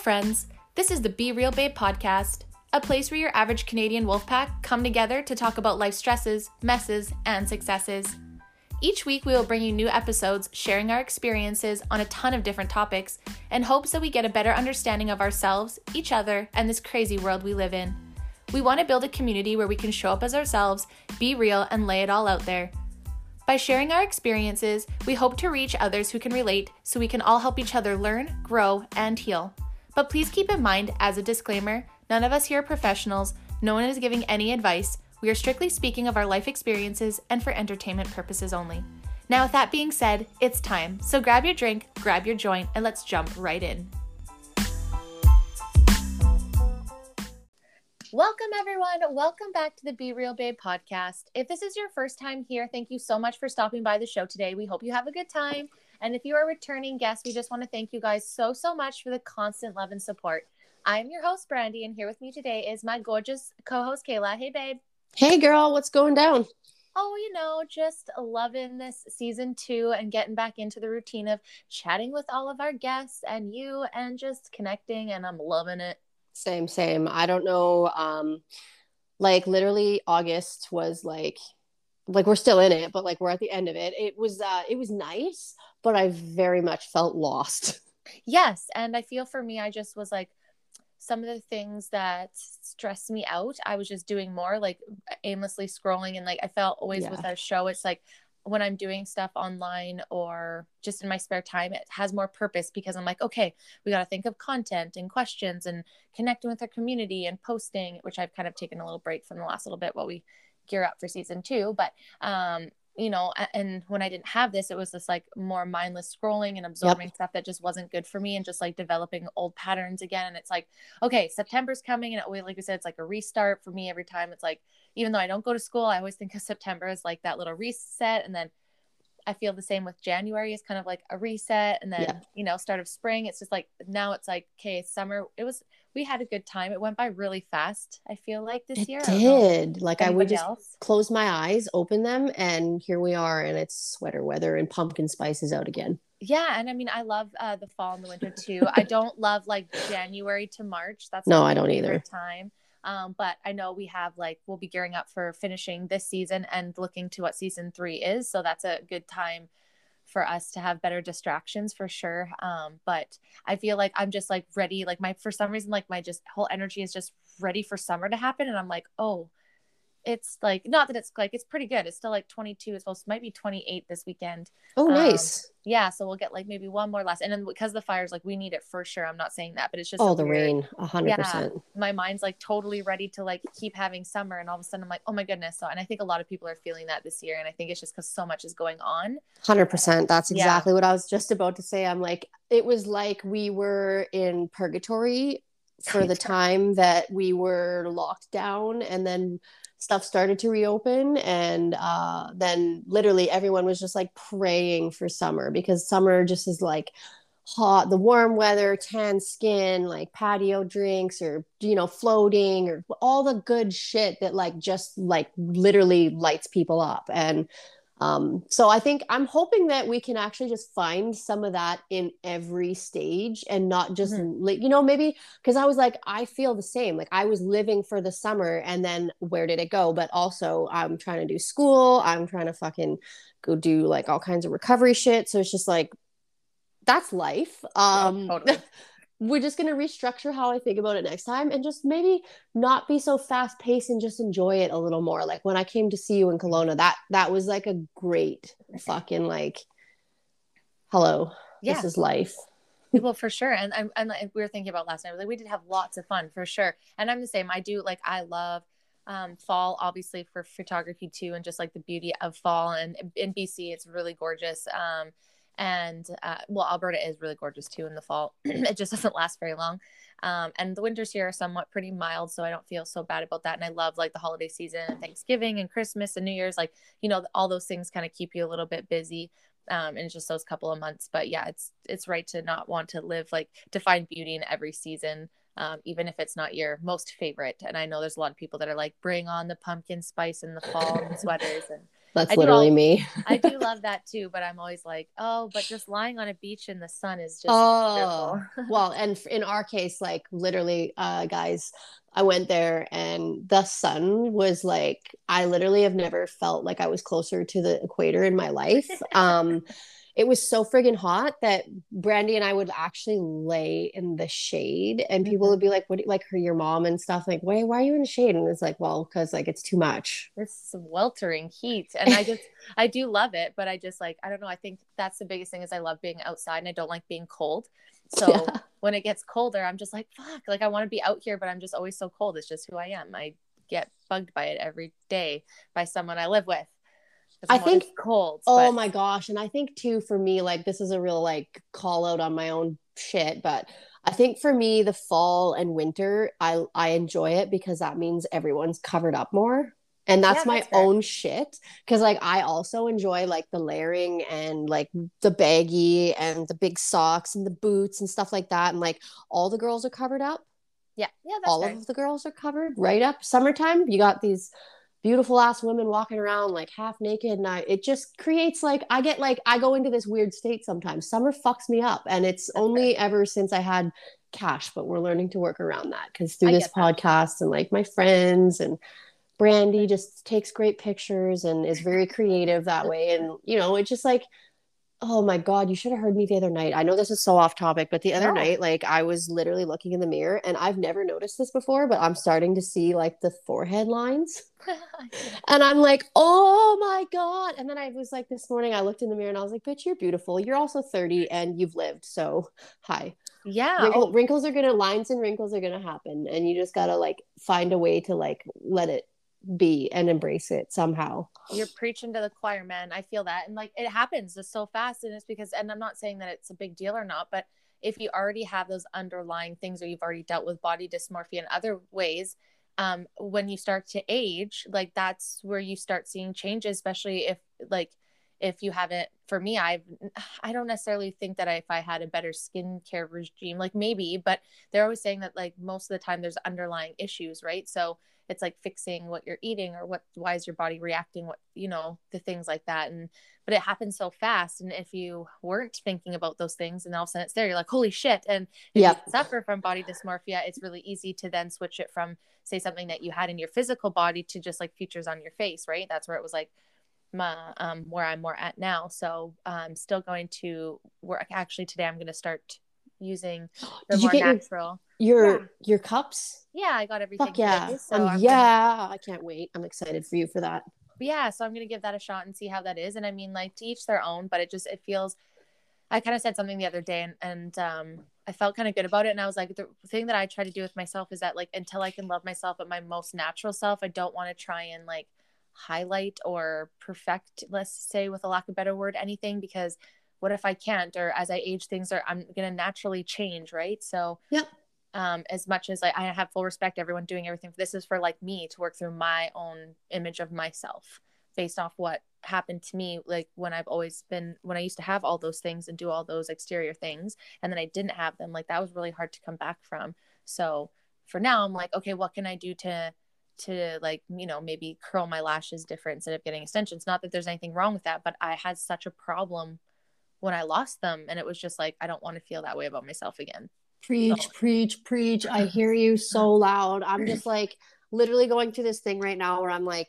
friends. This is the Be Real Babe podcast, a place where your average Canadian wolf pack come together to talk about life stresses, messes, and successes. Each week, we will bring you new episodes sharing our experiences on a ton of different topics in hopes that we get a better understanding of ourselves, each other, and this crazy world we live in. We want to build a community where we can show up as ourselves, be real, and lay it all out there. By sharing our experiences, we hope to reach others who can relate so we can all help each other learn, grow, and heal. But please keep in mind, as a disclaimer, none of us here are professionals, no one is giving any advice. We are strictly speaking of our life experiences and for entertainment purposes only. Now, with that being said, it's time. So grab your drink, grab your joint, and let's jump right in. Welcome, everyone. Welcome back to the Be Real Babe podcast. If this is your first time here, thank you so much for stopping by the show today. We hope you have a good time. And if you are returning guest, we just want to thank you guys so, so much for the constant love and support. I'm your host, Brandy, and here with me today is my gorgeous co host, Kayla. Hey, babe. Hey, girl, what's going down? Oh, you know, just loving this season two and getting back into the routine of chatting with all of our guests and you and just connecting, and I'm loving it. Same, same. I don't know. Um, like literally August was like like we're still in it, but like we're at the end of it. It was uh it was nice, but I very much felt lost. Yes, and I feel for me I just was like some of the things that stressed me out, I was just doing more like aimlessly scrolling and like I felt always Yeah. with our show it's like when I'm doing stuff online or just in my spare time, it has more purpose because I'm like, okay, we got to think of content and questions and connecting with our community and posting, which I've kind of taken a little break from the last little bit while we gear up for season two. But, um, you know, and when I didn't have this, it was just like more mindless scrolling and absorbing stuff that just wasn't good for me and just like developing old patterns again. And it's like, okay, September's coming. And it, like we said, it's like a restart for me every time. It's like, even though I don't go to school, I always think of September as like that little reset. And then I feel the same with January is kind of like a reset. And then, Yeah. you know, start of spring, it's just like now it's like, okay, summer. It was, we had a good time. It went by really fast, I feel like this It year. I did. Like I would just else. close my eyes, open them, and here we are, and it's sweater weather and pumpkin spice is out again. Yeah. And I mean, I love uh, the fall and the winter too. I don't love like January to March. That's No, not I don't either. Time. Um, but I know we have like we'll be gearing up for finishing this season and looking to what season three is. So that's a good time for us to have better distractions for sure. Um, but I feel like I'm just like ready. Like my for some reason, like my just whole energy is just ready for summer to happen. And I'm like, oh, it's like not that it's like it's pretty good. It's still like 22. It's supposed might be 28 this weekend. Oh, Um, nice. Yeah, so we'll get like maybe one more last, and then because the fires, like we need it for sure. I'm not saying that, but it's just oh, the weird- rain, a hundred Yeah. percent. My mind's like totally ready to like keep having summer, and all of a sudden I'm like, oh my goodness. So, and I think a lot of people are feeling that this year, and I think it's just because so much is going on. Hundred percent. That's Yeah. exactly what I was just about to say. I'm like, it was like we were in purgatory for the time that we were locked down, and then stuff started to reopen, and uh, then literally everyone was just like praying for summer because summer just is like hot, the warm weather, tan skin, like patio drinks, or you know, floating, or all the good shit that like just like literally lights people up, and um, so I think I'm hoping that we can actually just find some of that in every stage and not just li- you know maybe because I was like I feel the same. Like I was living for the summer and then where did it go? But also I'm trying to do school. I'm trying to fucking go do like all kinds of recovery shit. So it's just like that's life. Um totally. we're just going to restructure how I think about it next time and just maybe not be so fast paced and just enjoy it a little more. Like when I came to see you in Kelowna, that that was like a great fucking like hello. Yeah, This is life. well for sure and I'm, and we were thinking about last night like we did have lots of fun for sure and i'm the same i do like i love um fall obviously for photography too and just like the beauty of fall and in bc it's really gorgeous um and uh, well alberta is really gorgeous too in the fall it just doesn't last very long um and the winters here are somewhat pretty mild so i don't feel so bad about that and i love like the holiday season and thanksgiving and christmas and new year's like you know all those things kind of keep you a little bit busy um, just those couple of months. But yeah, it's it's right to not want to live like to find beauty in every season, um, even if it's not your most favorite. And I know there's a lot of people that are like, bring on the pumpkin spice in the fall and sweaters, and That's I literally all- me. I do love that too, but I'm always like, oh, but just lying on a beach in the sun is just Oh, well, and in our case, like literally, uh, guys, I went there and the sun was like, I literally have never felt like I was closer to the equator in my life. Um, it was so friggin' hot that Brandy and I would actually lay in the shade, and people Mhm. would be like, "What? do you- Like her, your mom and stuff? Like, why? Why are you in the shade?" And it's like, well, because like it's too much. this sweltering heat and i just i do love it but i just like i don't know i think that's the biggest thing is i love being outside and i don't like being cold so Yeah. when it gets colder i'm just like fuck like i want to be out here but i'm just always so cold it's just who i am i get bugged by it every day by someone i live with 'Cause I think- cold Oh but- my gosh. And I think too for me, like this is a real like call out on my own shit, but I think for me the fall and winter, I I enjoy it because that means everyone's covered up more. And that's Yeah, my that's own shit. Cause like I also enjoy like the layering and like the baggy and the big socks and the boots and stuff like that. And like all the girls are covered up yeah yeah all fair. of the girls are covered right up summertime you got these beautiful ass women walking around like half naked and I, it just creates like i get like i go into this weird state sometimes. Summer fucks me up and it's only ever since i had cash but we're learning to work around that because through I this get that. podcast and like my friends and brandy just takes great pictures and is very creative that way. And you know it just like Oh my God, you should have heard me the other night. I know this is so off topic, but the other No. night, like I was literally looking in the mirror and I've never noticed this before, but I'm starting to see like the forehead lines. And I'm like, oh my God. And then I was like, this morning, I looked in the mirror and I was like, bitch, you're beautiful. You're also 30 and you've lived. So, hi. yeah Wrinkle, oh, wrinkles are going to, lines and wrinkles are going to happen. And you just got to like find a way to like let it be and embrace it somehow. you're preaching to the choir man. I feel that. And like it happens. Just so fast and it's because and i'm not saying that it's a big deal or not but if you already have those underlying things or you've already dealt with body dysmorphia in other ways um when you start to age like that's where you start seeing changes especially if like if you haven't for me i've i don't necessarily think that I, if i had a better skincare regime like maybe but they're always saying that like most of the time there's underlying issues right? So it's like fixing what you're eating or what why is your body reacting what you know the things like that and but it happens so fast and if you weren't thinking about those things and all of a sudden it's there you're like holy shit and if Yep. you suffer from body dysmorphia it's really easy to then switch it from say something that you had in your physical body to just like features on your face right? That's where it was like my um where i'm more at now. So i'm still going to work. Actually today i'm going to start using the Did you more get your- natural Your, Yeah. your cups? yeah i got everything Fuck yeah. today, so Um, I'm gonna- yeah. I can't wait. I'm excited for you for that. yeah so i'm gonna give that a shot and see how that is and i mean like to each their own but it just it feels i kind of said something the other day and, and um i felt kind of good about it and i was like the thing that i try to do with myself is that like until i can love myself at my most natural self i don't want to try and like highlight or perfect let's say with a lack of better word anything because what if i can't or as i age things are i'm gonna naturally change right so Yep. um, as much as like I have full respect, everyone doing everything. This is for like me to work through my own image of myself based off what happened to me. Like when I've always been, when I used to have all those things and do all those exterior things, and then I didn't have them. Like that was really hard to come back from. So for now, I'm like, okay, what can I do to to like you know maybe curl my lashes different instead of getting extensions not that there's anything wrong with that but i had such a problem when i lost them and it was just like i don't want to feel that way about myself again Preach, preach, preach. I hear you so loud. I'm just like literally going through this thing right now where I'm like,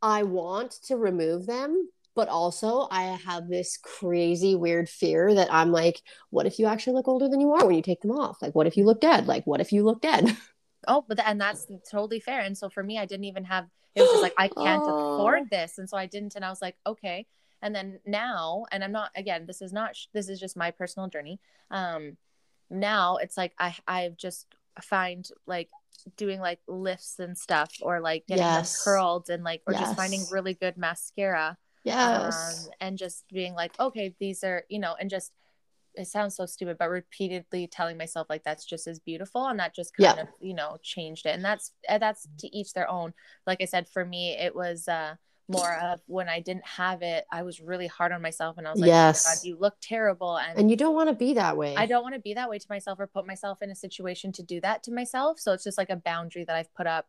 I want to remove them, but also I have this crazy weird fear that I'm like, what if you actually look older than you are when you take them off? Like, what if you look dead? Like, what if you look dead? Oh, but th- and that's totally fair. And so for me, I didn't even have. It was just like I can't Oh. afford this, and so I didn't. And I was like, okay. And then now, and I'm not. Again, this is not. sh- This is just my personal journey. Um, now it's like I I've just find like doing like lifts and stuff, or like getting Yes. curled, and like or just finding really good mascara. Yes. Um, and just being like, okay, these are you know, and just it sounds so stupid, but repeatedly telling myself like that's just as beautiful, and that just kind Yeah. of you know changed it, and that's that's to each their own. Like I said, for me, it was uh more of when I didn't have it, I was really hard on myself, and I was like, Yes. oh God, you look terrible, and, and you don't want to be that way. I don't want to be that way to myself or put myself in a situation to do that to myself. So it's just like a boundary that I've put up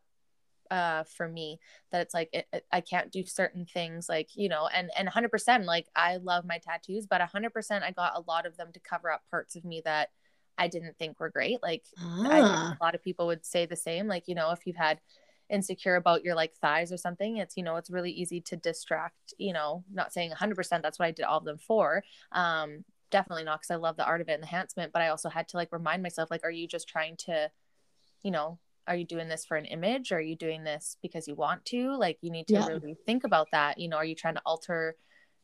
uh for me that it's like it, it, i can't do certain things like you know and and 100% like i love my tattoos but 100% i got a lot of them to cover up parts of me that i didn't think were great like Ah. I, a lot of people would say the same like you know if you've had insecure about your like thighs or something it's you know it's really easy to distract you know not saying 100% that's what i did all of them for um definitely not because i love the art of it enhancement but i also had to like remind myself like are you just trying to you know are you doing this for an image or are you doing this because you want to like you need to Yeah. really think about that you know are you trying to alter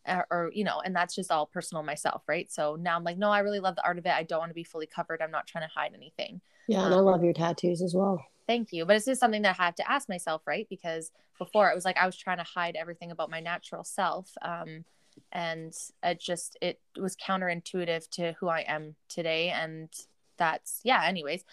or, or you know and that's just all personal myself right so now i'm like no i really love the art of it i don't want to be fully covered i'm not trying to hide anything Yeah, and I Um, love your tattoos as well. Thank you but it's just something that i had to ask myself right because before it was like i was trying to hide everything about my natural self um and it just it was counterintuitive to who i am today and that's yeah anyways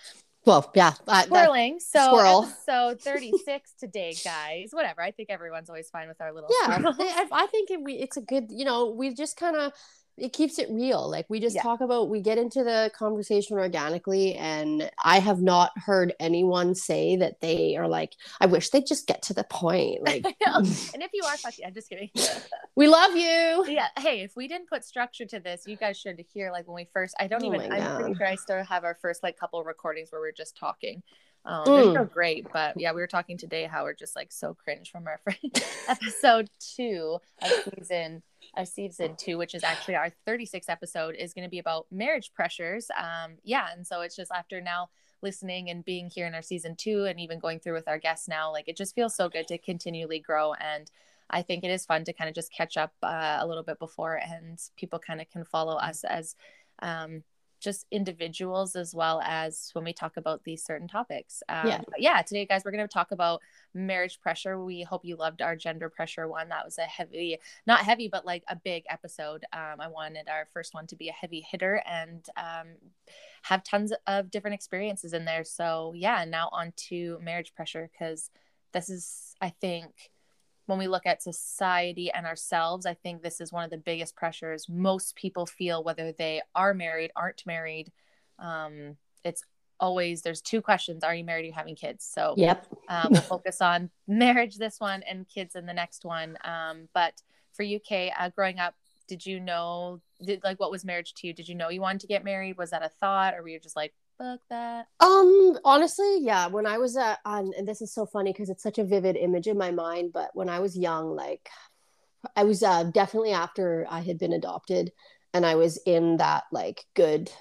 Well, yeah, that, swirling so Squirrel. episode 36 today guys whatever i think everyone's always fine with our little yeah. I, I think it, we, it's a good. You know, we just kind of it keeps it real. Like we just Yeah. talk about, we get into the conversation organically, and I have not heard anyone say that they are like, I wish they'd just get to the point. Like, and if you are fucking i'm just kidding we love you. yeah hey if we didn't put structure to this you guys should hear like when we first i don't Oh even i'm pretty sure i still have our first like couple recordings where we're just talking um Mm. they're so great but yeah we were talking today how we're just like so cringe from our first episode two of season of season two which is actually our 36th episode is going to be about marriage pressures. Um yeah and so it's just after now listening and being here in our season two and even going through with our guests now like it just feels so good to continually grow. And I think it is fun to kind of just catch up uh, a little bit before, and people kind of can follow us as um, just individuals as well as when we talk about these certain topics. Um, Yeah. yeah. Today, guys, we're going to talk about marriage pressure. We hope you loved our gender pressure one. That was a heavy, not heavy, but like a big episode. Um, I wanted our first one to be a heavy hitter and um, have tons of different experiences in there. So yeah, now on to marriage pressure because this is, I think when we look at society and ourselves, I think this is one of the biggest pressures most people feel, whether they are married, aren't married. Um, it's always there's two questions: Are you married? Are you having kids? So Yep. um, we'll focus on marriage this one and kids in the next one. Um, but for UK, uh, growing up, did you know did like what was marriage to you? Did you know you wanted to get married? Was that a thought, or were you just like fuck that? Um, honestly, yeah. When I was uh, on, and this is so funny because it's such a vivid image in my mind. But when I was young, like I was uh, definitely after I had been adopted, and I was in that like good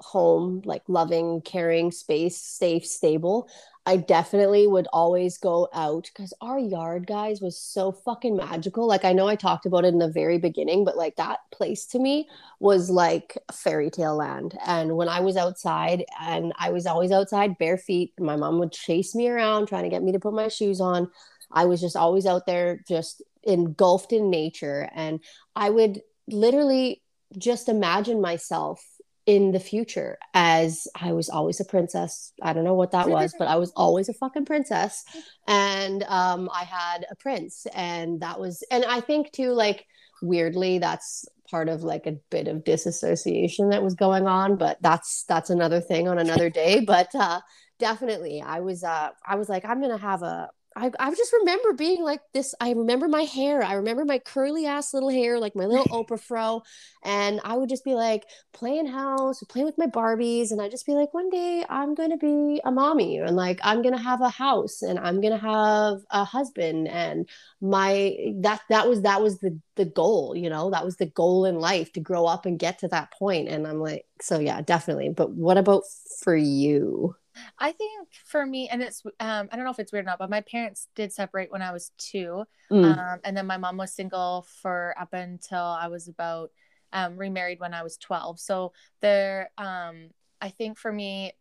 home, like loving, caring space, safe, stable. I definitely would always go out because our yard, guys, was so fucking magical. Like I know I talked about it in the very beginning, but like that place to me was like fairy tale land. And when I was outside, and I was always outside bare feet, my mom would chase me around trying to get me to put my shoes on. I was just always out there, just engulfed in nature. And I would literally just imagine myself in the future as I was always a princess. I don't know what that was, but I was always a fucking princess. And um, I had a prince. And that was, and I think too, like, weirdly, that's part of like a bit of disassociation that was going on but that's that's another thing on another day but uh definitely i was uh i was like i'm gonna have a I, I just remember being like this. I remember my hair. I remember my curly ass little hair, like my little Oprah fro. And I would just be like playing house, playing with my Barbies. And I'd just be like, one day I'm going to be a mommy and like I'm going to have a house and I'm going to have a husband. And my, that, that was, that was the, the goal, you know, that was the goal in life to grow up and get to that point. And I'm like, so yeah, definitely. But what about for you? I think for me, and it's um, I don't know if it's weird or not, but my parents did separate when I was two, Mm. um, and then my mom was single for up until I was about um, remarried when I was twelve. So there, um, I think for me,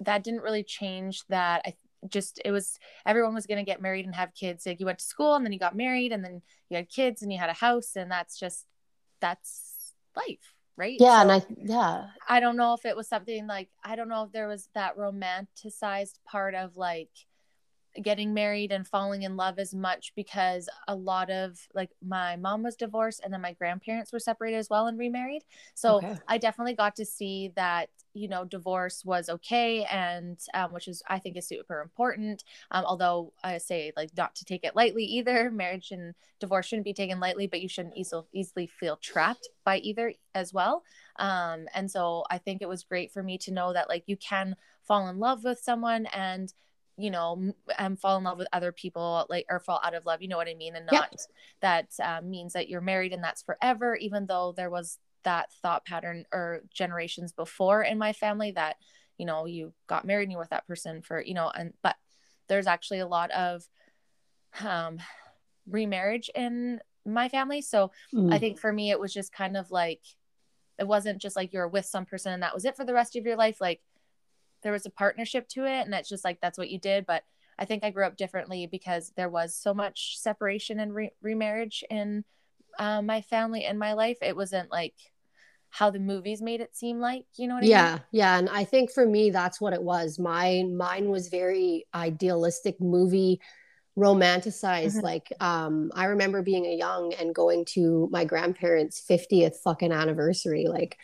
that didn't really change. That I just it was everyone was going to get married and have kids. Like you went to school and then you got married and then you had kids and you had a house, and that's just that's life, right? yeah. So- and I, yeah. I don't know if it was something like I don't know if there was that romanticized part of like getting married and falling in love as much because a lot of like my mom was divorced and then my grandparents were separated as well and remarried. So okay. I definitely got to see that you know divorce was okay and um, which is I think is super important. Um, although I say like not to take it lightly either. Marriage and divorce shouldn't be taken lightly, but you shouldn't easily easily feel trapped by either as well. Um, and so I think it was great for me to know that like you can fall in love with someone and you know um, fall in love with other people like or fall out of love you know what i mean and not yep. that um, means that you're married and that's forever even though there was that thought pattern or generations before in my family that you know you got married and you were with that person for you know and but there's actually a lot of um remarriage in my family. So mm. i think for me it was just kind of like it wasn't just like you're with some person and that was it for the rest of your life. Like there was a partnership to it and it's just like that's what you did. But i think i grew up differently because there was so much separation and re- remarriage in uh, my family and my life. It wasn't like how the movies made it seem like you know what yeah I mean? yeah yeah, and i think for me that's what it was. My mine was very idealistic movie romanticized mm-hmm. like um i remember being a young and going to my grandparents 50th fucking anniversary like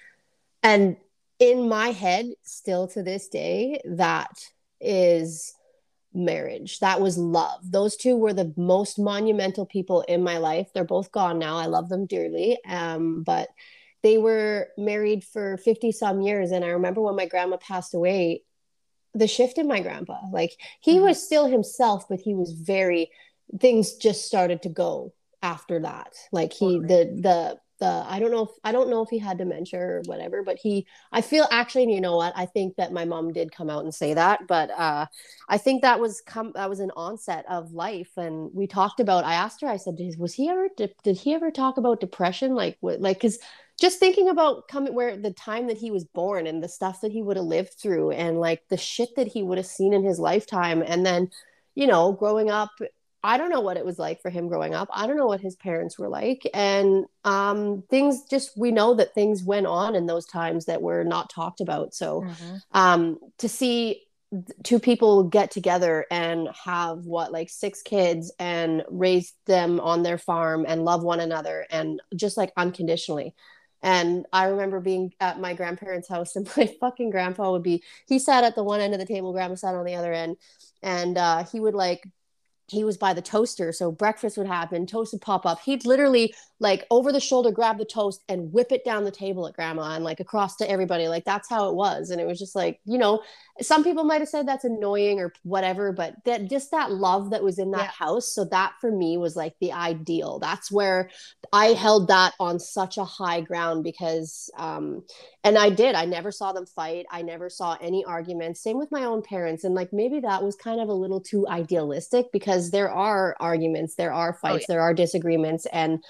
and in my head still to this day that is marriage. That was love. Those two were the most monumental people in my life. They're both gone now. I love them dearly um, but they were married for 50 some years and i remember when my grandma passed away the shift in my grandpa like he mm-hmm. was still himself but he was very things just started to go after that like he the the the I don't know if I don't know if he had dementia or whatever, but he I feel actually you know what I think that my mom did come out and say that, but uh, I think that was come that was an onset of life, and we talked about. I asked her, I said, was he ever did, did he ever talk about depression like what like because just thinking about coming where the time that he was born and the stuff that he would have lived through and like the shit that he would have seen in his lifetime and then you know growing up I don't know what it was like for him growing up. I don't know what his parents were like. And um, things just, we know that things went on in those times that were not talked about. So mm-hmm. um, to see two people get together and have what, like six kids and raise them on their farm and love one another and just like unconditionally. And I remember being at my grandparents' house, and my fucking grandpa would be, he sat at the one end of the table, grandma sat on the other end. And uh, he would like he was by the toaster so breakfast would happen toast would pop up he'd literally like over the shoulder grab the toast and whip it down the table at grandma and like across to everybody. Like that's how it was. And it was just like you know some people might have said that's annoying or whatever but that just that love that was in that yeah. house. So that for me was like the ideal. That's where i held that on such a high ground because um and i did. I never saw them fight. I never saw any arguments. Same with my own parents. And like maybe that was kind of a little too idealistic because there are arguments there are fights oh, yeah. there are disagreements. And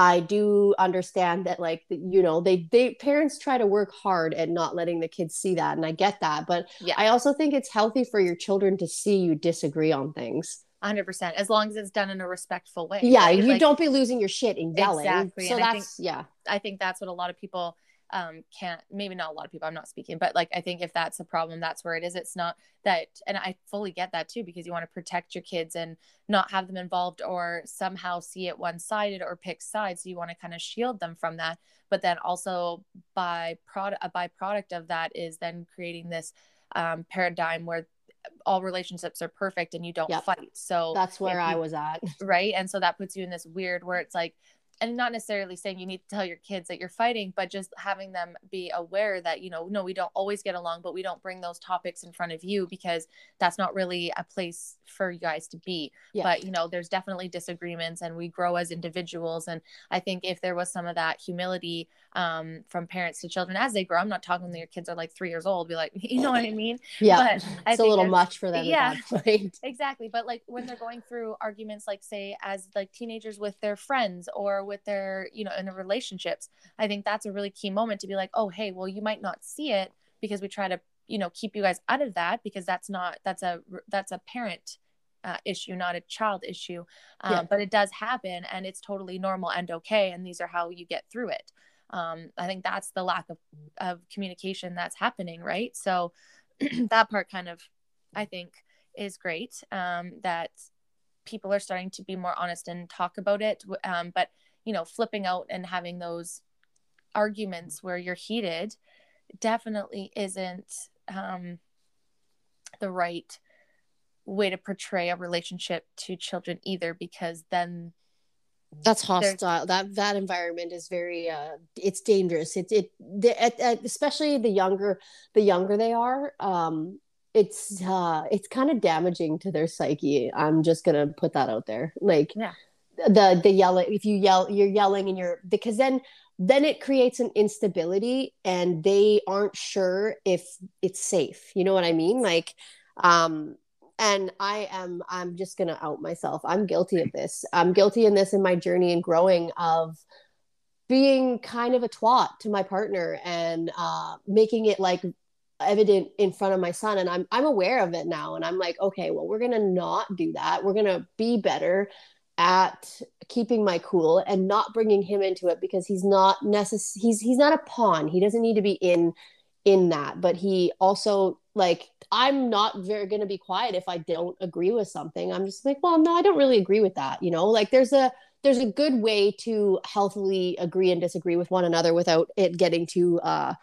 I do understand that like you know they they parents try to work hard at not letting the kids see that and I get that but yeah. I also think it's healthy for your children to see you disagree on things. 100% as long as it's done in a respectful way. Yeah, right? you like, don't be losing your shit and yelling. Exactly. So and that's I think, yeah. I think that's what a lot of people um can't maybe not a lot of people i'm not speaking but like i think if that's a problem that's where it is. It's not that and i fully get that too because you want to protect your kids and not have them involved or somehow see it one-sided or pick sides. So you want to kind of shield them from that. But then also by product a byproduct of that is then creating this um, paradigm where all relationships are perfect and you don't yep. fight. So that's where you, i was at. Right? And so that puts you in this weird where it's like and not necessarily saying you need to tell your kids that you're fighting but just having them be aware that you know no we don't always get along but we don't bring those topics in front of you because that's not really a place for you guys to be yeah. but you know there's definitely disagreements and we grow as individuals and i think if there was some of that humility um, from parents to children. As they grow i'm not talking when your kids are like three years old be like you know what i mean? Yeah but it's a little much for them yeah exactly but like when they're going through arguments like say as like teenagers with their friends or with their you know in the relationships i think that's a really key moment to be like oh hey well you might not see it because we try to you know keep you guys out of that because that's not that's a that's a parent uh, issue not a child issue. Um, yeah. but it does happen and it's totally normal and okay and these are how you get through it um, i think that's the lack of, of communication that's happening right? So that part kind of i think is great um, that people are starting to be more honest and talk about it. Um, but you know flipping out and having those arguments where you're heated definitely isn't um, the right way to portray a relationship to children either because then that's hostile. That that environment is very uh it's dangerous. It it the, at, at, especially the younger the younger they are um it's uh it's kind of damaging to their psyche. I'm just gonna put that out there. Like yeah. the the yelling if you yell you're yelling and you're because then then it creates an instability and they aren't sure if it's safe. You know what i mean? Like um and i am i'm just to out myself. I'm guilty of this. I'm guilty in this in my journey and growing of being kind of a twat to my partner and uh, making it like evident in front of my son. And I'm I'm aware of it now. And I'm like okay well we're going to not do that. We're going to be better at keeping my cool and not bringing him into it because he's not necess- he's he's not a pawn. He doesn't need to be in in that. But he also like i'm not very going to be quiet if i don't agree with something. I'm just like well no i don't really agree with that you know? Like there's a there's a good way to healthily agree and disagree with one another without it getting to uh,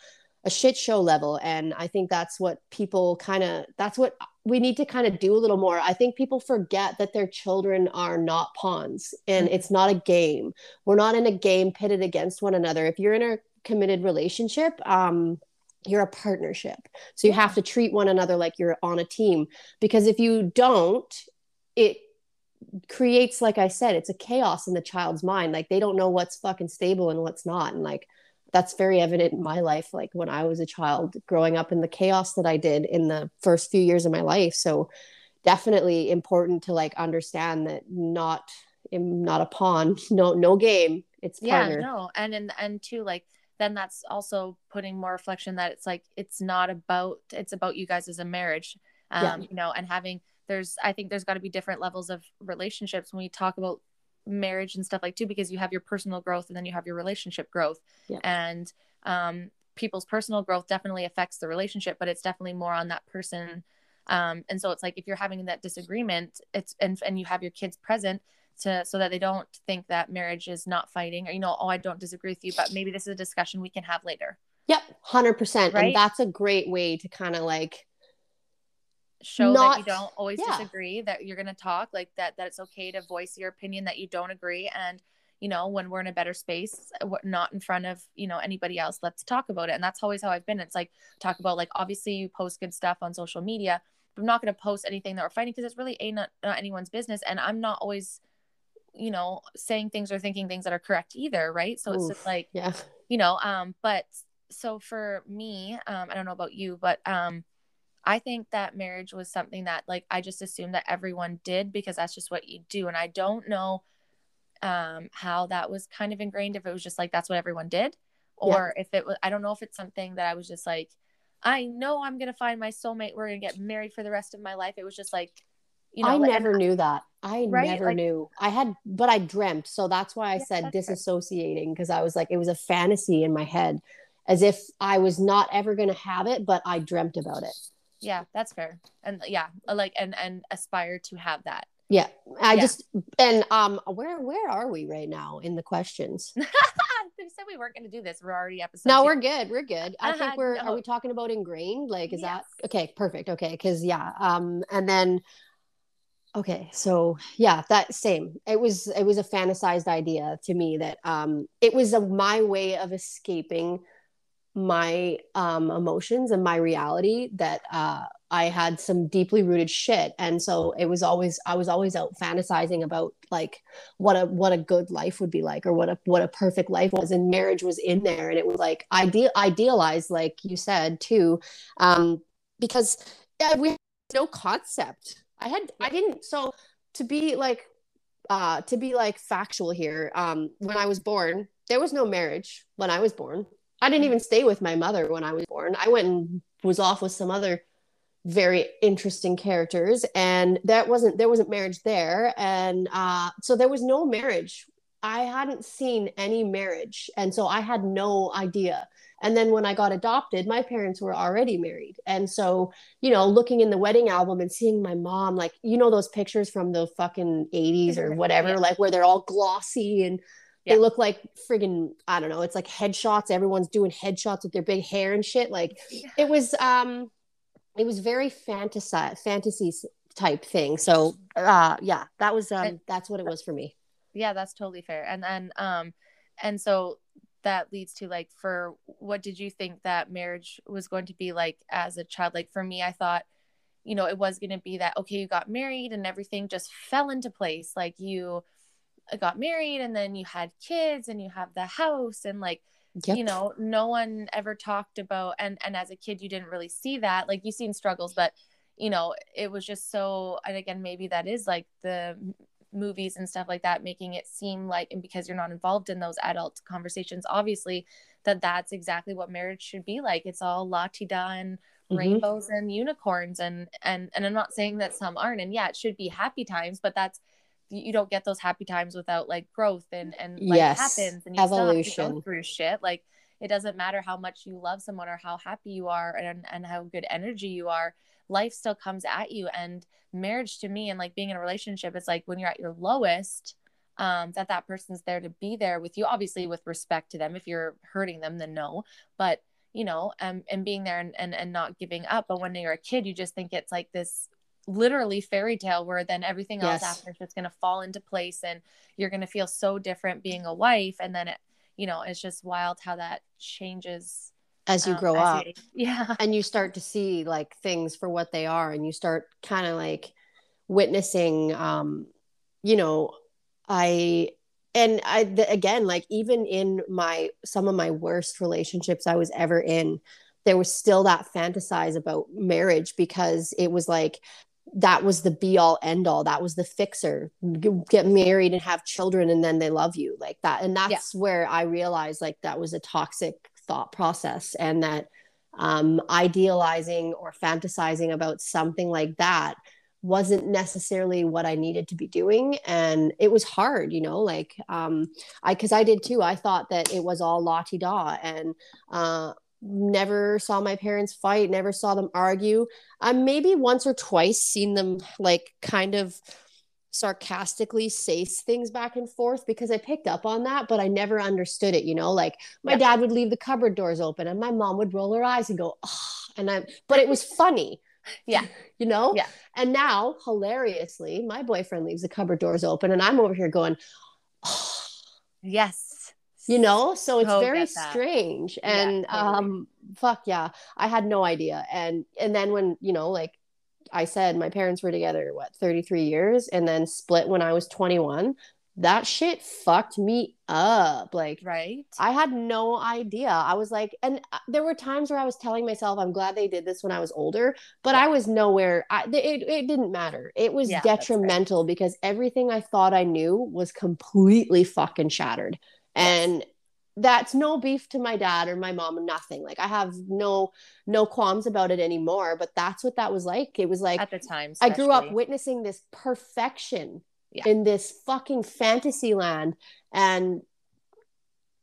a shit show level. And i think that's what people kind of that's what we need to kind of do a little more. I think people forget that their children are not pawns and mm-hmm. it's not a game. We're not in a game pitted against one another. If you're in a committed relationship um you're a partnership. So you have to treat one another like you're on a team because if you don't, it creates like I said, it's a chaos in the child's mind. Like they don't know what's fucking stable and what's not and like that's very evident in my life like when I was a child growing up in the chaos that I did in the first few years of my life. So definitely important to like understand that not not a pawn, no no game. It's partner. Yeah, no. And and and too like then that's also putting more reflection that it's like it's not about it's about you guys as a marriage um yeah. you know and having there's i think there's got to be different levels of relationships when we talk about marriage and stuff like too because you have your personal growth and then you have your relationship growth yeah. and um people's personal growth definitely affects the relationship but it's definitely more on that person um and so it's like if you're having that disagreement it's and and you have your kids present to so that they don't think that marriage is not fighting or you know oh i don't disagree with you but maybe this is a discussion we can have later. Yep 100% right? and that's a great way to kind of like show not, that you don't always yeah. disagree that you're going to talk like that that it's okay to voice your opinion that you don't agree. And you know when we're in a better space uh, not in front of you know anybody else let's talk about it. And that's always how i've been. It's like talk about like obviously you post good stuff on social media but i'm not going to post anything that we're fighting because it's really a not, not anyone's business. And i'm not always you know saying things or thinking things that are correct either right? So Oof, it's just like yeah. you know um but so for me um i don't know about you but um i think that marriage was something that like i just assumed that everyone did because that's just what you do and i don't know um how that was kind of ingrained if it was just like that's what everyone did or yeah. if it was i don't know if it's something that i was just like i know i'm gonna find my soulmate we're gonna get married for the rest of my life. It was just like you know, I never knew that. I right? never like, knew. I had, but I dreamt. So that's why I yeah, said disassociating because I was like, it was a fantasy in my head as if I was not ever going to have it, but I dreamt about it. Yeah, that's fair. And yeah, like, and, and aspire to have that. Yeah. I yeah. just, and, um, where, where are we right now in the questions? they said we weren't going to do this. We're already episode. No, we we're good. We're good. I uh-huh, think we're, no. are we talking about ingrained? Like, is yes. that okay? Perfect. Okay. Cause yeah. Um, and then, okay so yeah that same. It was it was a fantasized idea to me that um it was a, my way of escaping my um emotions and my reality that uh I had some deeply rooted shit. And so it was always I was always out fantasizing about like what a what a good life would be like or what a what a perfect life was. And marriage was in there. And it was like ideal idealized like you said too um because yeah, we no concept I had I didn't so to be like uh to be like factual here um when I was born there was no marriage when I was born. I didn't even stay with my mother when I was born. I went and was off with some other very interesting characters and that wasn't there wasn't marriage there and uh so there was no marriage I hadn't seen any marriage. And so I had no idea. And then when I got adopted, my parents were already married. And so, you know, looking in the wedding album and seeing my mom, like, you know, those pictures from the fucking 80s or whatever, yeah. like where they're all glossy and yeah. they look like friggin' I don't know, it's like headshots. Everyone's doing headshots with their big hair and shit. Like yeah. it was um it was very fantasy fantasy type thing. So uh yeah, that was um that's what it was for me. Yeah, that's totally fair. And then um and so that leads to like for what did you think that marriage was going to be like as a child? Like for me, I thought you know it was going to be that okay you got married and everything just fell into place like you got married and then you had kids and you have the house and like yep. you know no one ever talked about and and as a kid you didn't really see that like you seen struggles but you know it was just so and again maybe that is like the movies and stuff like that making it seem like and because you're not involved in those adult conversations obviously that that's exactly what marriage should be like it's all la-ti-da and mm-hmm. rainbows and unicorns and and and i'm not saying that some aren't and yeah it should be happy times but that's you don't get those happy times without like growth and and life yes. happens and you evolution still have to go through shit like it doesn't matter how much you love someone or how happy you are and and how good energy you are life still comes at you and marriage to me and like being in a relationship it's like when you're at your lowest um, that that person's there to be there with you obviously with respect to them. If you're hurting them then no but you know um, and being there and, and and not giving up. But when you're a kid you just think it's like this literally fairy tale where then everything else yes. after is just going to fall into place and you're going to feel so different being a wife. And then it you know it's just wild how that changes as you um, grow as up you, yeah. and you start to see like things for what they are and you start kind of like witnessing um you know i and i the, again like even in my some of my worst relationships i was ever in there was still that fantasize about marriage because it was like that was the be all end all that was the fixer. Get married and have children and then they love you. Like that and that's yeah. where i realized like that was a toxic thought process and that um, idealizing or fantasizing about something like that wasn't necessarily what I needed to be doing. And it was hard, you know, like um, I, cause I did too. I thought that it was all la ti da and uh, never saw my parents fight, never saw them argue. I maybe once or twice seen them like kind of sarcastically say things back and forth because I picked up on that, but I never understood it. You know, like my yeah. dad would leave the cupboard doors open and my mom would roll her eyes and go, oh, and I'm, but it was funny. Yeah. You know? Yeah. And now, hilariously, my boyfriend leaves the cupboard doors open and I'm over here going, oh. Yes. You know, so it's very strange. And yeah, totally. um fuck yeah. I had no idea. And and then when, you know, like I said my parents were together what 33 years? And then split when I was 21 that shit fucked me up. Like right. I had no idea. I was like and uh, there were times where i was telling myself i'm glad they did this when i was older but yeah. i was nowhere. I, it, it didn't matter. It was yeah, detrimental right. because everything i thought i knew was completely fucking shattered. Yes. and that's no beef to my dad or my mom nothing. Like i have no no qualms about it anymore but that's what that was like. It was like at the time especially. i grew up witnessing this perfection yeah. in this fucking fantasy land and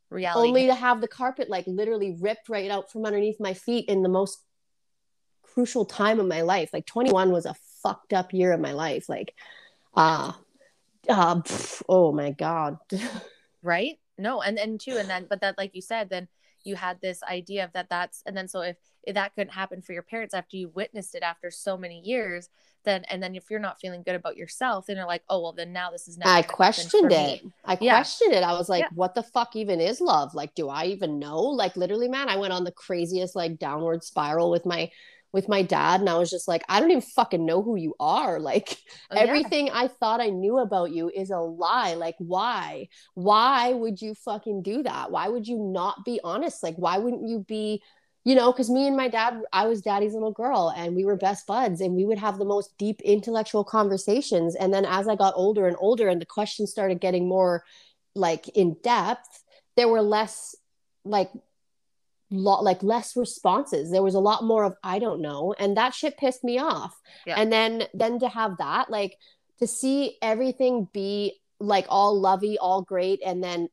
reality. only to have the carpet like literally ripped right out from underneath my feet in the most crucial time of my life. Like 21 was a fucked up year of my life. Like uh, uh oh my god. Right no and and too and then but that like you said then you had this idea of that that's and then so if, if that couldn't happen for your parents after you witnessed it after so many years then and then if you're not feeling good about yourself then you're like oh well then now this is i questioned it me. i yeah. questioned it i was like yeah. what the fuck even is love like do i even know like literally man i went on the craziest like downward spiral with my with my dad and I was just like, I don't even fucking know who you are. Like oh, everything yeah. I thought I knew about you is a lie. Like why? Why would you fucking do that? Why would you not be honest? Like why wouldn't you be you know, because me and my dad, I was daddy's little girl and we were best buds and we would have the most deep intellectual conversations. And then as I got older and older and the questions started getting more like in depth, there were less like lot like less responses there was a lot more of i don't know and that shit pissed me off yeah. and then then to have that like to see everything be like all lovey, all great, and then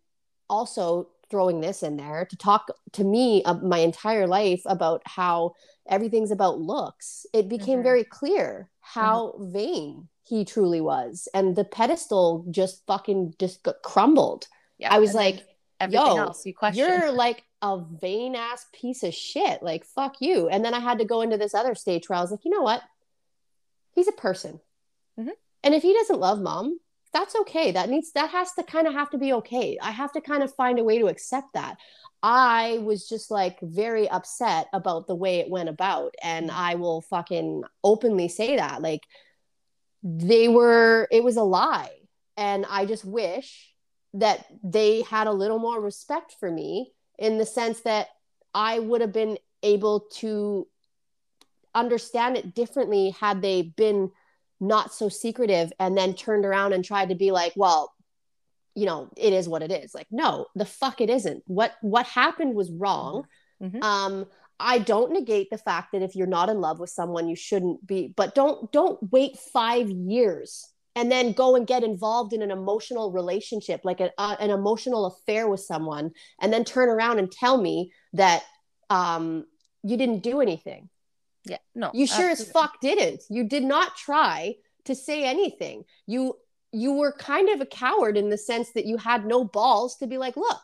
also throwing this in there to talk to me uh, my entire life about how everything's about looks. It became Mhm. very clear how vain he truly was, and the pedestal just fucking just got crumbled. Yeah. I was like, everything yo, else you question. you're like a vain ass piece of shit. Like, fuck you. And then I had to go into this other stage where I was like, you know what? He's a person. Mhm. And if he doesn't love mom, that's okay. That needs, that has to kind of have to be okay. I have to kind of find a way to accept that. I was just like very upset about the way it went about. And I will fucking openly say that. Like, they were, it was a lie. And I just wish that they had a little more respect for me in the sense that I would have been able to understand it differently had they been not so secretive and then turned around and tried to be like, well, you know, it is what it is. Like, no, the fuck it isn't. What what happened was wrong. Mhm. Um, I don't negate the fact that if you're not in love with someone, you shouldn't be, but don't don't wait five years and then go and get involved in an emotional relationship, like a, uh, an emotional affair with someone, and then turn around and tell me that um, you didn't do anything. yeah. No. You sure as fuck didn't. You did not try to say anything. You you were kind of a coward in the sense that you had no balls to be like, look,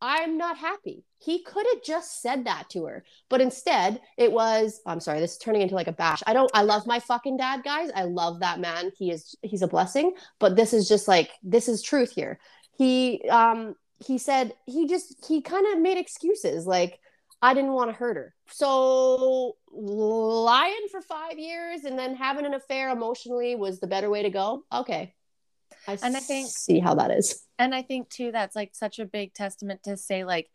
I'm not happy. He could have just said that to her, but instead it was. I'm sorry, this is turning into like a bash. I don't. I love my fucking dad, guys. I love that man. He is. He's a blessing. But this is just like this is truth here. He um he said he just he kind of made excuses like I didn't want to hurt her. So lying for five years and then having an affair emotionally was the better way to go. Okay. I And I think- see how that is. and i think too that's like such a big testament to say like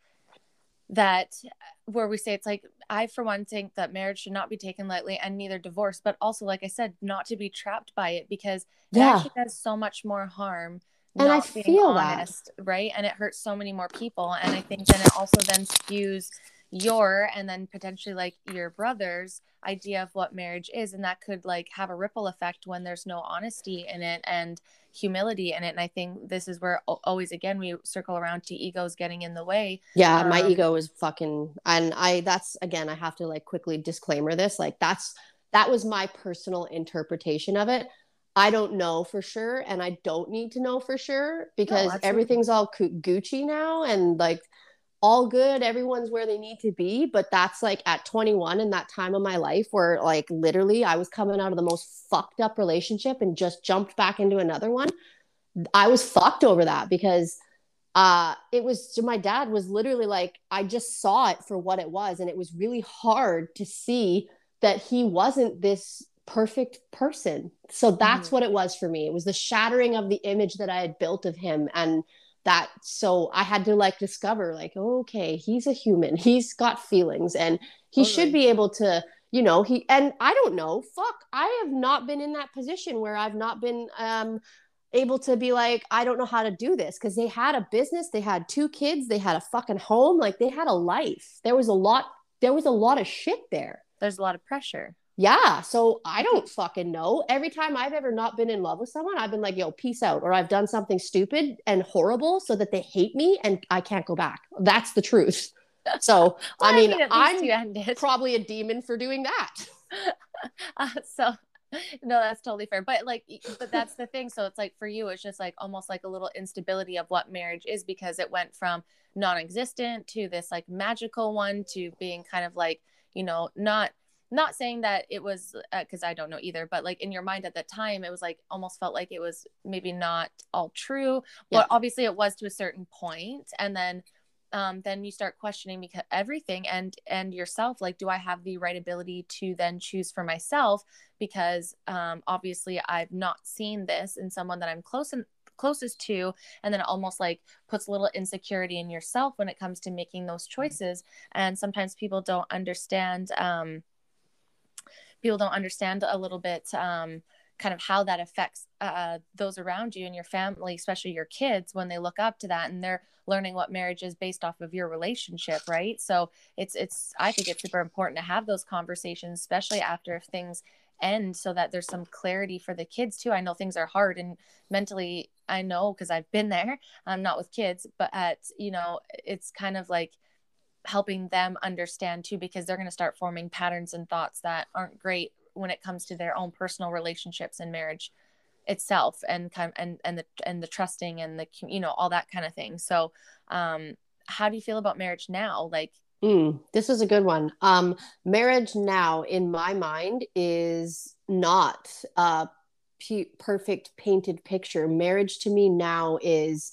that uh, where we say it's like i for one think that marriage should not be taken lightly and neither divorce but also like i said not to be trapped by it because it Yeah. actually does so much more harm And I feel that. right and it hurts so many more people and i think then it also then skews your and then potentially like your brother's idea of what marriage is and that could like have a ripple effect when there's no honesty in it and humility in it and i think this is where always again we circle around to egos getting in the way Yeah, my Um, ego is fucking and I that's again I have to like quickly disclaimer this like that's that was my personal interpretation of it. I don't know for sure and I don't need to know for sure because absolutely. everything's all Gucci now and like all good everyone's where they need to be but that's like at 21 in that time of my life where like literally I was coming out of the most fucked up relationship and just jumped back into another one. I was fucked over that because uh it was my dad was literally like i just saw it for what it was and it was really hard to see that he wasn't this perfect person. So that's what it was for me. It was the shattering of the image that i had built of him and that so i had to like discover like okay he's a human he's got feelings and he should be able to you know he and i don't know fuck i have not been in that position where i've not been um able to be like, I don't know how to do this because they had a business, they had two kids, they had a fucking home, like they had a life. There was a lot, there was a lot of shit there. there's a lot of pressure Yeah. So I don't fucking know. Every time I've ever not been in love with someone, I've been like, yo, peace out. Or I've done something stupid and horrible so that they hate me and I can't go back. That's the truth. So, I mean, I'm you probably a demon for doing that. uh, so no that's totally fair but like but that's the thing so it's like for you it's just like almost like a little instability of what marriage is because it went from non-existent to this like magical one to being kind of like you know not not saying that it was because i don't know either but like in your mind at that time it was like almost felt like it was maybe not all true Yeah. but obviously it was to a certain point and then um, then you start questioning because everything and and yourself like do i have the right ability to then choose for myself because um, obviously i've not seen this in someone that i'm close and closest to and then it almost like puts a little insecurity in yourself when it comes to making those choices and sometimes people don't understand um, people don't understand a little bit um, kind of how that affects uh, those around you and your family, especially your kids, when they look up to that and they're learning what marriage is based off of your relationship, right? So it's it's I think it's super important to have those conversations, especially after if things end so that there's some clarity for the kids too i know things are hard and mentally i know because i've been there i'm not with kids but at you know it's kind of like helping them understand too because they're going to start forming patterns and thoughts that aren't great when it comes to their own personal relationships and marriage itself and kind and and the and the trusting and the you know all that kind of thing. So um how do you feel about marriage now? Like mm, this is a good one. Um marriage now in my mind is not a p- perfect painted picture. Marriage to me now is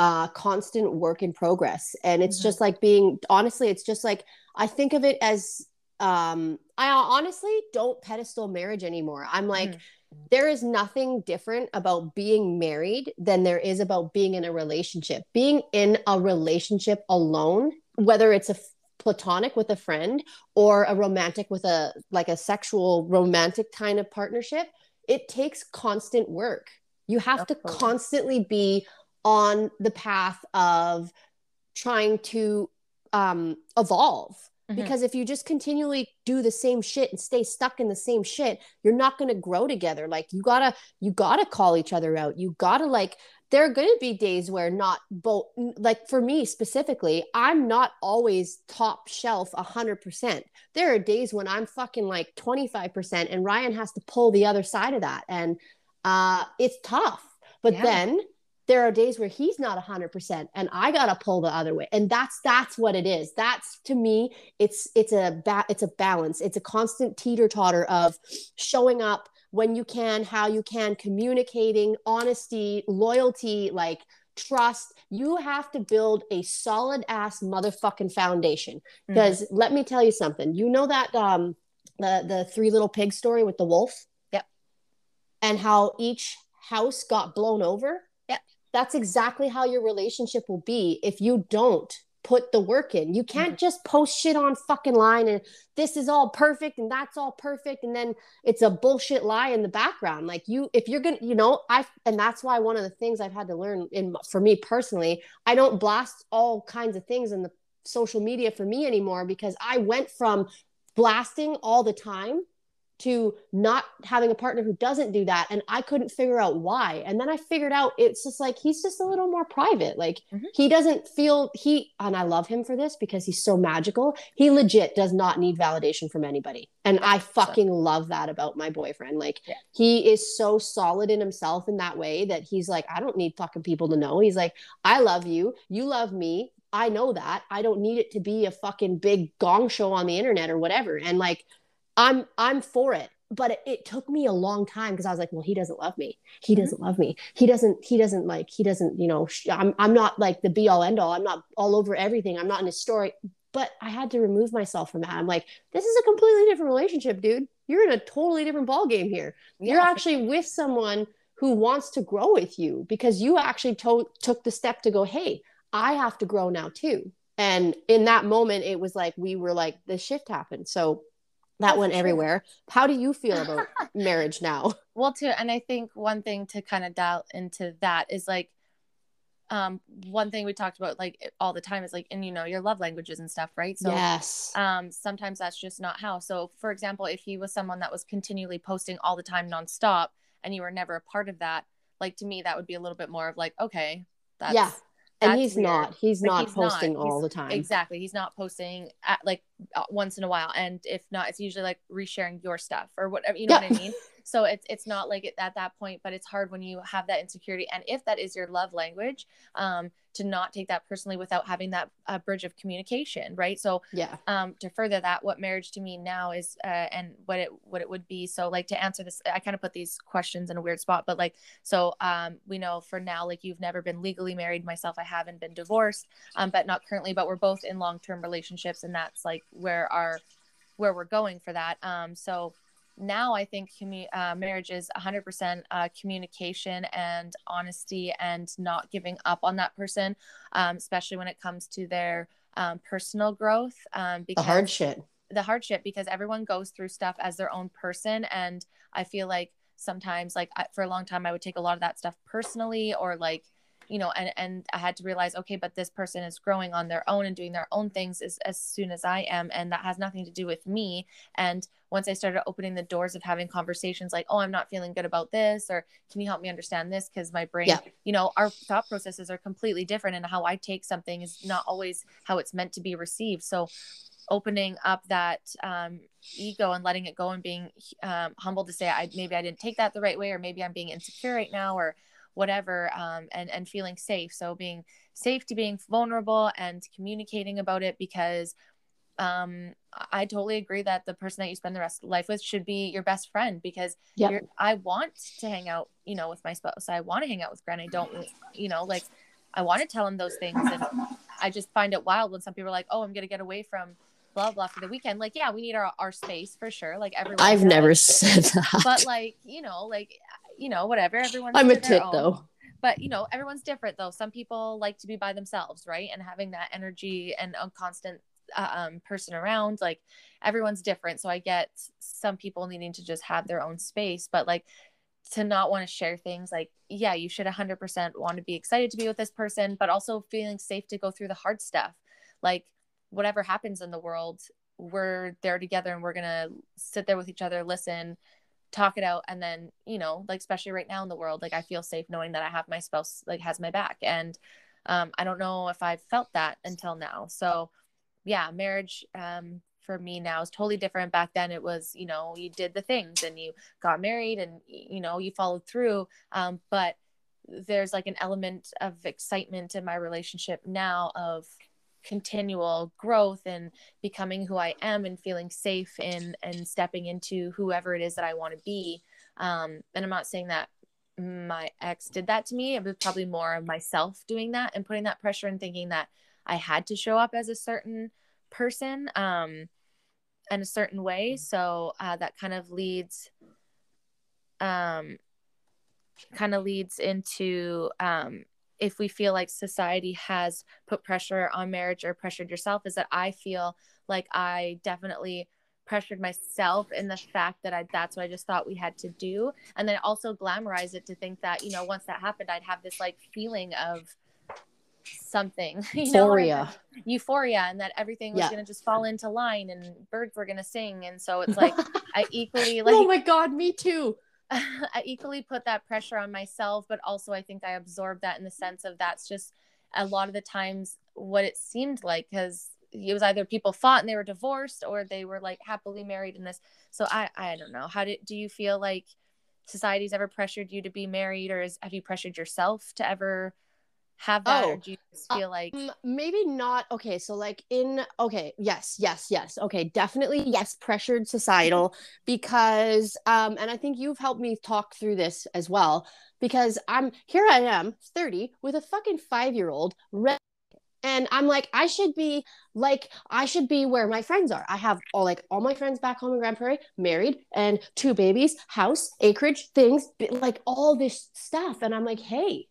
a constant work in progress. And it's mm-hmm. just like being honestly it's just like i think of it as um i honestly don't pedestal marriage anymore. I'm like mm-hmm. there is nothing different about being married than there is about being in a relationship. Being in a relationship alone whether it's a platonic with a friend or a romantic with a like a sexual romantic kind of partnership it takes constant work. You have to constantly be on the path of trying to um, evolve. Mm-hmm. Because if you just continually do the same shit and stay stuck in the same shit, you're not going to grow together. Like you gotta, you gotta call each other out. You gotta like. There are going to be days where not both. Like for me specifically, I'm not always top shelf hundred percent. There are days when I'm fucking like twenty five percent, and Ryan has to pull the other side of that, and uh, it's tough. But yeah. then there are days where he's not 100% and i gotta pull the other way. And that's that's what it is. That's to me it's it's a ba- it's a balance. It's a constant teeter totter of showing up when you can how you can communicating honesty loyalty like trust. You have to build a solid ass motherfucking foundation. Because mm-hmm. let me tell you something. You know that um the the three little pig story with the wolf? Yep. And how each house got blown over that's exactly how your relationship will be if you don't put the work in. You can't mm-hmm. just post shit on fucking line and this is all perfect and that's all perfect and then it's a bullshit lie in the background. Like you if you're going to you know, I and that's why one of the things I've had to learn in for me personally, I don't blast all kinds of things in the social media for me anymore because I went from blasting all the time to not having a partner who doesn't do that and i couldn't figure out why and then i figured out it's just like he's just a little more private like mm-hmm. he doesn't feel he and i love him for this because he's so magical he legit does not need validation from anybody and i fucking so. love that about my boyfriend like yeah. he is so solid in himself in that way that he's like i don't need fucking people to know he's like i love you you love me I know that. I don't need it to be a fucking big gong show on the internet or whatever. And like I'm I'm for it. But it, it took me a long time because I was like, well, he doesn't love me. He mm-hmm. doesn't love me. He doesn't. He doesn't like. He doesn't. You know. Sh- I'm. I'm not like the be all end all. I'm not all over everything. I'm not in his story. But I had to remove myself from that. I'm like, this is a completely different relationship, dude. You're in a totally different ball game here. Yeah. You're actually with someone who wants to grow with you because you actually to- took the step to go, hey, I have to grow now too. And in that moment, it was like we were like the shift happened. So that went everywhere. How do you feel about marriage now? Well, too, and I think one thing to kind of dial into that is like, um, one thing we talked about like all the time is like, and you know, your love languages and stuff, right? So, yes. Um, sometimes that's just not how. So, for example, if he was someone that was continually posting all the time nonstop, and you were never a part of that, like to me, that would be a little bit more of like, okay, that's yeah and he's weird. not he's like, not he's posting not. all he's, the time exactly he's not posting at like uh, once in a while and if not it's usually like resharing your stuff or whatever you know yeah. what i mean so it's it's not like it, at that point but it's hard when you have that insecurity. And if that is your love language um to not take that personally without having that uh, bridge of communication right? So yeah. um to further that what marriage to me now is uh, and what it what it would be. So like to answer this i kind of put these questions in a weird spot but like so um we know for now like you've never been legally married. Myself i haven't been divorced um but not currently but we're both in long-term relationships and that's like where our where we're going for that. Um so now I think commu- uh, marriage is 100% uh, communication and honesty and not giving up on that person, um, especially when it comes to their um, personal growth. Um, because the hardship. The hardship, because everyone goes through stuff as their own person. And I feel like sometimes, like I, for a long time, I would take a lot of that stuff personally or like, you know and and i had to realize okay but this person is growing on their own and doing their own things as, as soon as i am and that has nothing to do with me. And once i started opening the doors of having conversations like oh i'm not feeling good about this or can you help me understand this? Because my brain yeah. you know our thought processes are completely different and how i take something is not always how it's meant to be received. So opening up that um, ego and letting it go and being um, humble to say I maybe I didn't take that the right way or maybe I'm being insecure right now or whatever um, and and feeling safe so being safe to being vulnerable and communicating about it because um, I totally agree that the person that you spend the rest of life with should be your best friend because yep. I want to hang out, you know, with my spouse. I want to hang out with Grant. I don't, you know, like I want to tell him those things. And I just find it wild when some people are like, oh, I'm going to get away from blah, blah for the weekend. Like, yeah, we need our, our space for sure. Like everyone. I've never said that. But like, you know, like you know, whatever. Everyone's I'm a tit though. But you know, everyone's different though. Some people like to be by themselves, right? And having that energy and a constant uh, um, person around, like everyone's different. So I get some people needing to just have their own space, but like to not want to share things like yeah you should 100% want to be excited to be with this person but also feeling safe to go through the hard stuff like whatever happens in the world we're there together and we're going to sit there with each other listen talk it out. And then you know like especially right now in the world like i feel safe knowing that i have my spouse like has my back. And um, i don't know if i've felt that until now. So yeah marriage um, for me now is totally different. Back then it was you know you did the things and you got married and you know you followed through. Um, but there's like an element of excitement in my relationship now of continual growth and becoming who I am and feeling safe in and stepping into whoever it is that I want to be. Um, and I'm not saying that my ex did that to me. It was probably more of myself doing that and putting that pressure and thinking that I had to show up as a certain person um, in a certain way. So uh, that kind of leads um, kind of leads into um, if we feel like society has put pressure on marriage or pressured yourself is that I feel like I definitely pressured myself in the fact that I that's what I just thought we had to do. And then also glamorize it to think that you know once that happened I'd have this like feeling of something euphoria know, euphoria. and that everything was yeah. going to just fall into line and birds were going to sing. And so it's like I equally oh like oh my god me too I equally put that pressure on myself, but also I think I absorbed that in the sense of that's just a lot of the times what it seemed like because it was either people fought and they were divorced or they were like happily married in this. So I I don't know. How did do you feel like society's ever pressured you to be married or is, have you pressured yourself to ever have that oh, or do you uh, feel like um, maybe not okay so like in okay yes yes yes okay definitely yes pressured societal because um and i think you've helped me talk through this as well because i'm here i am 30 with a fucking 5 year old and i'm like i should be like i should be where my friends are. I have all like all my friends back home in grand prairie married and two babies house acreage things like all this stuff and i'm like hey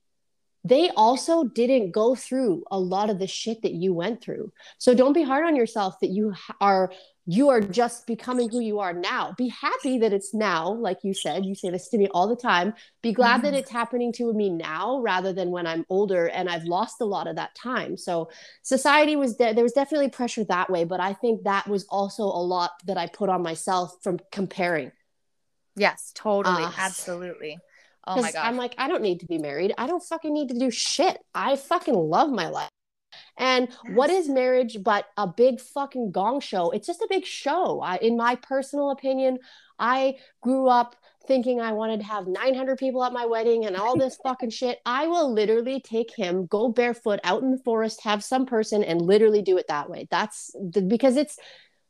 they also didn't go through a lot of the shit that you went through. So don't be hard on yourself that you are you are just becoming who you are now. Be happy that it's now, like you said. You say this to me all the time. Be glad mm-hmm. that it's happening to me now rather than when I'm older and I've lost a lot of that time. So society was de- there was definitely pressure that way, but I think that was also a lot that I put on myself from comparing. Yes, totally, uh, absolutely. Oh my god. I'm like, I don't need to be married. I don't fucking need to do shit. I fucking love my life. And yes. what is marriage but a big fucking gong show? It's just a big show. I, in my personal opinion, I grew up thinking I wanted to have 900 people at my wedding and all this fucking shit. I will literally take him, go barefoot out in the forest, have some person, and literally do it that way. That's the, because it's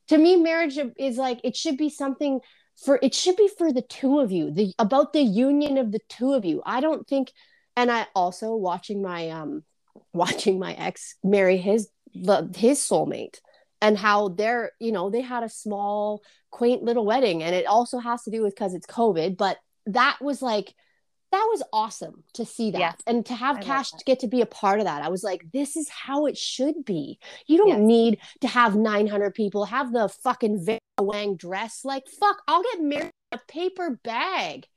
to me, marriage is like it should be something for it should be for the two of you the about the union of the two of you. I don't think and i also watching my um watching my ex marry his his soulmate and how they're you know they had a small quaint little wedding and it also has to do with because it's covid but that was like that was awesome to see that yes. and to have I cash to get to be a part of that i was like this is how it should be you don't yes. need to have 900 people have the fucking Vera wang dress like fuck i'll get married in a paper bag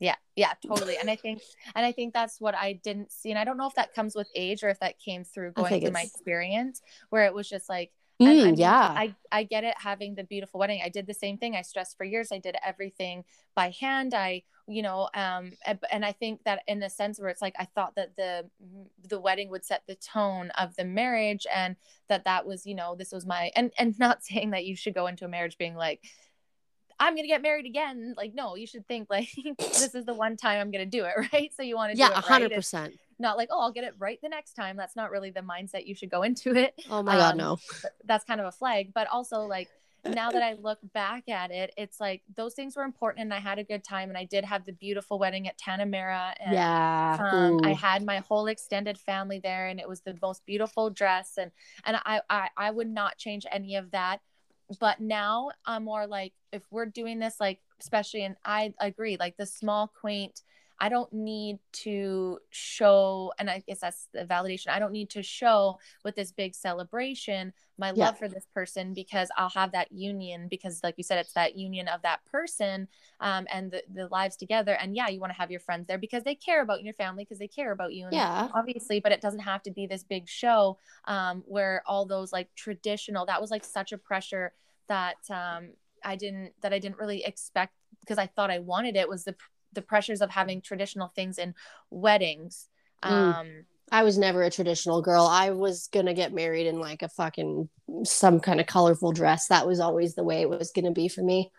Yeah, yeah, totally. And I think and I think that's what I didn't see. And I don't know if that comes with age or if that came through going through my experience where it was just like Mm, I mean, yeah. I, I get it having the beautiful wedding. I did the same thing. I stressed for years. I did everything by hand. I, you know, um, and I think that in a sense where it's like, I thought that the, the wedding would set the tone of the marriage and that that was, you know, this was my, and, and not saying that you should go into a marriage being like, I'm gonna get married again. Like, no, you should think like this is the one time I'm gonna do it, right? So you want to yeah, hundred right. Not like, oh, I'll get it right the next time. That's not really the mindset you should go into it. Oh my um, god, no. That's kind of a flag. But also like now that I look back at it, it's like those things were important and I had a good time and I did have the beautiful wedding at Tanamera and yeah. Um, I had my whole extended family there and it was the most beautiful dress and and I, I I would not change any of that but now I'm more like if we're doing this like especially and I agree like the small quaint I don't need to show and I guess that's the validation I don't need to show with this big celebration my yeah. love for this person because I'll have that union because like you said it's that union of that person um, and the, the lives together and yeah you want to have your friends there because they care about your family because they care about you and yeah obviously but it doesn't have to be this big show um, where all those like traditional that was like such a pressure that um, I didn't that I didn't really expect because I thought I wanted it was the the pressures of having traditional things in weddings mm. um, I was never a traditional girl. I was gonna get married in like a fucking some kind of colorful dress. That was always the way it was gonna be for me.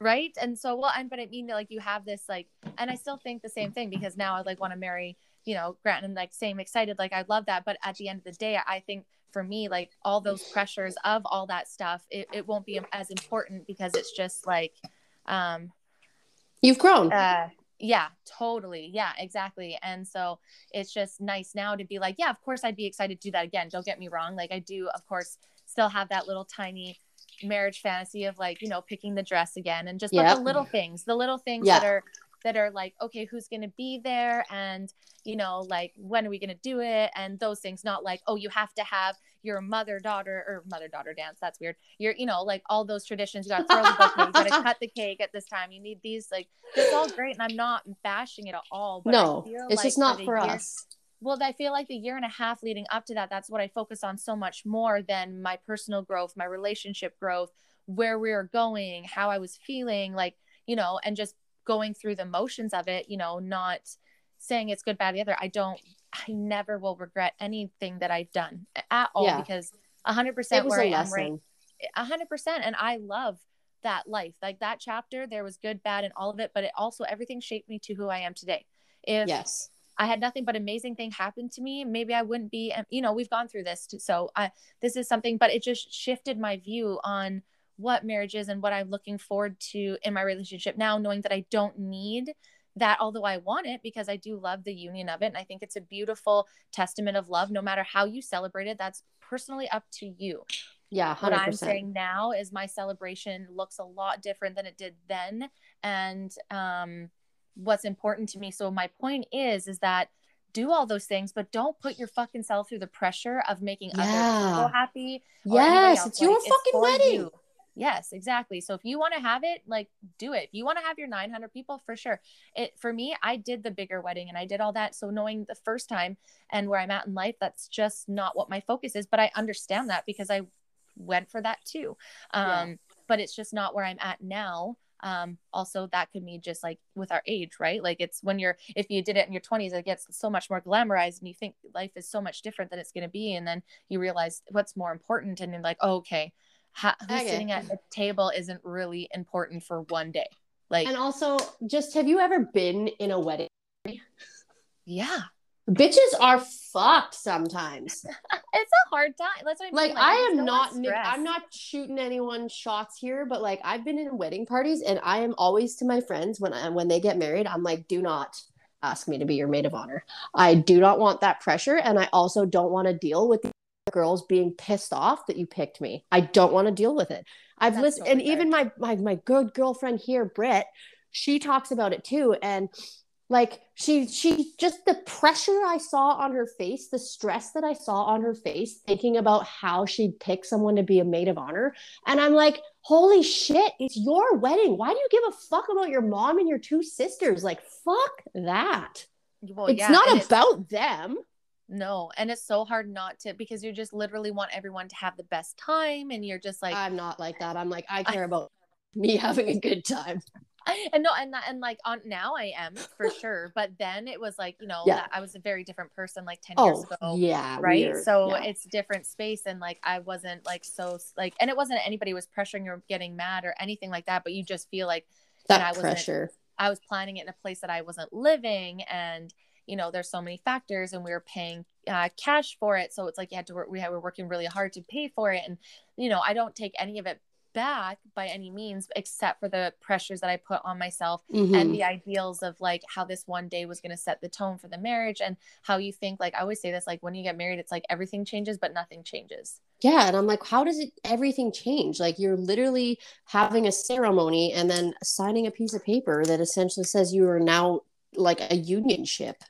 Right. And so well, and but I mean like you have this like and I still think the same thing because now I like want to marry, you know, Grant and like same excited, like I love that. But at the end of the day, I think for me, like all those pressures of all that stuff, it, it won't be as important because it's just like um you've grown. Uh yeah totally yeah exactly and so it's just nice now to be like yeah of course i'd be excited to do that again don't get me wrong like i do of course still have that little tiny marriage fantasy of like you know picking the dress again and just yep. the little things the little things yeah. that are that are like okay who's going to be there? And you know like when are we going to do it? And those things not like oh you have to have your mother daughter or mother daughter dance that's weird. You're you know like all those traditions you got to throw the bouquet you got to cut the cake at this time. You need these like it's all great and i'm not bashing it at all no it's like just not for, for us. Well i feel like the year and a half leading up to that that's what i focus on so much more than my personal growth my relationship growth where we are going how i was feeling like you know and just going through the motions of it you know not saying it's good bad the other i don't i never will regret anything that i've done at all yeah. because 100% where i am right 100% and i love that life like that chapter there was good bad and all of it but it also everything shaped me to who i am today if yes I had nothing but amazing thing happen to me, maybe I wouldn't be. You know, we've gone through this, too, so I this is something, but it just shifted my view on what marriage is and what I'm looking forward to in my relationship now, knowing that I don't need that, although I want it because I do love the union of it. And I think it's a beautiful testament of love, no matter how you celebrate it. That's personally up to you. Yeah, 100%. what I'm saying now is my celebration looks a lot different than it did then. And um, what's important to me. So my point is, is that do all those things, but don't put your fucking self through the pressure of making yeah. other people happy. Yes, it's like, your fucking wedding. You. Yes, exactly. So if you want to have it, like do it. If you want to have your 900 people, for sure. It for me, I did the bigger wedding and I did all that. So knowing the first time and where I'm at in life, that's just not what my focus is. But I understand that because I went for that too. Um, yeah. But it's just not where I'm at now. Um, also, that could mean just like with our age, right? Like it's when you're if you did it in your 20s, it gets so much more glamorized, and you think life is so much different than it's going to be, and then you realize what's more important, and you're like, oh, okay ha- who's okay. sitting at the table isn't really important for one day. Like, and also, just have you ever been in a wedding? Yeah. Bitches are fucked sometimes. it's a hard time. That's what I mean. Like, like I am not. I'm not shooting anyone shots here, but like I've been in wedding parties, and I am always to my friends when I, when they get married. I'm like, do not ask me to be your maid of honor. I do not want that pressure, and I also don't want to deal with the girls being pissed off that you picked me. I don't want to deal with it. I've That's listened, so and even my, my my good girlfriend here, Britt, she talks about it too. And like she she just the pressure i saw on her face the stress that i saw on her face thinking about how she'd pick someone to be a maid of honor and i'm like holy shit it's your wedding why do you give a fuck about your mom and your two sisters like fuck that well, it's yeah, not about them no and it's so hard not to because you just literally want everyone to have the best time and you're just like i'm not like that i'm like i care about me having a good time and no and that and like on now i am for sure but then it was like you know yeah. i was a very different person like 10 oh, years ago yeah right weird. so yeah. it's different space and like i wasn't like so like and it wasn't anybody was pressuring or getting mad or anything like that but you just feel like that I pressure i was planning it in a place that i wasn't living and you know there's so many factors and we were paying uh, cash for it. So it's like you had to work we had, were working really hard to pay for it. And you know i don't take any of it back by any means except for the pressures that i put on myself mm-hmm. and the ideals of like how this one day was going to set the tone for the marriage and how you think like i always say this like when you get married it's like everything changes but nothing changes. Yeah and i'm like how does it everything change? Like you're literally having a ceremony and then signing a piece of paper that essentially says you are now like a union ship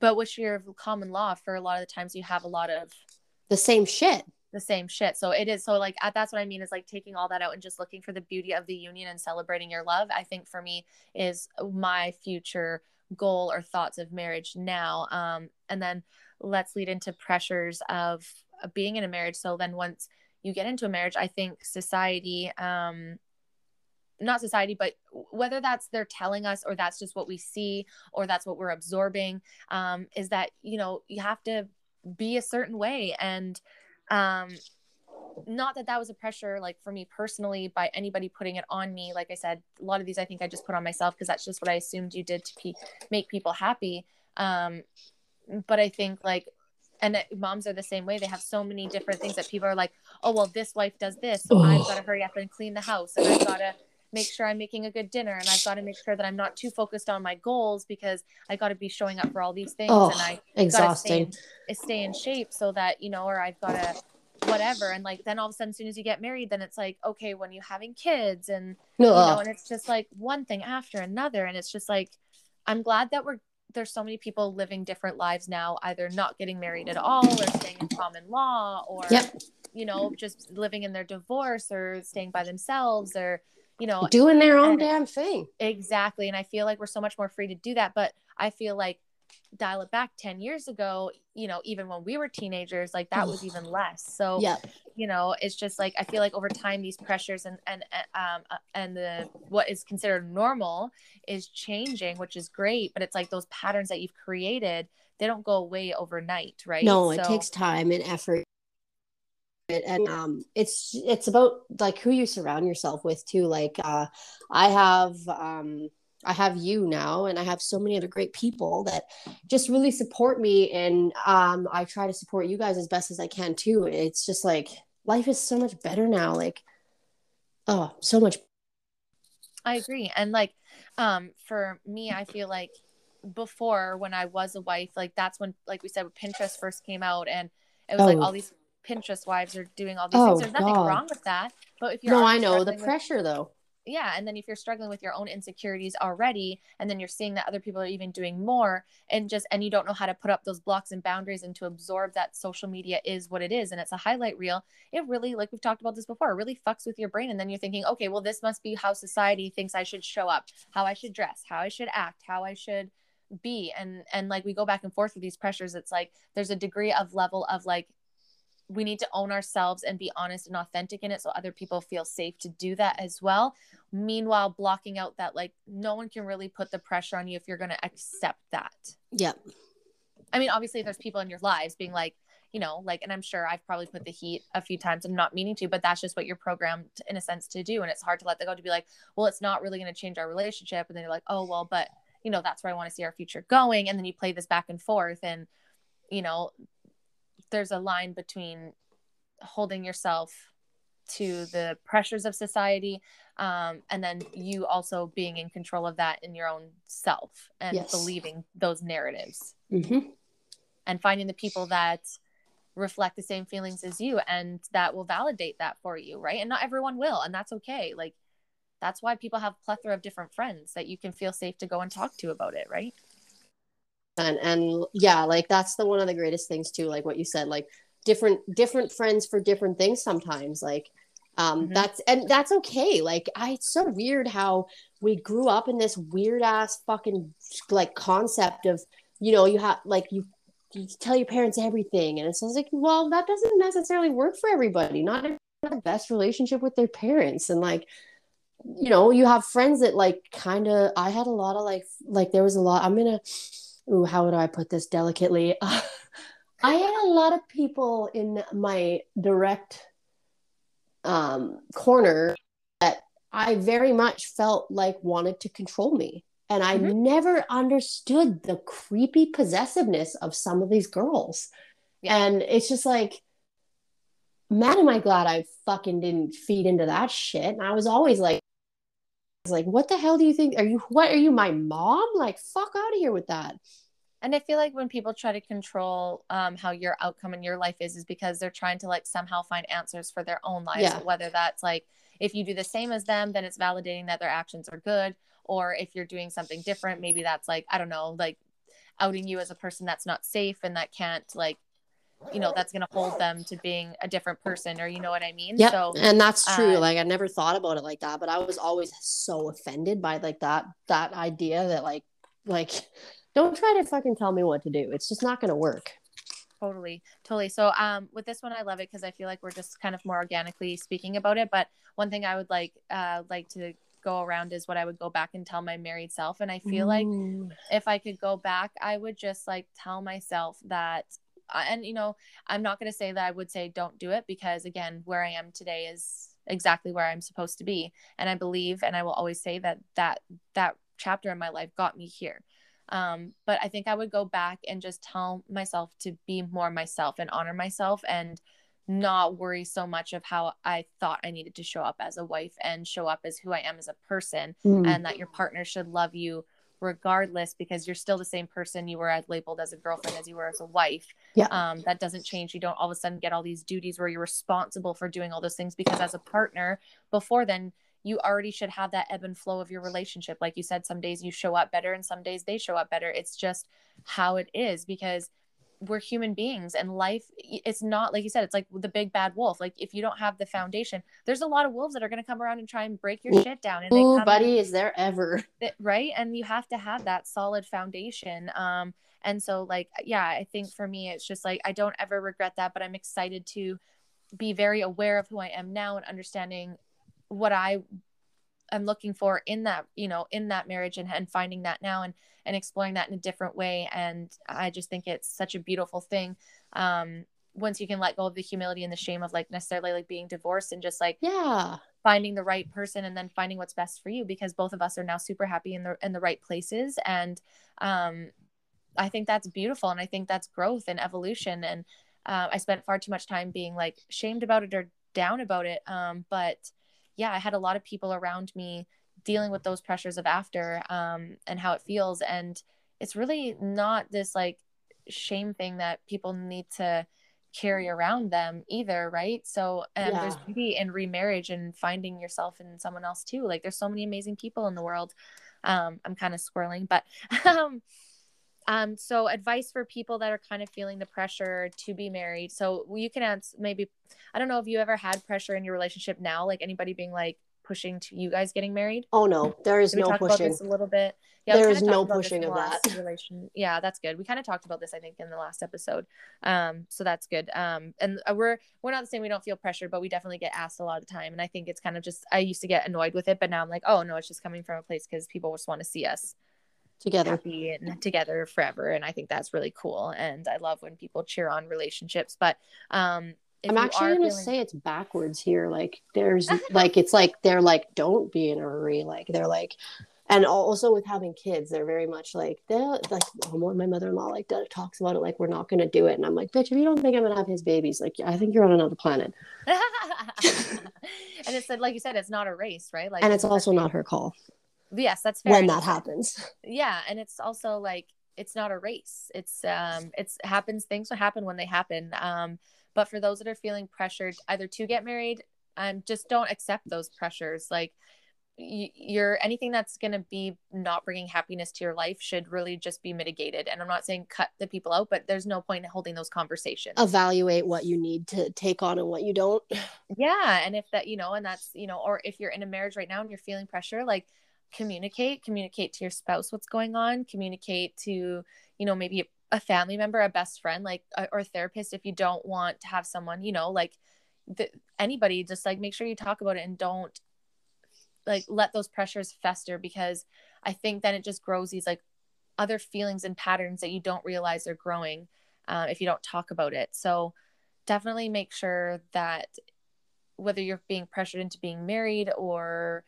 but which your common law for a lot of the times you have a lot of the same shit the same shit. So it is so like that's what I mean is like taking all that out and just looking for the beauty of the union and celebrating your love. I think for me is my future goal or thoughts of marriage now. Um, and then let's lead into pressures of, of being in a marriage. So then once you get into a marriage, I think society, um, not society, but whether that's they're telling us or that's just what we see or that's what we're absorbing, um, is that you know you have to be a certain way. And um not that that was a pressure like for me personally by anybody putting it on me. Like i said a lot of these i think i just put on myself because that's just what i assumed you did to pe- make people happy. Um but i think like and moms are the same way. They have so many different things that people are like oh well this wife does this so i've got to hurry up and clean the house and i've got to make sure i'm making a good dinner and i've got to make sure that i'm not too focused on my goals because i got to be showing up for all these things oh, and i exhausting got to stay in, stay in shape so that you know or i've got to whatever and like then all of a sudden as soon as you get married then it's like okay when you're having kids and you know and it's just like one thing after another and it's just like i'm glad that we're there's so many people living different lives now either not getting married at all or staying in common law or yep. you know just living in their divorce or staying by themselves or you know doing their own damn thing. Exactly and i feel like we're so much more free to do that but i feel like dial it back 10 years ago you know even when we were teenagers like that was even less. So yeah you know it's just like i feel like over time these pressures and and um uh, and the what is considered normal is changing which is great but it's like those patterns that you've created they don't go away overnight right? No so, it takes time and effort and um it's it's about like who you surround yourself with too like uh i have um I have you now, and I have so many other great people that just really support me. And um, I try to support you guys as best as I can too. It's just like life is so much better now. Like, oh, so much. I agree. And like, um, for me, I feel like before when I was a wife, like that's when, like we said, when Pinterest first came out, and it was oh. like all these Pinterest wives are doing all these oh, things. There's nothing God. wrong with that. But if you're no, I know the pressure with, though yeah and then if you're struggling with your own insecurities already and then you're seeing that other people are even doing more and just and you don't know how to put up those blocks and boundaries and to absorb that social media is what it is and it's a highlight reel it really like we've talked about this before really fucks with your brain and then you're thinking okay well this must be how society thinks i should show up how i should dress how i should act how i should be and and like we go back and forth with these pressures it's like there's a degree of level of like we need to own ourselves and be honest and authentic in it so other people feel safe to do that as well. Meanwhile blocking out that like no one can really put the pressure on you if you're going to accept that. Yep. I mean obviously there's people in your lives being like you know like and i'm sure i've probably put the heat a few times. And not meaning to but that's just what you're programmed in a sense to do and it's hard to let that go to be like well it's not really going to change our relationship and then you're like oh well but you know that's where i want to see our future going and then you play this back and forth and you know there's a line between holding yourself to the pressures of society um, and then you also being in control of that in your own self and yes. believing those narratives mm-hmm. and finding the people that reflect the same feelings as you and that will validate that for you right and not everyone will and that's okay like that's why people have plethora of different friends that you can feel safe to go and talk to about it right and and yeah like that's the one of the greatest things too like what you said like different different friends for different things sometimes like um Mhm. that's and that's okay like i it's so weird how we grew up in this weird ass fucking like concept of you know you have like you you tell your parents everything and it's like well that doesn't necessarily work for everybody not the best relationship with their parents and like you know you have friends that like kind of i had a lot of like like there was a lot i'm gonna ooh how would i put this delicately i had a lot of people in my direct um corner that i very much felt like wanted to control me and i Mhm. never understood the creepy possessiveness of some of these girls Yeah. and it's just like man am i glad i fucking didn't feed into that shit and i was always like was like what the hell do you think are you what are you my mom like fuck out of here with that And I feel like when people try to control um, how your outcome in your life is, is because they're trying to like somehow find answers for their own lives. Yeah. Whether that's like if you do the same as them, then it's validating that their actions are good. Or if you're doing something different, maybe that's like, I don't know, like outing you as a person that's not safe and that can't like, you know, that's going to hold them to being a different person or you know what I mean? yeah So and that's true uh, like i never thought about it like that but i was always so offended by like that that idea that like like don't try to fucking tell me what to do it's just not gonna work Totally, totally. So, um, with this one, I love it because I feel like we're just kind of more organically speaking about it. But one thing I would like, uh, like to go around is what I would go back and tell my married self. And I feel like if I could go back, I would just like tell myself that, and you know, I'm not going to say that I would say don't do it because again, where I am today is exactly where I'm supposed to be. And I believe, and I will always say that that that chapter in my life got me here. Um, but I think I would go back and just tell myself to be more myself and honor myself and not worry so much of how I thought I needed to show up as a wife and show up as who I am as a person Mm. and that your partner should love you regardless because you're still the same person you were as labeled as a girlfriend as you were as a wife. Yeah. Um, that doesn't change. You don't all of a sudden get all these duties where you're responsible for doing all those things because as a partner, before then, you already should have that ebb and flow of your relationship. Like you said, some days you show up better and some days they show up better. It's just how it is because we're human beings and life it's not like you said it's like the big bad wolf. Like if you don't have the foundation there's a lot of wolves that are going to come around and try and break your shit down and Ooh, buddy is there ever? Right? And you have to have that solid foundation um and so like yeah i think for me it's just like i don't ever regret that but i'm excited to be very aware of who i am now and understanding what i am looking for in that you know in that marriage and, and finding that now and and exploring that in a different way. And i just think it's such a beautiful thing um once you can let go of the humility and the shame of like necessarily like being divorced and just like yeah. finding the right person and then finding what's best for you because both of us are now super happy in the in the right places. And um I think that's beautiful and I think that's growth and evolution. And uh, I spent far too much time being like shamed about it or down about it. Um but yeah I had a lot of people around me dealing with those pressures of after um and how it feels. And it's really not this like shame thing that people need to carry around them either right? So um, there's beauty in remarriage and finding yourself in someone else too. Like there's so many amazing people in the world. Um i'm kind of squirreling but um um so advice for people that are kind of feeling the pressure to be married so you can answer maybe i don't know if you ever had pressure in your relationship now like anybody being like pushing to you guys getting married oh no there is did no pushing a little bit? Yeah, There is no talked about this pushing of that. Relation. Yeah, that's good. We kind of talked about this, I think, in the last episode. Um, so that's good. Um, and uh, we're we're not saying we don't feel pressured, but we definitely get asked a lot of the time. And I think it's kind of just I used to get annoyed with it, but now I'm like, oh no, it's just coming from a place because people just want to see us together happy and together forever. And I think that's really cool. And I love when people cheer on relationships. But um, I'm actually gonna feeling- say it's backwards here. Like there's like it's like they're like don't be in a hurry. Like they're like, and also with having kids, they're very much like they're like oh, my mother-in-law like talks about it like we're not gonna do it, and I'm like, bitch, if you don't think I'm gonna have his babies, like I think you're on another planet, and it's like you said, it's not a race, right? Like and it's also not her call yes, that's fair. when that happens. yeah and it's also like it's not a race. It's um it's happens things will happen when they happen. Um but for those that are feeling pressured either to get married um just don't accept those pressures. Like you're anything that's going to be not bringing happiness to your life should really just be mitigated. And i'm not saying cut the people out but there's no point in holding those conversations. Evaluate what you need to take on and what you don't. Yeah and if that you know and that's you know or if you're in a marriage right now and you're feeling pressure like communicate communicate to your spouse what's going on communicate to you know maybe a family member a best friend like or a therapist if you don't want to have someone you know like the, anybody just like make sure you talk about it and don't like let those pressures fester because I think then it just grows these like other feelings and patterns that you don't realize are growing uh, if you don't talk about it. So definitely make sure that whether you're being pressured into being married or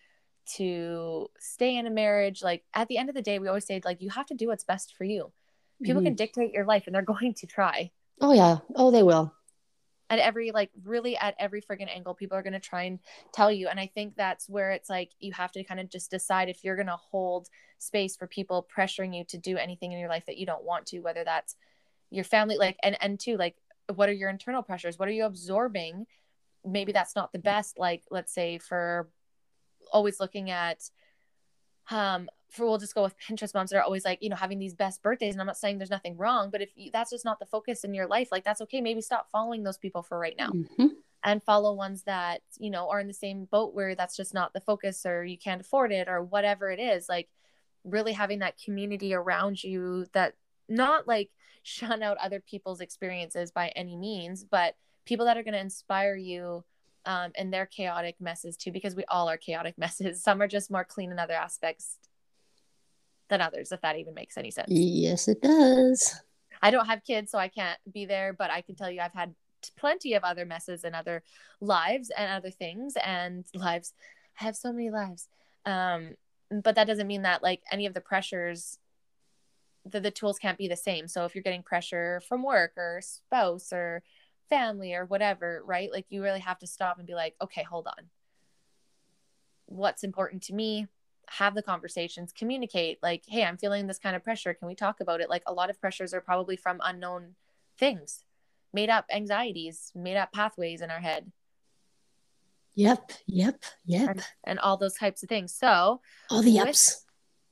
to stay in a marriage, like at the end of the day, we always say like you have to do what's best for you. People mm-hmm. can dictate your life and they're going to try. Oh yeah. Oh, they will at every like really at every friggin' angle people are going to try and tell you and i think that's where it's like you have to kind of just decide if you're going to hold space for people pressuring you to do anything in your life that you don't want to whether that's your family like and and two like what are your internal pressures what are you absorbing maybe that's not the best like let's say for always looking at um for we'll just go with Pinterest moms that are always like, you know, having these best birthdays. And I'm not saying there's nothing wrong, but if you, that's just not the focus in your life, like that's okay. Maybe stop following those people for right now mm-hmm. and follow ones that, you know, are in the same boat where that's just not the focus or you can't afford it or whatever it is. Like really having that community around you that not like shun out other people's experiences by any means, but people that are going to inspire you um, and their chaotic messes too, because we all are chaotic messes. Some are just more clean in other aspects than others, if that even makes any sense. Yes, it does. I don't have kids, so I can't be there, but I can tell you I've had plenty of other messes and other lives and other things and lives. I have so many lives. Um, but that doesn't mean that like any of the pressures the, the tools can't be the same. So if you're getting pressure from work or spouse or family or whatever, right? Like you really have to stop and be like, okay, hold on. What's important to me? have the conversations, communicate like, hey, I'm feeling this kind of pressure. Can we talk about it? Like a lot of pressures are probably from unknown things, made up anxieties, made up pathways in our head. Yep, yep, yep. And, and all those types of things. So all the ups.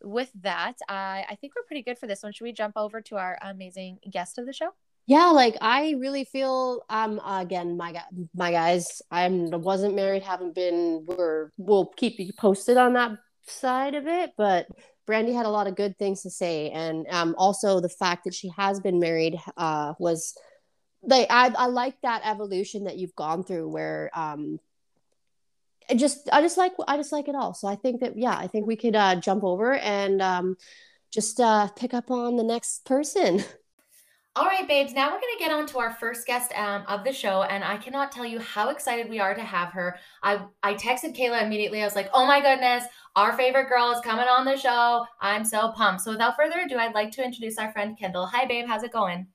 With, with that, I I think we're pretty good for this one. Should we jump over to our amazing guest of the show? Yeah like i really feel um again my guy my guys i'm wasn't married haven't been we're we'll keep you posted on that side of it, but Brandy had a lot of good things to say, and um, also the fact that she has been married uh, was like I, I like that evolution that you've gone through, where um, it just I just like I just like it all. So I think that yeah, I think we could uh, jump over and um, just uh, pick up on the next person. All right, babes, now we're going to get on to our first guest um, of the show, and I cannot tell you how excited we are to have her. I, I texted Kayla immediately. I was like, oh my goodness, our favorite girl is coming on the show. I'm so pumped. So without further ado, I'd like to introduce our friend Kendall. Hi, babe. How's it going?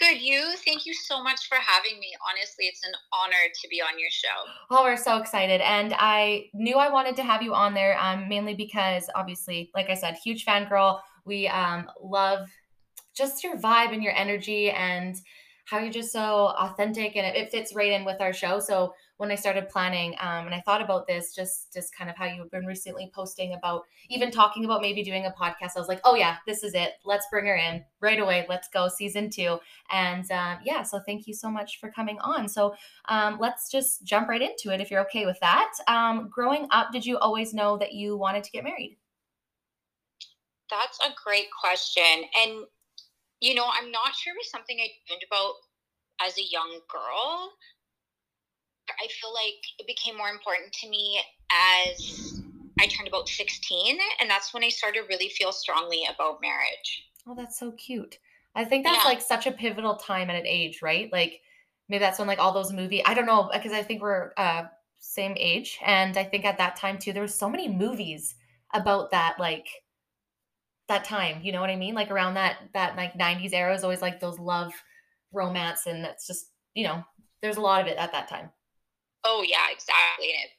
Good, you. Thank you so much for having me. Honestly, it's an honor to be on your show. Oh, we're so excited. And I knew I wanted to have you on there um, mainly because, obviously, like I said, huge fan girl. We um, love just your vibe and your energy and how you're just so authentic and it, it fits right in with our show. So when I started planning um, and I thought about this, just just kind of how you've been recently posting about even talking about maybe doing a podcast, I was like, oh yeah, this is it. Let's bring her in right away. Let's go season two. And uh, yeah, so thank you so much for coming on. So um, let's just jump right into it if you're okay with that. Um, growing up, did you always know that you wanted to get married? That's a great question. And you know, I'm not sure it was something I dreamed about as a young girl. I feel like it became more important to me as I turned about 16, and that's when I started to really feel strongly about marriage. Oh, that's so cute. I think that's yeah. like such a pivotal time at an age, right? Like maybe that's when like all those movie, I don't know, because I think we're uh same age. And I think at that time too, there was so many movies about that, like that time you know what i mean like around that that like 90s era is always like those love romance and that's just you know there's a lot of it at that time oh yeah exactly and it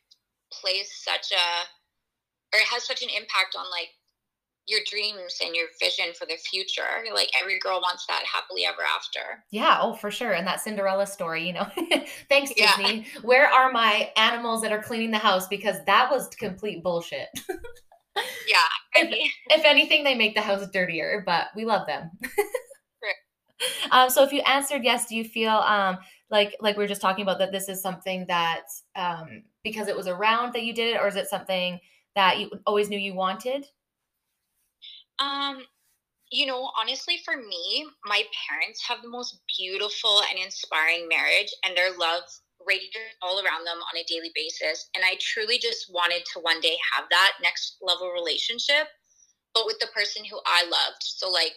plays such a or it has such an impact on like your dreams and your vision for the future. Like every girl wants that happily ever after. Yeah, oh for sure. And that Cinderella story, you know. Thanks Disney. Yeah. Where are my animals that are cleaning the house because that was complete bullshit. yeah. If, if, anything they make the house dirtier, but we love them. um so if you answered yes, do you feel um like like we are just talking about that this is something that um because it was around that you did it or is it something that you always knew you wanted? Um, you know, honestly, for me, my parents have the most beautiful and inspiring marriage, and their love all around them on a daily basis. And I truly just wanted to one day have that next level relationship, but with the person who I loved. So, like,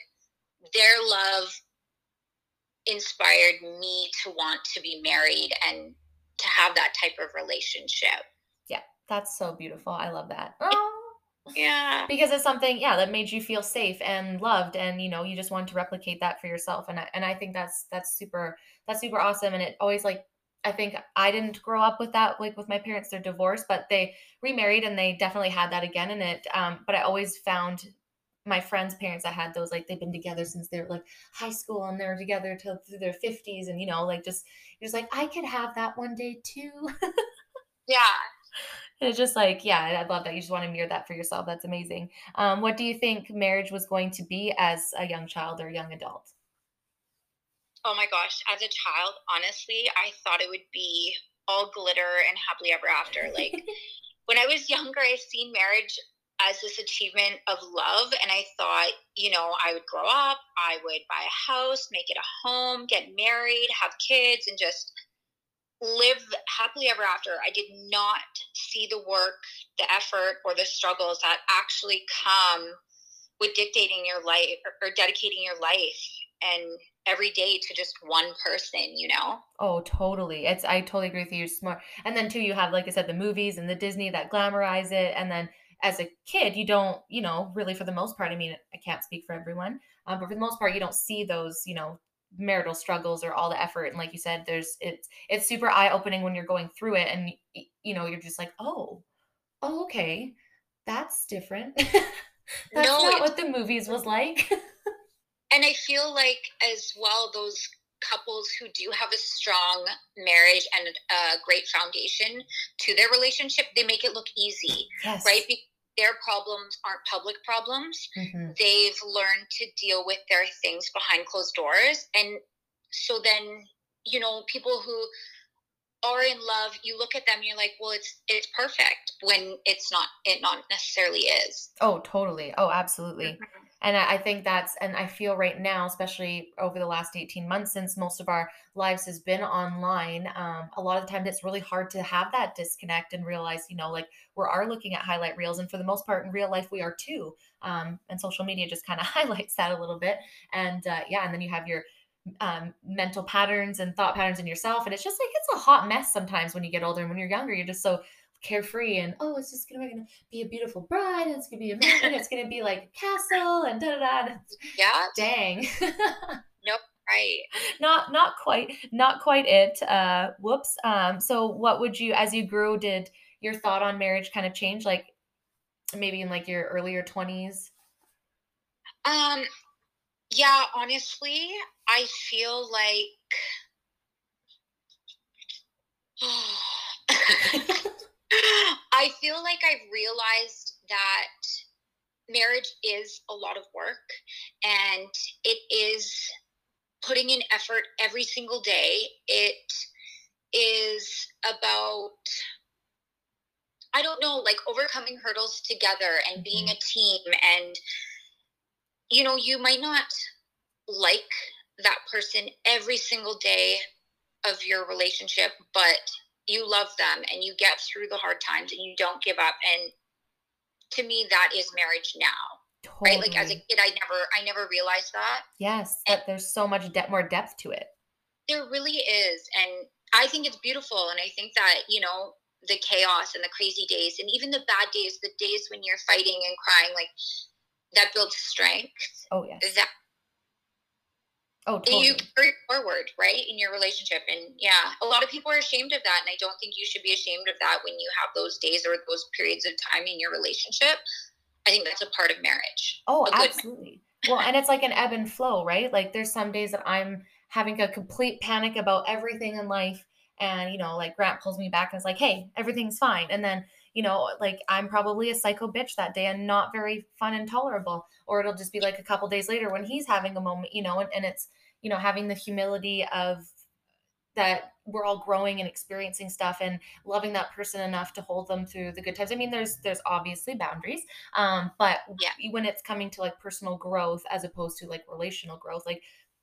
their love inspired me to want to be married and to have that type of relationship. Yeah, that's so beautiful. I love that. Oh yeah because it's something yeah that made you feel safe and loved and you know you just want to replicate that for yourself and I, and I think that's that's super that's super awesome and it always like I think I didn't grow up with that like with my parents they're divorced but they remarried and they definitely had that again in it um but I always found my friends' parents that had those like they've been together since they were like high school and they're together till through their 50s and you know like just you're just like I could have that one day too. yeah it's just like, yeah, I love that. You just want to mirror that for yourself. That's amazing. Um, what do you think marriage was going to be as a young child or young adult? Oh my gosh, as a child, honestly, I thought it would be all glitter and happily ever after. Like when I was younger, I seen marriage as this achievement of love. And I thought, you know, I would grow up, I would buy a house, make it a home, get married, have kids, and just live happily ever after. I did not see the work, the effort, or the struggles that actually come with dictating your life or, or dedicating your life and every day to just one person, you know? Oh, totally. It's I totally agree with you. You're smart. And then too, you have, like I said, the movies and the Disney that glamorize it. And then as a kid, you don't, you know, really for the most part, I mean, I can't speak for everyone, um, but for the most part, you don't see those, you know, marital struggles or all the effort and like you said there's it's it's super eye opening when you're going through it and you know you're just like oh oh okay that's different that's no, not what the movies was like and i feel like as well those couples who do have a strong marriage and a great foundation to their relationship they make it look easy yes. right their problems aren't public problems. Mm-hmm. They've learned to deal with their things behind closed doors. And so then, you know, people who are in love, you look at them, you're like, well, it's it's perfect when it's not it not necessarily is. Oh, totally. Oh, absolutely. Mm-hmm and I, think that's and i feel right now especially over the last 18 months since most of our lives has been online um, a lot of the time it's really hard to have that disconnect and realize you know like we are looking at highlight reels and for the most part in real life we are too um, and social media just kind of highlights that a little bit and uh, yeah and then you have your um, mental patterns and thought patterns in yourself and it's just like it's a hot mess sometimes when you get older and when you're younger you're just so carefree and oh it's just gonna, gonna be a beautiful bride and it's gonna be amazing it's gonna be like a castle and da da da yeah. dang. Nope right. Not not quite not quite it uh whoops um so what would you as you grew did your thought on marriage kind of change like maybe in like your earlier 20s um yeah honestly i feel like I feel like I've realized that marriage is a lot of work and it is putting in effort every single day. It is about I don't know, like overcoming hurdles together and being mm-hmm. a team. And, you know, you might not like that person every single day of your relationship, but you love them and you get through the hard times and you don't give up. And to me that is marriage now totally. right? Like as a kid i never i never realized that. Yes but there's so much de- more depth to it. There really is. And i think it's beautiful. And i think that you know the chaos and the crazy days and even the bad days the days when you're fighting and crying like that builds strength. Oh yes. That Oh, totally. You carry forward, right, in your relationship. And yeah, a lot of people are ashamed of that. And I don't think you should be ashamed of that when you have those days or those periods of time in your relationship. I think that's a part of marriage. Oh, absolutely. well, and it's like an ebb and flow, right? Like there's some days that I'm having a complete panic about everything in life. And, you know, like Grant pulls me back and is like, hey, everything's fine. And then, you know, like I'm probably a psycho bitch that day and not very fun and tolerable. Or it'll just be like a couple days later when he's having a moment, you know, and, and it's, you know, having the humility of that we're all growing and experiencing stuff and loving that person enough to hold them through the good times. I mean, there's there's obviously boundaries, um, but yeah. when it's coming to like personal growth as opposed to like relational growth, like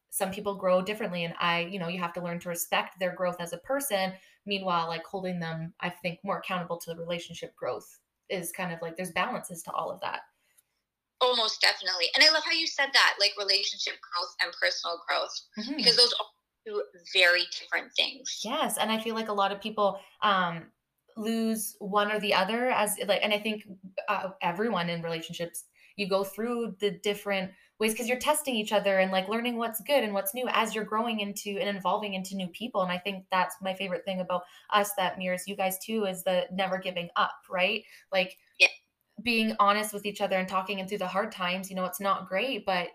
some people grow differently, and I, you know, you have to learn to respect their growth as a person. Meanwhile, like holding them, I think, more accountable to the relationship growth is kind of like there's balances to all of that. Almost definitely, and I love how you said that, like relationship growth and personal growth, mm-hmm. because those are two very different things. Yes, and I feel like a lot of people um, lose one or the other as like, and I think uh, everyone in relationships you go through the different ways because you're testing each other and like learning what's good and what's new as you're growing into and evolving into new people and i think that's my favorite thing about us that mirrors you guys too is the never giving up right like. Being honest with each other and talking and through the hard times you know it's not great but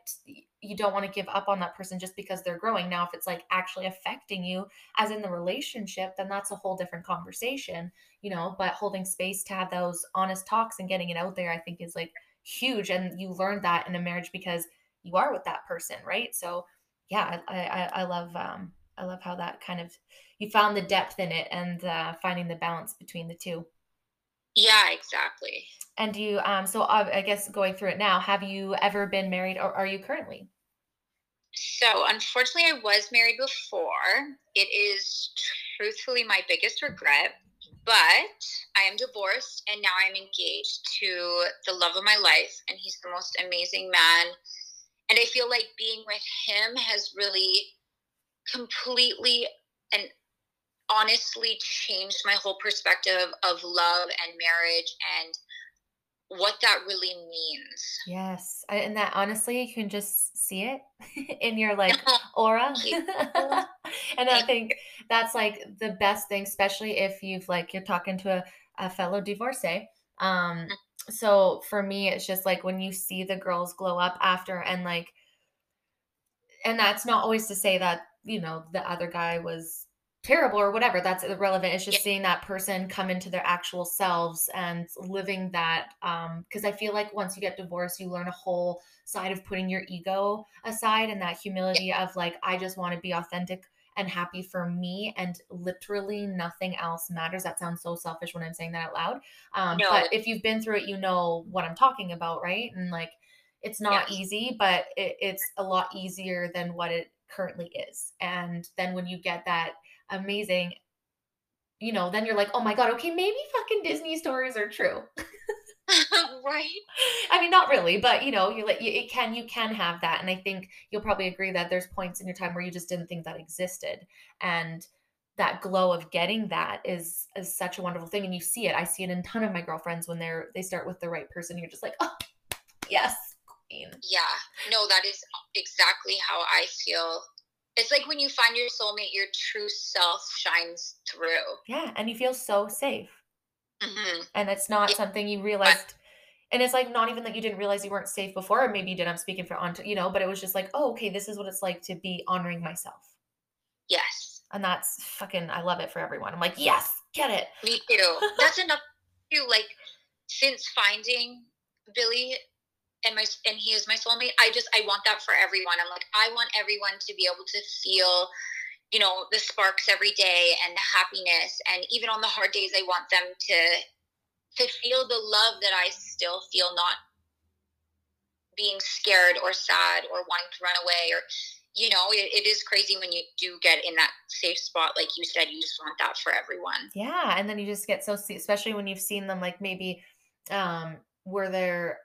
you don't want to give up on that person just because they're growing. Now, if it's like actually affecting you, as in the relationship, then that's a whole different conversation, you know. But holding space to have those honest talks and getting it out there, I think, is like huge. And you learn that in a marriage because you are with that person, right? So, yeah, I I, I love um I love how that kind of you found the depth in it and uh, finding the balance between the two. Yeah, exactly. And you, um, so uh, I guess going through it now, have you ever been married or are you currently? So, unfortunately, I was married before. It is truthfully my biggest regret, but I am divorced and now I'm engaged to the love of my life, and he's the most amazing man. And I feel like being with him has really completely and honestly changed my whole perspective of love and marriage and what that really means. Yes. And that honestly, you can just see it in your like aura. and I think that's like the best thing, especially if you've like, you're talking to a, a fellow divorcee. Um, mm. so for me, it's just like when you see the girls glow up after and like, and that's not always to say that, you know, the other guy was terrible or whatever that's irrelevant it's just yeah. seeing that person come into their actual selves and living that um because i feel like once you get divorced you learn a whole side of putting your ego aside and that humility yeah. of like i just want to be authentic and happy for me and literally nothing else matters that sounds so selfish when i'm saying that out loud um no. but if you've been through it you know what i'm talking about right and like it's not yes. easy but it, it's a lot easier than what it currently is and then when you get that amazing you know then you're like oh my god okay maybe fucking disney stories are true. Right. I mean not really but you know you like you it can you can have that and i think you'll probably agree that there's points in your time where you just didn't think that existed and that glow of getting that is is such a wonderful thing and you see it i see it in a ton of my girlfriends when they're they start with the right person you're just like oh yes queen. Yeah. No that is exactly how i feel it's like when you find your soulmate, your true self shines through. Yeah, and you feel so safe. Mm-hmm. And it's not yeah. something you realized. And it's like not even that you didn't realize you weren't safe before. or Maybe you did. I'm speaking for on, you know, but it was just like, oh, okay, this is what it's like to be honoring myself. Yes. And that's fucking. I love it for everyone. I'm like, yes, get it. Me too. That's enough. Too. Like since finding Billy and my and he is my soulmate i just i want that for everyone. I'm like i want everyone to be able to feel you know the sparks every day and the happiness. And even on the hard days i want them to to feel the love that i still feel not being scared or sad or wanting to run away or you know it, it is crazy when you do get in that safe spot like you said you just want that for everyone. Yeah and then you just get so especially when you've seen them like maybe um where they're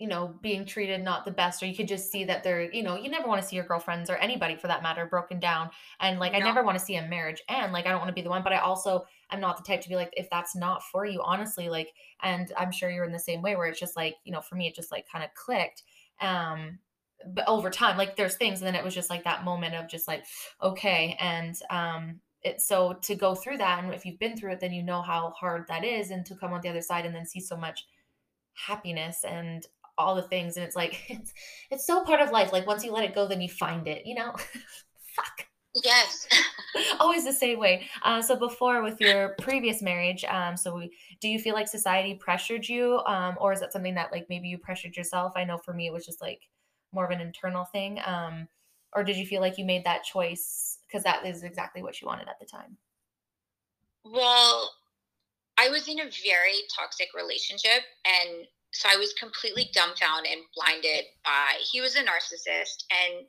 you know, being treated not the best, or you could just see that they're, you know, you never want to see your girlfriends or anybody for that matter broken down. And like, no. I never want to see a marriage and like, I don't want to be the one, but I also am not the type to be like, if that's not for you, honestly, like, and I'm sure you're in the same way where it's just like, you know, for me, it just like kind of clicked. Um, but over time, like there's things, and then it was just like that moment of just like, okay. And, um, it, so to go through that, and if you've been through it, then you know how hard that is, and to come on the other side and then see so much happiness and all the things and it's like it's it's so part of life. Like once you let it go then you find it you know? Fuck. Yes. Always the same way. Uh, so before with your previous marriage um so we, do you feel like society pressured you um or is that something that like maybe you pressured yourself? I know for me it was just like more of an internal thing um or did you feel like you made that choice because that is exactly what you wanted at the time? Well i was in a very toxic relationship and so I was completely dumbfounded and blinded by he was a narcissist and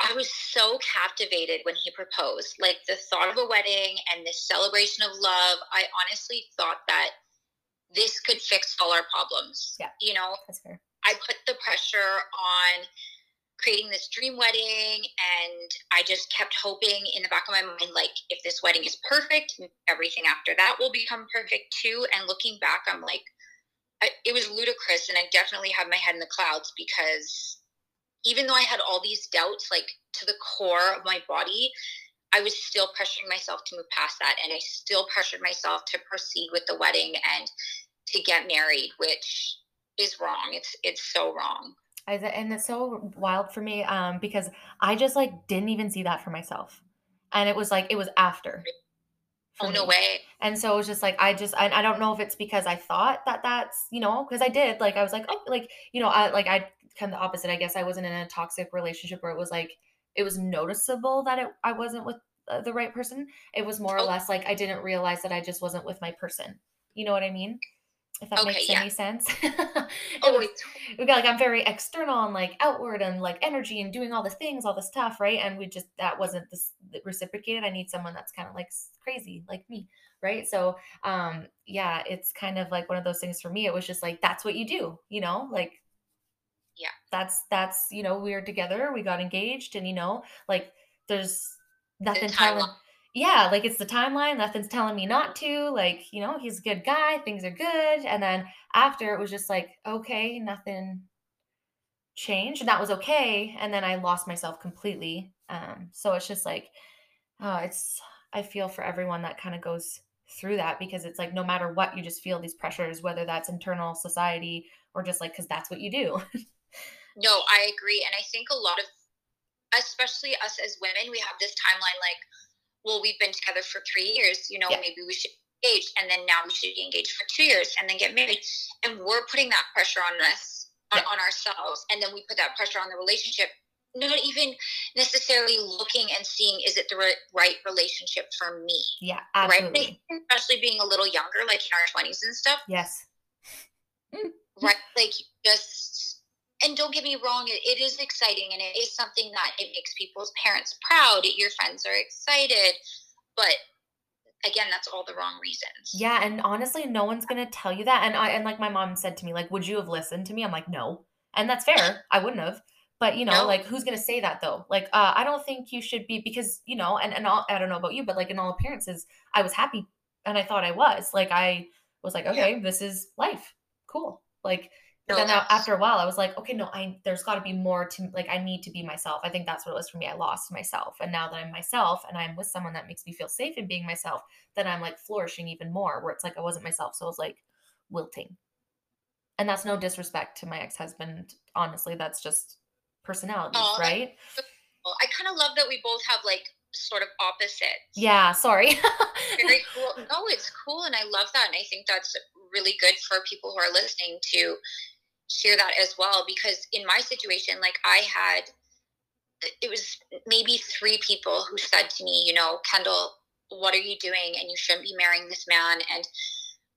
I was so captivated when he proposed. Like the thought of a wedding and this celebration of love, I honestly thought that this could fix all our problems. Yeah. You know, that's fair. I put the pressure on creating this dream wedding and I just kept hoping in the back of my mind like if this wedding is perfect, everything after that will become perfect too and looking back I'm like I, it was ludicrous and I definitely had my head in the clouds because even though I had all these doubts, like to the core of my body, I was still pressuring myself to move past that. And I still pressured myself to proceed with the wedding and to get married, which is wrong. It's, it's so wrong. And it's so wild for me um, because I just like didn't even see that for myself. And it was like, it was after oh no way. And so it was just like i just I, I don't know if it's because i thought that that's you know because i did like i was like oh like you know i like i kind of the opposite i guess. I wasn't in a toxic relationship where it was like it was noticeable that it, i wasn't with uh, the right person. It was more or oh. less like i didn't realize that i just wasn't with my person. You know what i mean if that okay, makes yeah. any sense. oh, was, we got like I'm very external and like outward and like energy and doing all the things, all the stuff, right? And we just that wasn't this reciprocated. I need someone that's kind of like crazy, like me, right? So, um, yeah, it's kind of like one of those things for me. It was just like that's what you do, you know, like yeah, that's that's you know we are together, we got engaged, and you know, like there's nothing telling yeah, like it's the timeline. Nothing's telling me not to. Like, you know, he's a good guy. Things are good. And then after it was just like, okay, nothing changed. And that was okay. And then I lost myself completely. Um, so it's just like, oh, it's, I feel for everyone that kind of goes through that because it's like no matter what, you just feel these pressures, whether that's internal society or just like, because that's what you do. no, I agree. And I think a lot of, especially us as women, we have this timeline like, well, we've been together for three years, you know, yeah. maybe we should engage and then now we should be engaged for two years and then get married. And we're putting that pressure on us, yeah. on, on ourselves. And then we put that pressure on the relationship, not even necessarily looking and seeing, is it the right, right relationship for me? Yeah, absolutely. Right? Especially being a little younger, like in our 20s and stuff. Yes. Mm. right? Like just and don't get me wrong, it, it is exciting and it is something that it makes people's parents proud. Your friends are excited, but again, that's all the wrong reasons. Yeah, and honestly, no one's gonna tell you that. And I and like my mom said to me, like, would you have listened to me? I'm like, no, and that's fair. I wouldn't have. But you know, no. like, who's gonna say that though? Like, uh, I don't think you should be because you know, and and all, I don't know about you, but like in all appearances, I was happy, and I thought I was. Like, I was like, okay, yeah. this is life, cool. Like but then after a while, I was like, okay, no, I there's got to be more to like. I need to be myself. I think that's what it was for me. I lost myself, and now that I'm myself, and I'm with someone that makes me feel safe in being myself, then I'm like flourishing even more. Where it's like I wasn't myself, so I was like wilting. And that's no disrespect to my ex husband. Honestly, that's just personality, oh, right? I kind of love that we both have like sort of opposites. Yeah, sorry. Very cool. No, it's cool, and I love that, and I think that's really good for people who are listening to share that as well because in my situation like i had it was maybe three people who said to me you know kendall what are you doing? And you shouldn't be marrying this man. And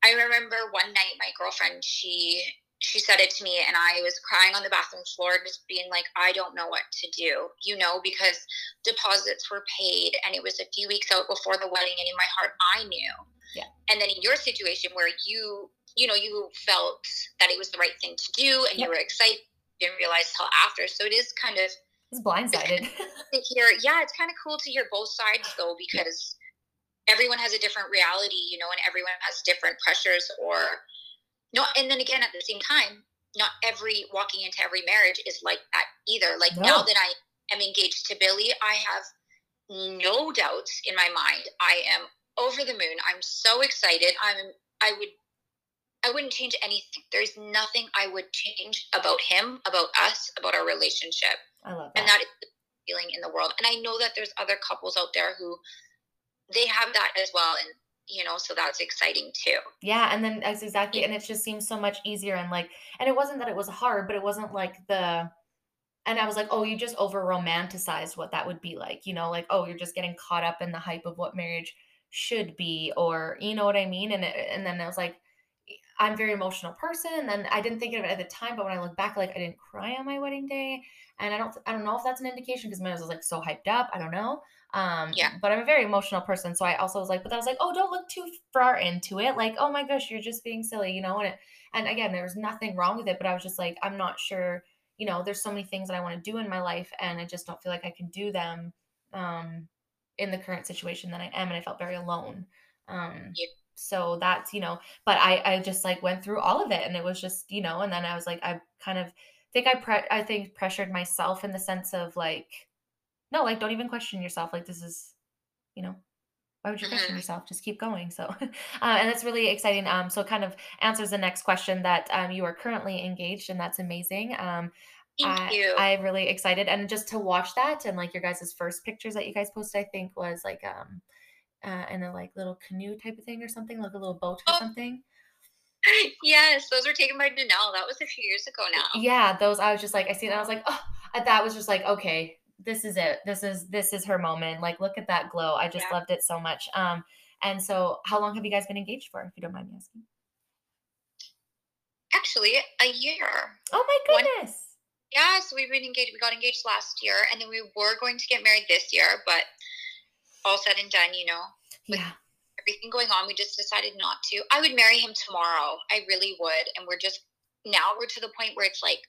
i remember one night my girlfriend she she said it to me and i was crying on the bathroom floor just being like i don't know what to do you know because deposits were paid and it was a few weeks out before the wedding and in my heart i knew. Yeah. And then in your situation where you you know, you felt that it was the right thing to do and yep. you were excited, didn't realize till after. So it is kind of it's blindsided. to hear, yeah, it's kind of cool to hear both sides though, because everyone has a different reality, you know, and everyone has different pressures or no, and then again at the same time, not every walking into every marriage is like that either. Like no. now that I am engaged to Billy, I have no doubts in my mind. I am over the moon. I'm so excited. I'm I would I wouldn't change anything. There's nothing I would change about him, about us, about our relationship. I love that. And that is the feeling in the world. And I know that there's other couples out there who they have that as well. And you know, so that's exciting too. Yeah, and then that's exactly, and it just seems so much easier. And like, and it wasn't that it was hard, but it wasn't like the, and I was like, oh, you just over romanticized what that would be like, you know, like, oh, you're just getting caught up in the hype of what marriage should be, or you know what I mean? And it, and then I was like, I'm a very emotional person, and I didn't think of it at the time, but when I look back, like I didn't cry on my wedding day, and I don't, I don't know if that's an indication because mine was like so hyped up. I don't know. Um, Yeah. But I'm a very emotional person, so I also was like, but I was like, oh, don't look too far into it. Like, oh my gosh, you're just being silly, you know. And it, and again, there was nothing wrong with it, but I was just like, I'm not sure. You know, there's so many things that I want to do in my life, and I just don't feel like I can do them um, in the current situation that I am, and I felt very alone. Um, Yeah. So that's you know, but I I just like went through all of it, and it was just you know, and then I was like, I kind of think I pre- I think pressured myself in the sense of like, no, like don't even question yourself. Like this is, you know, why would you question Mhm. yourself? Just keep going. So, uh, and that's really exciting. Um, so it kind of answers the next question that um, you are currently engaged, and that's amazing. Um, Thank I you. I'm really excited, and just to watch that and like your guys' first pictures that you guys posted, I think was like um, uh, in a like little canoe type of thing or something, like a little boat or Oh. something. yes, those were taken by Danelle. That was a few years ago now. Yeah, those I was just like I see that I was like, oh, that was just like okay, this is it. This is this is her moment. Like look at that glow. I just Yeah. loved it so much. Um, and so how long have you guys been engaged for, if you don't mind me asking? Actually, a year. Oh my One- goodness. Yeah, so we've been engaged. We got engaged last year, and then we were going to get married this year, but all said and done, you know, with Yeah. everything going on, we just decided not to. I would marry him tomorrow. I really would. And we're just now we're to the point where it's like,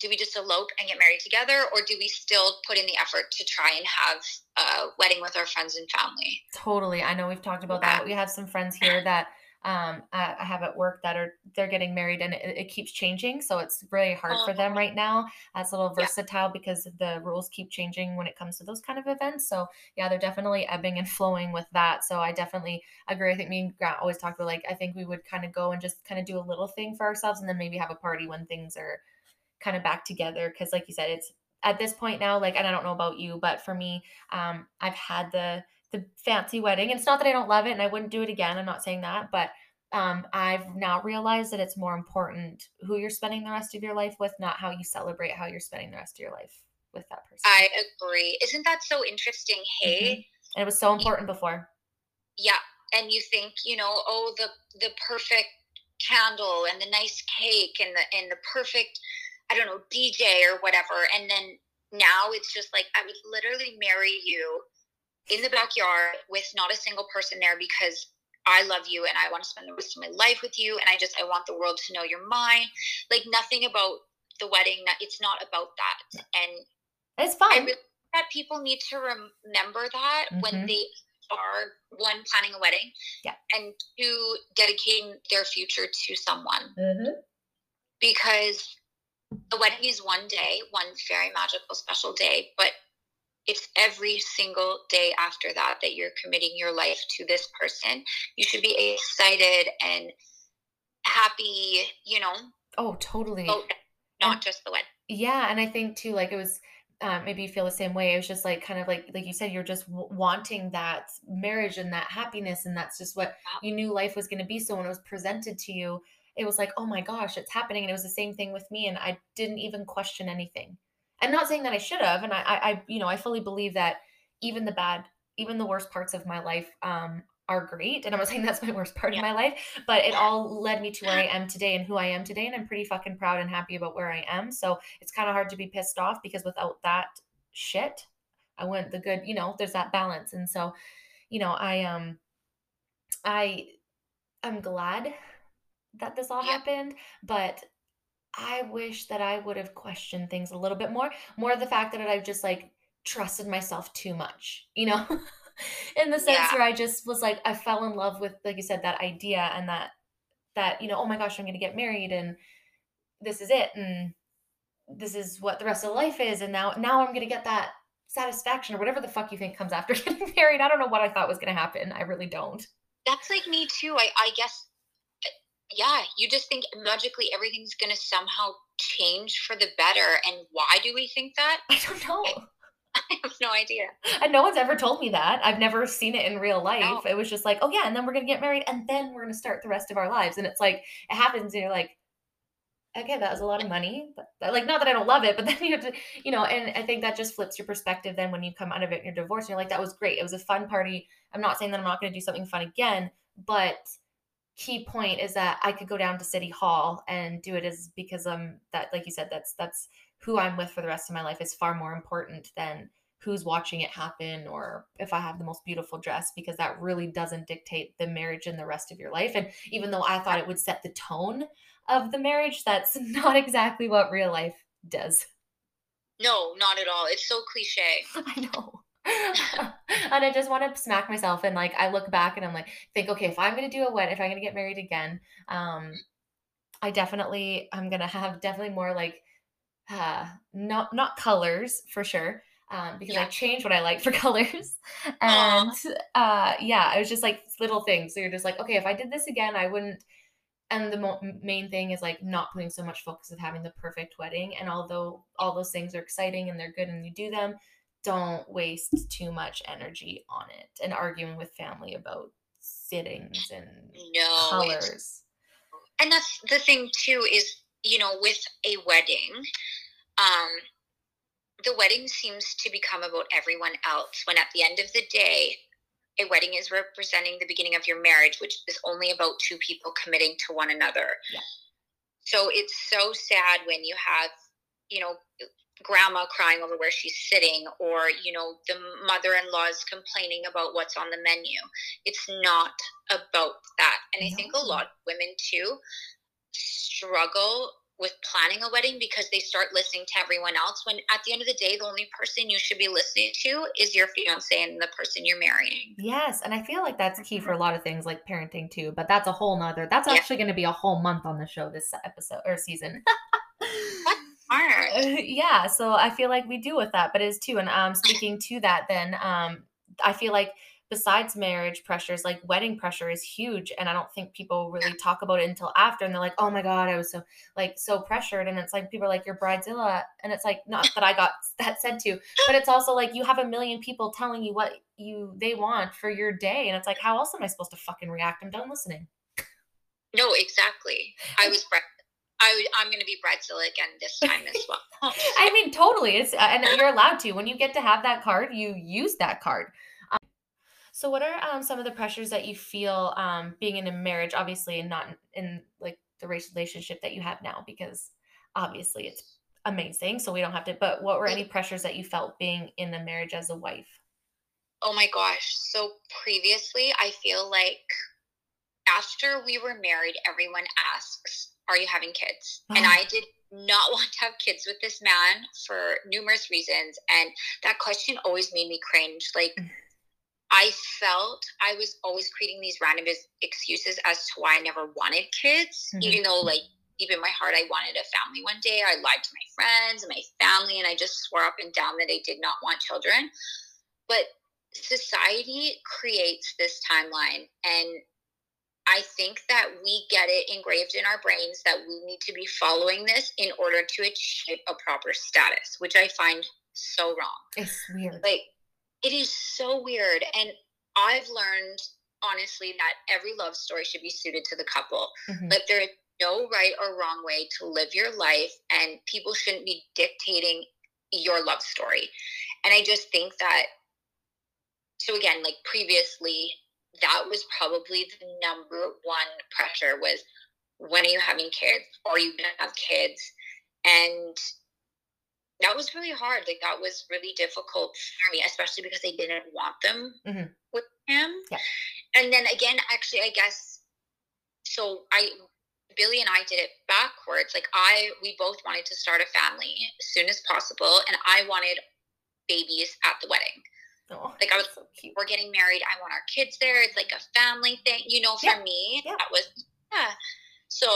do we just elope and get married together, or do we still put in the effort to try and have a wedding with our friends and family? Totally. I know we've talked about Yeah. that. We have some friends here that um I I have at work that are they're getting married and it, it keeps changing. So it's really hard for them right now. That's a little Yeah. versatile because the rules keep changing when it comes to those kind of events. So yeah, they're definitely ebbing and flowing with that. So I definitely agree. I think me and Grant always talk about like I think we would kind of go and just kind of do a little thing for ourselves and then maybe have a party when things are kind of back together. Cause like you said, it's at this point now, like, and I don't know about you, but for me, um, I've had the the fancy wedding. And it's not that I don't love it and I wouldn't do it again. I'm not saying that, but um, I've now realized that it's more important who you're spending the rest of your life with, not how you celebrate how you're spending the rest of your life with that person. I agree. Isn't that so interesting? Hey, and it was so important before. yeah. And you think, you know, oh, the the perfect candle and the nice cake and the and the perfect, I don't know, DJ or whatever. And then now it's just like I would literally marry you in the backyard with not a single person there because I love you and I want to spend the rest of my life with you and I just I want the world to know you're mine. Like nothing about the wedding. It's not about that. And It's fine. I really think that people need to remember that Mhm. when they are one planning a wedding, Yeah. and two dedicating their future to someone Mhm. because the wedding is one day, one very magical, special day, but it's every single day after that that you're committing your life to this person. You should be excited and happy, you know, Oh, totally. not And- just the wedding. Yeah, and I think too, like it was, um, maybe you feel the same way. It was just like kind of like like you said, you're just w- wanting that marriage and that happiness, and that's just what Yeah. you knew life was going to be. So when it was presented to you, it was like, oh my gosh, it's happening, and it was the same thing with me, and I didn't even question anything. I'm not saying that I should have, and I, I, I, you know, I fully believe that even the bad, even the worst parts of my life, um, are great. And I'm not saying that's my worst part Yeah. of my life, but it all led me to where I am today and who I am today. And I'm pretty fucking proud and happy about where I am. So it's kind of hard to be pissed off because without that shit, I went the good, you know, there's that balance. And so, you know, I um I I'm glad that this all Yeah. happened, but I wish that I would have questioned things a little bit more. More of the fact that I've just like trusted myself too much, you know? In the sense Yeah. where I just was like I fell in love with like you said that idea and that that you know, oh my gosh, I'm going to get married and this is it and this is what the rest of life is and now now I'm going to get that satisfaction or whatever the fuck you think comes after getting married. I don't know what I thought was going to happen. I really don't. That's like me too. I, I guess yeah, you just think magically everything's going to somehow change for the better. And why do we think that? I don't know. I have no idea. And no one's ever told me that. I've never seen it in real life. No. It was just like, oh yeah, and then we're gonna get married, and then we're gonna start the rest of our lives. And it's like it happens, and you're like, okay, that was a lot of money. But like, not that I don't love it, but then you have to, you know. And I think that just flips your perspective. Then when you come out of it, and you're divorced, and you're like, that was great. It was a fun party. I'm not saying that I'm not gonna do something fun again, but key point is that I could go down to City Hall and do it as because I'm that, like you said, that's that's who I'm with for the rest of my life is far more important than who's watching it happen or if I have the most beautiful dress because that really doesn't dictate the marriage and the rest of your life. And even though I thought it would set the tone of the marriage, that's not exactly what real life does. No, not at all. It's so cliche. I know. and I just want to smack myself and like I look back and I'm like think okay if I'm gonna do a wedding if I'm gonna get married again um I definitely I'm gonna have definitely more like uh not not colors for sure um because I Yeah. changed what I like for colors and uh yeah it was just like little things so you're just like okay if I did this again I wouldn't and the mo- main thing is like not putting so much focus of having the perfect wedding and although all those things are exciting and they're good and you do them don't waste too much energy on it and arguing with family about sittings and No. colors and that's the thing too is you know with a wedding um the wedding seems to become about everyone else when at the end of the day a wedding is representing the beginning of your marriage which is only about two people committing to one another Yeah. so it's so sad when you have you know grandma crying over where she's sitting or you know the mother-in-law is complaining about what's on the menu. It's not about that. And i think a lot of women too struggle with planning a wedding because they start listening to everyone else when at the end of the day the only person you should be listening to is your fiance and the person you're marrying. Yes and i feel like that's key for a lot of things like parenting too but that's a whole nother that's Yeah. actually going to be a whole month on the show this episode or season Smart. Yeah so i feel like we do with that but it is too and um speaking to that then um i feel like besides marriage pressures like wedding pressure is huge and i don't think people really talk about it until after and they're like oh my god i was so like so pressured and it's like people are like you're bridezilla and it's like not that i got that said to but it's also like you have a million people telling you what you they want for your day and it's like how else am i supposed to fucking react? I'm done listening. No exactly. I was bre- I, i'm going to be bridezilla again this time as well I mean, totally. It's uh, and you're allowed to when you get to have that card, you use that card. Um, so, what are um, some of the pressures that you feel um, being in a marriage, obviously, and not in, in like the relationship that you have now? Because obviously, it's amazing. So we don't have to. But what were any pressures that you felt being in a marriage as a wife? Oh my gosh. So previously, I feel like after we were married, everyone asks, Are you having kids? And. I did not want to have kids with this man for numerous reasons. And that question always made me cringe. Like, Mm. I felt I was always creating these random excuses as to why I never wanted kids, Mhm. even though, like, deep in my heart, I wanted a family one day. I lied to my friends and my family, and I just swore up and down that I did not want children. But society creates this timeline, and I think that we get it engraved in our brains that we need to be following this in order to achieve a proper status, which I find so wrong It's weird. like it is so weird and i've learned honestly that every love story should be suited to the couple Mhm. but there is no right or wrong way to live your life and people shouldn't be dictating your love story and i just think that so again like previously that was probably the number one pressure was when are you having kids? Are you gonna have kids? And that was really hard. Like that was really difficult for me especially because i didn't want them Mhm. with him. Yeah. and then again actually i guess so i billy and i did it backwards. Like i we both wanted to start a family as soon as possible and i wanted babies at the wedding Oh, like, I was- so we're getting married i want our kids there it's like a family thing you know for Yeah, me yeah. that was yeah so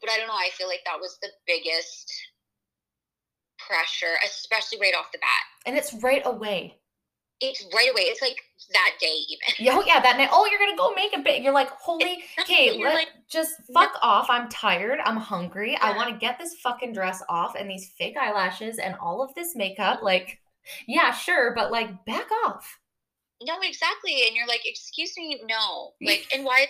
but i don't know i feel like that was the biggest pressure especially right off the bat And it's right away. it's right away. It's like that day even. Yeah, oh, yeah, that night. Oh, you're gonna go make a bit. You're like, holy, okay, let like, just fuck off. I'm tired. I'm hungry. Yeah. I want to get this fucking dress off and these fake eyelashes and all of this makeup. Like, yeah, sure, but like, back off. No, exactly. And you're like, excuse me, no. Like, and why?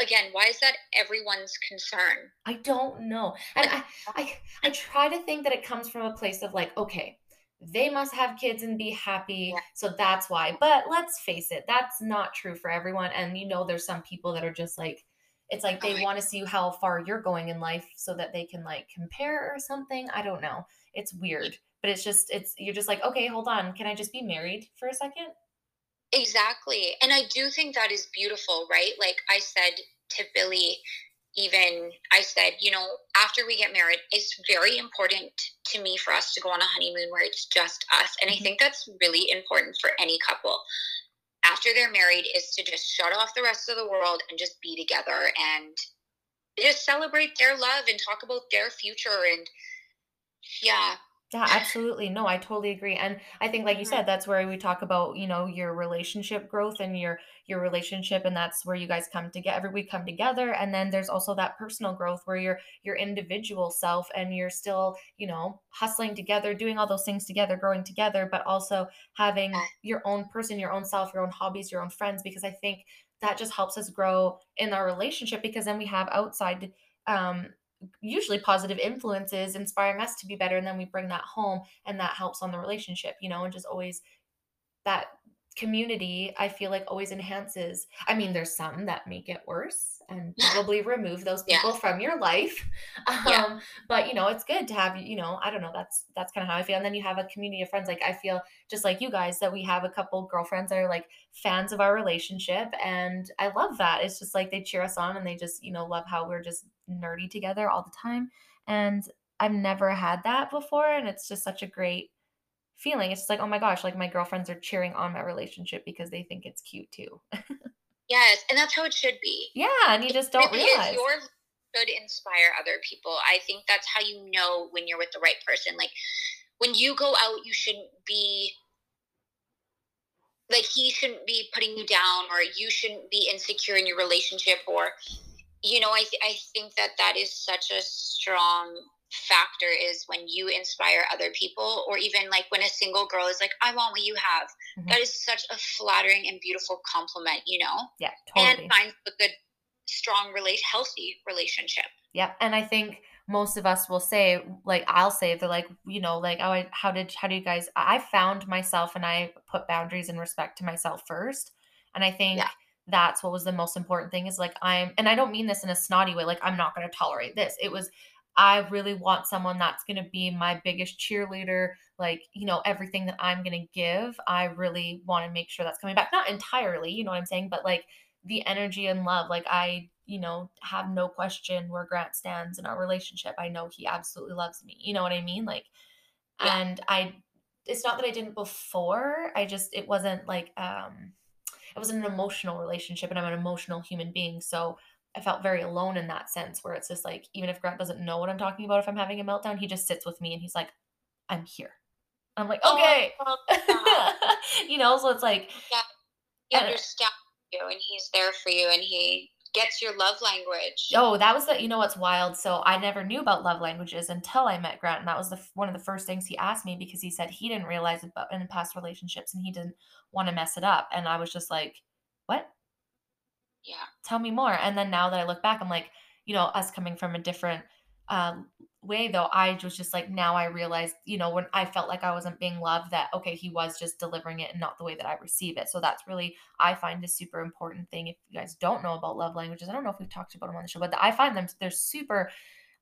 Again, why is that everyone's concern? I don't know. And uh, I, I, I try to think that it comes from a place of like, okay, they must have kids and be happy. Yeah. So that's why. But let's face it, that's not true for everyone. And you know, there's some people that are just like, it's like they oh, want to see how far you're going in life so that they can like compare or something. I don't know. It's weird, but it's just, it's, you're just like, okay, hold on. Can I just be married for a second? Exactly. And I do think that is beautiful, right? Like I said to Billy, even I said, you know, after we get married, it's very important to me for us to go on a honeymoon where it's just us. And I mm-hmm. think that's really important for any couple after they're married is to just shut off the rest of the world and just be together and just celebrate their love and talk about their future and yeah yeah, absolutely. No, I totally agree. And I think like you mm-hmm. said, that's where we talk about, you know, your relationship growth and your your relationship and that's where you guys come together. We come together and then there's also that personal growth where you're your individual self and you're still, you know, hustling together, doing all those things together, growing together, but also having your own person, your own self, your own hobbies, your own friends because I think that just helps us grow in our relationship because then we have outside um usually positive influences inspiring us to be better and then we bring that home and that helps on the relationship you know and just always that community i feel like always enhances i mean there's some that make it worse and probably remove those people yeah. from your life um, yeah. but you know it's good to have you know i don't know that's that's kind of how i feel and then you have a community of friends like i feel just like you guys that we have a couple girlfriends that are like fans of our relationship and i love that it's just like they cheer us on and they just you know love how we're just nerdy together all the time and i've never had that before and it's just such a great feeling. It's just like, oh my gosh, like my girlfriends are cheering on my relationship because they think it's cute too. yes, and that's how it should be. Yeah, and you just don't realize. Your should inspire other people. I think that's how you know when you're with the right person. Like when you go out, you shouldn't be like he shouldn't be putting you down or you shouldn't be insecure in your relationship or you know I, th- I think that that is such a strong factor is when you inspire other people or even like when a single girl is like i want what you have mm-hmm. that is such a flattering and beautiful compliment you know yeah totally. and find a good strong relate healthy relationship yeah and i think most of us will say like i'll say they're like you know like oh I, how did how do you guys i found myself and i put boundaries and respect to myself first and i think yeah that's what was the most important thing is like i'm and i don't mean this in a snotty way like i'm not going to tolerate this it was I really want someone that's going to be my biggest cheerleader. Like, you know, everything that I'm going to give, I really want to make sure that's coming back. Not entirely, you know what I'm saying, but like the energy and love. Like, I, you know, have no question where Grant stands in our relationship. I know he absolutely loves me. You know what I mean? Like, yeah. and I, it's not that I didn't before. I just, it wasn't like, um, it was an emotional relationship and I'm an emotional human being. So I felt very alone in that sense where it's just like, even if Grant doesn't know what I'm talking about, if I'm having a meltdown, he just sits with me and he's like, I'm here. I'm like, oh, okay. Oh, you know, so it's like, yeah, he understands you and he's there for you and he gets your love language. Oh, that was the, you know, what's wild. So I never knew about love languages until I met Grant. And that was the one of the first things he asked me because he said he didn't realize about in past relationships and he didn't want to mess it up. And I was just like, what? yeah tell me more and then now that i look back i'm like you know us coming from a different um, way though i was just like now i realized you know when i felt like i wasn't being loved that okay he was just delivering it and not the way that i receive it so that's really i find a super important thing if you guys don't know about love languages i don't know if we've talked about them on the show but i find them they're super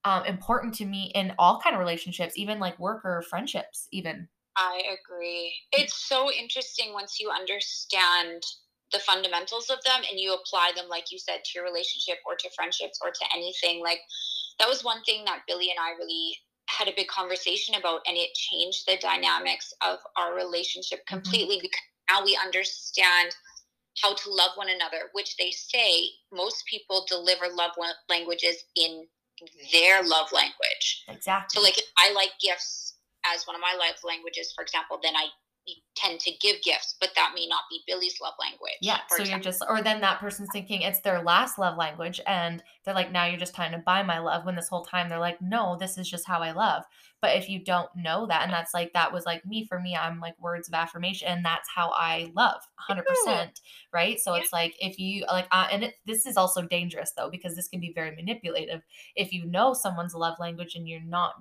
um, important to me in all kind of relationships even like work or friendships even i agree it's so interesting once you understand the fundamentals of them and you apply them like you said to your relationship or to friendships or to anything like that was one thing that billy and i really had a big conversation about and it changed the dynamics of our relationship mm-hmm. completely mm-hmm. because now we understand how to love one another which they say most people deliver love languages in their love language exactly so like if i like gifts as one of my love languages for example then i tend to give gifts, but that may not be Billy's love language. Yeah. So example. you're just, or then that person's thinking it's their last love language. And they're like, now you're just trying to buy my love. When this whole time they're like, no, this is just how I love. But if you don't know that, and that's like, that was like me, for me, I'm like words of affirmation. And that's how I love 100%. Right. So yeah. it's like, if you like, uh, and it, this is also dangerous though, because this can be very manipulative. If you know someone's love language and you're not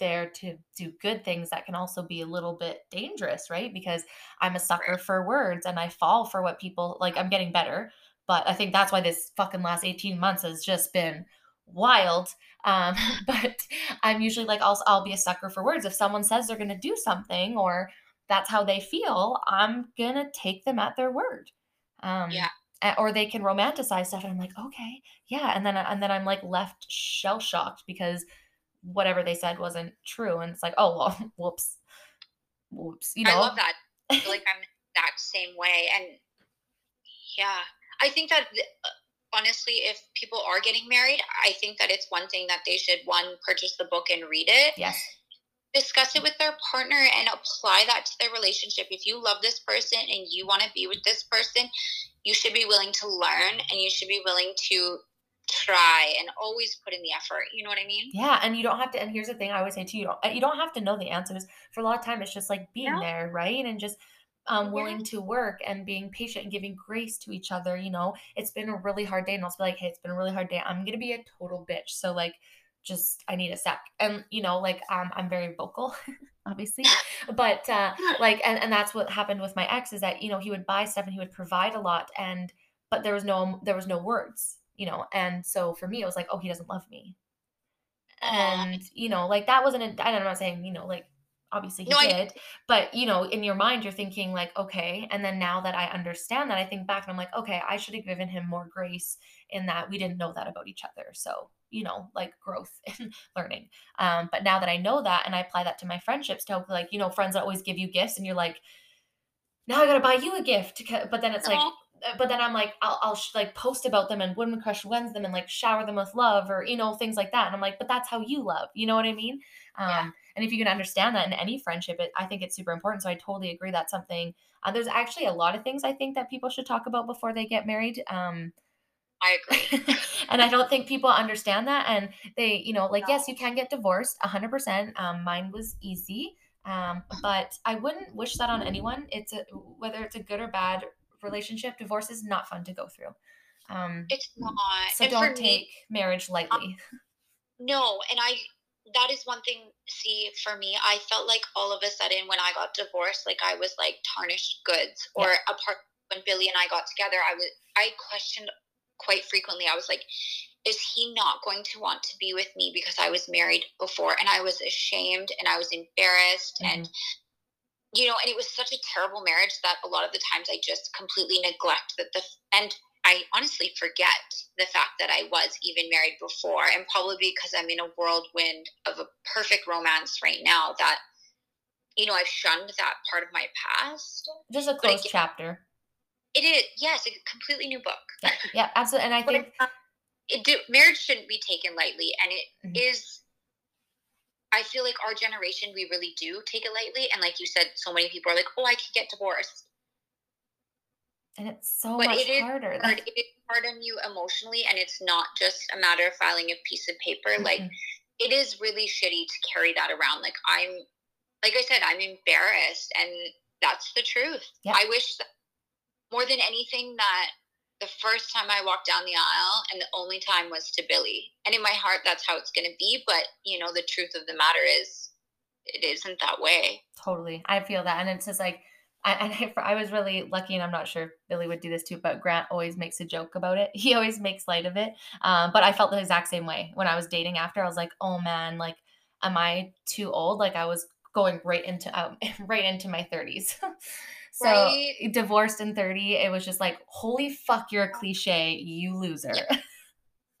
there to do good things that can also be a little bit dangerous, right? Because I'm a sucker for words and I fall for what people like. I'm getting better, but I think that's why this fucking last 18 months has just been wild. Um, but I'm usually like, I'll, I'll be a sucker for words. If someone says they're going to do something or that's how they feel, I'm going to take them at their word. Um, yeah or they can romanticize stuff and i'm like okay yeah and then and then i'm like left shell shocked because whatever they said wasn't true and it's like oh well whoops. Whoops you know? i love that. I feel like i'm that same way and yeah i think that uh, honestly if people are getting married i think that it's one thing that they should one purchase the book and read it. Yes. Discuss it with their partner and apply that to their relationship. If you love this person and you want to be with this person you should be willing to learn and you should be willing to try and always put in the effort. You know what I mean? Yeah, and you don't have to. And here's the thing: I always say to you, don't you don't have to know the answers. For a lot of time, it's just like being no. there, right? And just um, willing yeah. to work and being patient and giving grace to each other. You know, it's been a really hard day, and I'll be like, hey, it's been a really hard day. I'm gonna be a total bitch. So like, just I need a sec. And you know, like um, I'm very vocal. obviously but uh like and, and that's what happened with my ex is that you know he would buy stuff and he would provide a lot and but there was no there was no words you know and so for me it was like oh he doesn't love me. And you know like that wasn't a, i'm not saying you know like obviously he no, did I, but you know in your mind you're thinking like okay and then now that i understand that i think back and i'm like okay i should have given him more grace in that we didn't know that about each other. So you know like growth and learning. Um but now that i know that and i apply that to my friendships to like you know friends that always give you gifts and you're like now i gotta buy you a gift but then it's like uh, but then I'm like, I'll, I'll sh- like post about them and Women Crush wins them and like shower them with love or, you know, things like that. And I'm like, but that's how you love. You know what I mean? Um, yeah. And if you can understand that in any friendship, it, I think it's super important. So I totally agree. That's something, uh, there's actually a lot of things I think that people should talk about before they get married. Um, I agree. and I don't think people understand that. And they, you know, like, no. yes, you can get divorced 100%. Um, mine was easy. Um, but I wouldn't wish that on anyone. It's a, whether it's a good or bad relationship, divorce is not fun to go through. Um, it's not. So and don't take me, marriage lightly. Um, no, and I that is one thing. See, for me, I felt like all of a sudden when I got divorced, like I was like tarnished goods. Or yeah. apart when Billy and I got together, I was I questioned quite frequently. I was like, is he not going to want to be with me because I was married before? And I was ashamed and I was embarrassed mm-hmm. and you know, and it was such a terrible marriage that a lot of the times I just completely neglect that the and I honestly forget the fact that I was even married before, and probably because I'm in a whirlwind of a perfect romance right now that you know I've shunned that part of my past. Just a closed chapter. It is yes, a completely new book. Yeah, yeah absolutely. And I think it, marriage shouldn't be taken lightly, and it mm-hmm. is I feel like our generation, we really do take it lightly. And like you said, so many people are like, oh, I could get divorced. And it's so but much it harder. Hard. It is hard on you emotionally. And it's not just a matter of filing a piece of paper. Mm-hmm. Like, it is really shitty to carry that around. Like, I'm, like I said, I'm embarrassed. And that's the truth. I wish that more than anything that the first time I walked down the aisle, and the only time was to Billy. And in my heart, that's how it's going to be. But, you know, the truth of the matter is, it isn't that way. Totally. I feel that. And it's just like, I, and I, I was really lucky, and I'm not sure Billy would do this too, but Grant always makes a joke about it. He always makes light of it. Um, but I felt the exact same way when I was dating after. I was like, oh man, like, am I too old? Like, I was going right into um, right into my 30s. So right? divorced in 30, it was just like, holy fuck, you're a cliche, you loser. Yeah.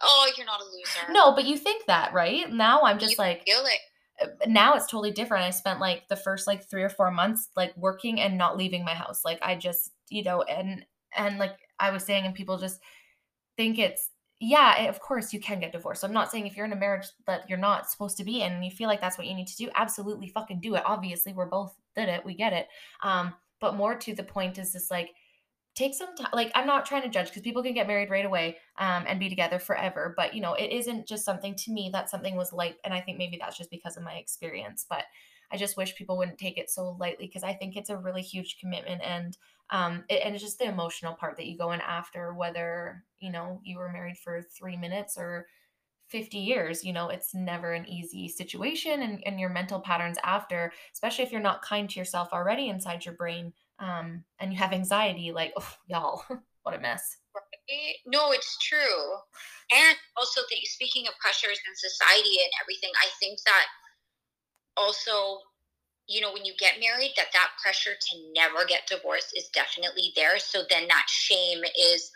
Oh, you're not a loser. No, but you think that, right? Now I'm just you like feel it. Uh, now it's totally different. I spent like the first like three or four months like working and not leaving my house. Like I just, you know, and and like I was saying, and people just think it's yeah, of course you can get divorced. I'm not saying if you're in a marriage that you're not supposed to be in and you feel like that's what you need to do, absolutely fucking do it. Obviously, we're both did it. We get it. Um, but more to the point is this like take some time like i'm not trying to judge because people can get married right away um, and be together forever but you know it isn't just something to me that something was light and i think maybe that's just because of my experience but i just wish people wouldn't take it so lightly because i think it's a really huge commitment and um it, and it's just the emotional part that you go in after whether you know you were married for three minutes or 50 years you know it's never an easy situation and, and your mental patterns after especially if you're not kind to yourself already inside your brain um, and you have anxiety, like, oh, y'all, what a mess. No, it's true. And also, the, speaking of pressures in society and everything, I think that also, you know, when you get married, that that pressure to never get divorced is definitely there. So then that shame is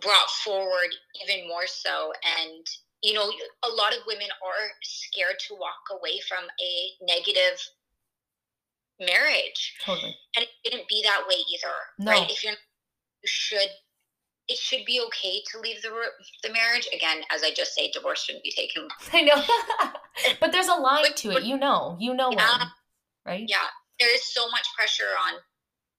brought forward even more so. And, you know, a lot of women are scared to walk away from a negative marriage. Totally. And it shouldn't be that way either. No. Right? If you're you should it should be okay to leave the the marriage. Again, as I just say, divorce shouldn't be taken. I know, but there's a line but, to it. You know, you know yeah, when, right? Yeah, there is so much pressure on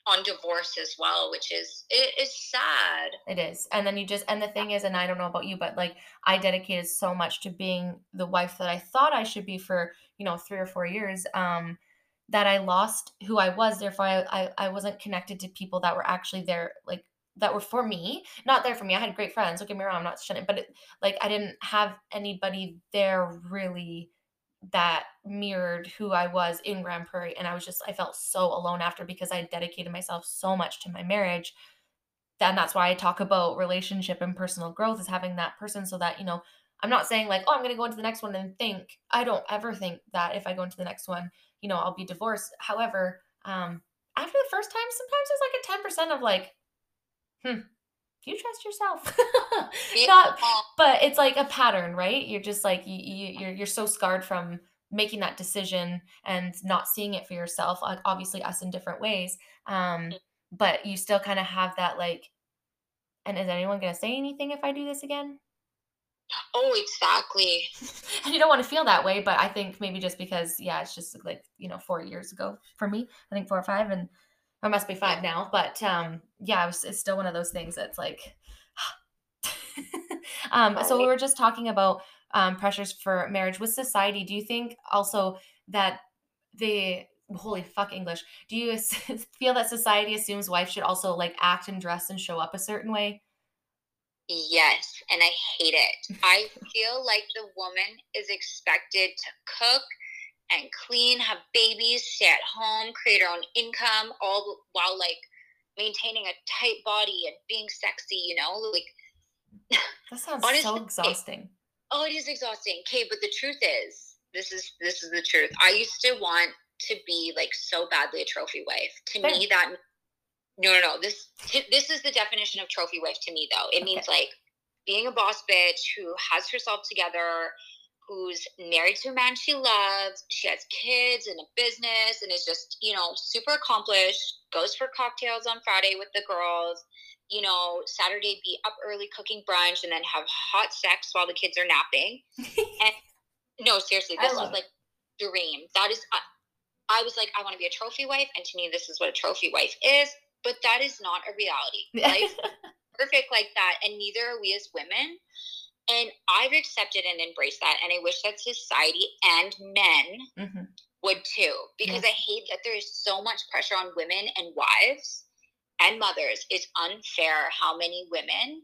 on divorce as well, which is it is sad. It is, and then you just and the thing is, and I don't know about you, but like I dedicated so much to being the wife that I thought I should be for you know three or four years. Um, that I lost who I was. Therefore, I, I, I wasn't connected to people that were actually there, like that were for me, not there for me. I had great friends. Don't get me wrong, I'm not shitting, but it, like I didn't have anybody there really that mirrored who I was in Grande Prairie. And I was just, I felt so alone after because I dedicated myself so much to my marriage. Then that's why I talk about relationship and personal growth is having that person so that, you know, I'm not saying like, oh, I'm going to go into the next one and think. I don't ever think that if I go into the next one, you know, I'll be divorced. However, um, after the first time, sometimes there's like a 10% of like, hmm, you trust yourself? Not, but it's like a pattern, right? You're just like, you, you, you're, you're so scarred from making that decision and not seeing it for yourself, obviously us in different ways. Um, mm. but you still kind of have that like, and is anyone going to say anything if I do this again? Oh, exactly. and you don't want to feel that way, but I think maybe just because, yeah, it's just like, you know, four years ago for me, I think four or five, and I must be five now. But um, yeah, it was, it's still one of those things that's like, um, so we were just talking about um, pressures for marriage with society. Do you think also that the holy fuck English, do you feel that society assumes wife should also like act and dress and show up a certain way? Yes, and I hate it. I feel like the woman is expected to cook and clean, have babies, stay at home, create her own income, all while like maintaining a tight body and being sexy, you know? Like that sounds honestly, so exhausting. Oh, it is exhausting. Okay, but the truth is, this is this is the truth. I used to want to be like so badly a trophy wife. To me, that no, no, no. This this is the definition of trophy wife to me, though. It okay. means like being a boss bitch who has herself together, who's married to a man she loves, she has kids and a business, and is just you know super accomplished. Goes for cocktails on Friday with the girls. You know, Saturday be up early cooking brunch, and then have hot sex while the kids are napping. and no, seriously, this was like dream. That is. Uh, I was like, I want to be a trophy wife, and to me, this is what a trophy wife is but that is not a reality. Life perfect like that, and neither are we as women. And I've accepted and embraced that, and I wish that society and men mm-hmm. would too, because yes. I hate that there is so much pressure on women and wives and mothers. It's unfair how many women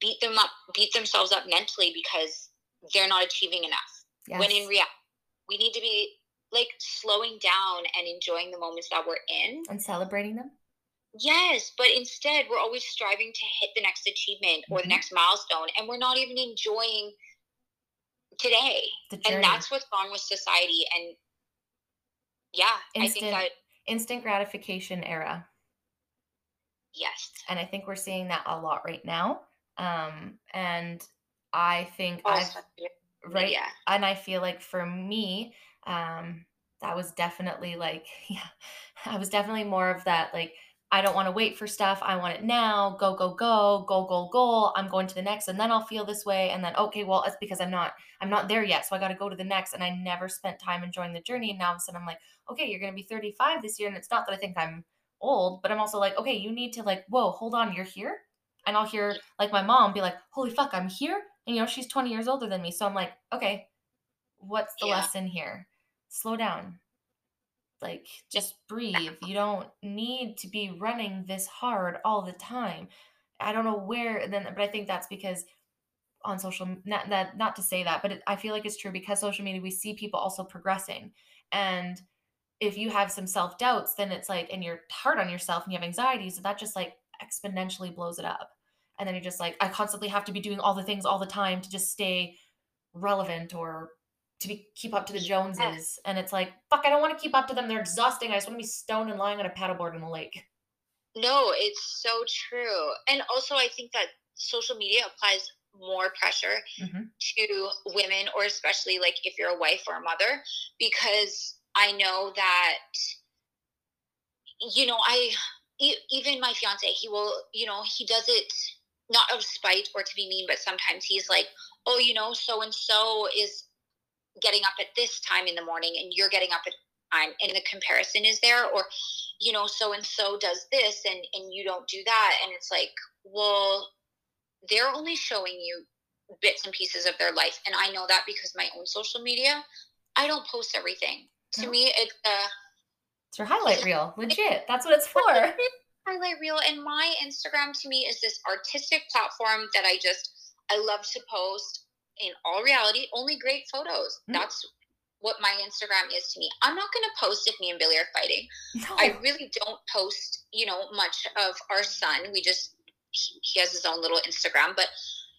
beat them up, beat themselves up mentally because they're not achieving enough. Yes. When in reality, we need to be like slowing down and enjoying the moments that we're in and celebrating them Yes, but instead we're always striving to hit the next achievement or the mm-hmm. next milestone, and we're not even enjoying today. And that's what's wrong with society. And yeah, instant, I think that instant gratification era. Yes. And I think we're seeing that a lot right now. Um, and I think I right, yeah. and I feel like for me, um, that was definitely like, yeah, I was definitely more of that like I don't want to wait for stuff. I want it now. Go, go, go, go, go, go. I'm going to the next and then I'll feel this way. And then, okay, well, it's because I'm not, I'm not there yet. So I got to go to the next. And I never spent time enjoying the journey. And now all of a sudden I'm like, okay, you're going to be 35 this year. And it's not that I think I'm old, but I'm also like, okay, you need to like, whoa, hold on, you're here. And I'll hear like my mom be like, holy fuck, I'm here. And you know, she's 20 years older than me. So I'm like, okay, what's the Yeah. lesson here? Slow down like just breathe. You don't need to be running this hard all the time. I don't know where then but i think that's because on social not that not to say that but it, i feel like it's true because social media we see people also progressing. And if you have some self-doubts then it's like and you're hard on yourself and you have anxiety so that just like exponentially blows it up. And then you're just like i constantly have to be doing all the things all the time to just stay relevant or to be keep up to the Joneses. And it's like, fuck, I don't want to keep up to them. They're exhausting. I just want to be stoned and lying on a paddleboard in a lake. No, it's so true. And also, I think that social media applies more pressure Mhm. to women, or especially like if you're a wife or a mother, because I know that, you know, I, even my fiance, he will, you know, he does it not out of spite or to be mean, but sometimes he's like, oh, you know, so and so is getting up at this time in the morning and you're getting up at time and the comparison is there or you know so and so does this and and you don't do that and it's like well they're only showing you bits and pieces of their life and i know that because my own social media i don't post everything to No. me it's a It's your highlight reel. Legit. That's what it's for. highlight reel and my instagram to me is this artistic platform that i just i love to post in all reality only great photos Mhm. that's what my instagram is to me i'm not going to post if me and billy are fighting No. I really don't post, you know, much of our son. We just he he has his own little Instagram, but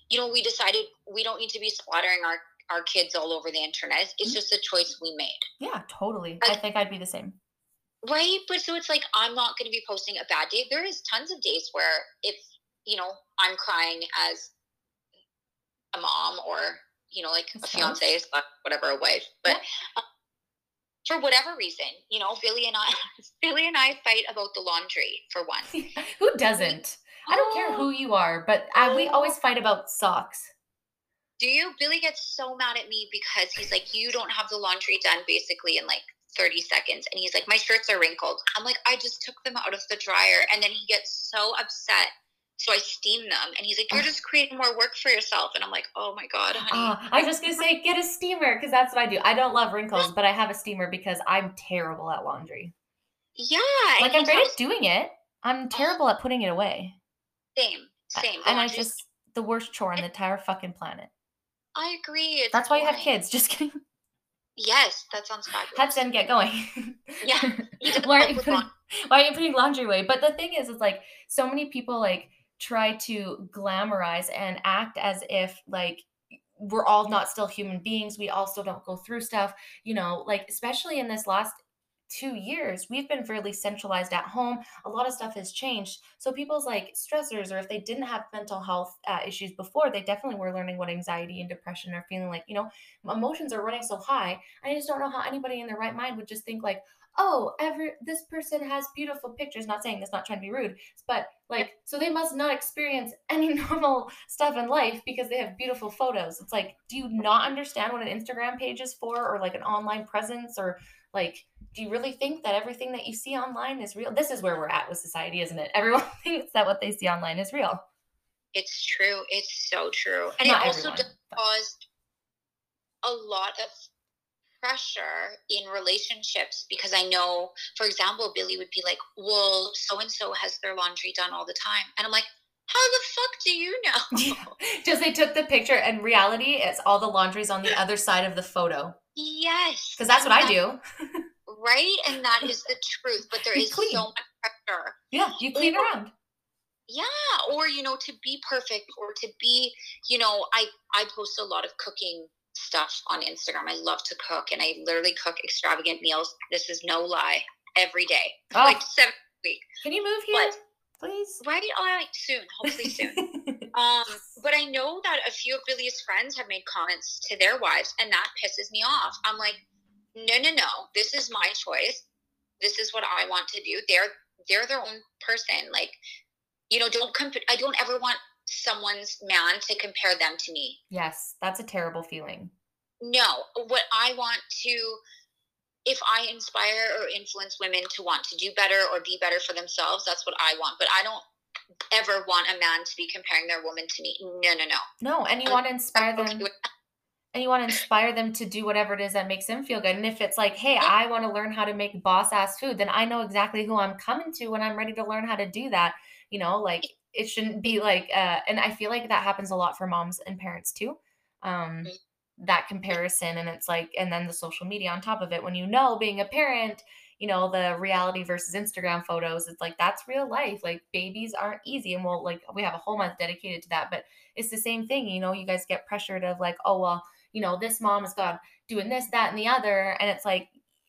you know, we decided we don't need to be splattering our our kids all over the internet. It's Mhm. just a choice we made. yeah, totally. I I- think I'd be the same. Right? But so it's like I'm not going to be posting a bad day. There is tons of days where if, you know, I'm crying as a mom or, you know, like A a fiance, slash whatever, a wife. But Yeah. uh, for whatever reason, you know, Billy and I Billy and I fight about the laundry for one. who doesn't? I don't care who you are, but I, we always fight about socks. Do you? Billy gets so mad at me because he's like, you don't have the laundry done basically in like 30 seconds. And he's like, my shirts are wrinkled. I'm like, I just took them out of the dryer. And then he gets so upset. So I steam them. And he's like, you're just creating more work for yourself. And I'm like, oh my God, honey. Ah, I was just gonna say get a steamer because that's what I do. I don't love wrinkles, but I have a steamer because I'm terrible at laundry. yeah. Like I'm great at doing it. I'm terrible at putting it away. Same, same. And I just the worst chore on the entire fucking planet. I agree. It's That's why you have kids. Just kidding. Yes, that sounds fabulous. Then get going. Yeah, why aren't you putting, laundry. why aren't you putting laundry away? But the thing is, is like so many people like try to glamorize and act as if like we're all not still human beings. We also don't go through stuff, you know, like especially in this last two years, we've been fairly centralized at home. A lot of stuff has changed. So people's like stressors, or if they didn't have mental health uh, issues before, they definitely were learning what anxiety and depression are feeling like. You know, emotions are running so high. I just don't know how anybody in their right mind would just think like, oh, every this person has beautiful pictures. Not saying this, not trying to be rude, but like, so they must not experience any normal stuff in life because they have beautiful photos. It's like, do you not understand what an Instagram page is for, or like an online presence, or like, do you really think that everything that you see online is real? This is where we're at with society, isn't it? Everyone thinks that what they see online is real. It's true. It's so true. And Not it also everyone, does but- cause a lot of pressure in relationships because I know, for example, Billy would be like, Well, so and so has their laundry done all the time. And I'm like, How the fuck do you know? Just they took the picture, and reality is all the laundry's on the other side of the photo. yes. Because that's what I do. Right? And that is the truth. But there You is clean. so much pressure. Yeah, you clean Or- around. Yeah. Or, you know, to be perfect or to be, you know, I I post a lot of cooking stuff on Instagram. I love to cook and I literally cook extravagant meals. This is no lie. Every day. Oh, Like seven week. can you move here, But please? right on soon, hopefully soon. Um, but I know that a few of Billy's friends have made comments to their wives, and that pisses me off. I'm like, no, no, no. This is my choice. This is what I want to do. They're they're their own person. Like, you know, don't comp- I don't ever want someone's man to compare them to me. Yes, that's a terrible feeling. No, what I want to if I inspire or influence women to want to do better or be better for themselves, that's what I want. But I don't ever want a man to be comparing their woman to me. No, no, no. No, and you want to inspire them. And you want to inspire them to do whatever it is that makes them feel good. And if it's like, hey, I want to learn how to make boss ass food, then I know exactly who I'm coming to when I'm ready to learn how to do that. You know, like it shouldn't be like, uh, and I feel like that happens a lot for moms and parents too. Um, mm that comparison and it's like and then the social media on top of it when you know being a parent you know the reality versus instagram photos it's like that's real life like babies aren't easy and we'll like we have a whole month dedicated to that but it's the same thing you know you guys get pressured of like oh well you know this mom has got doing this that and the other and it's like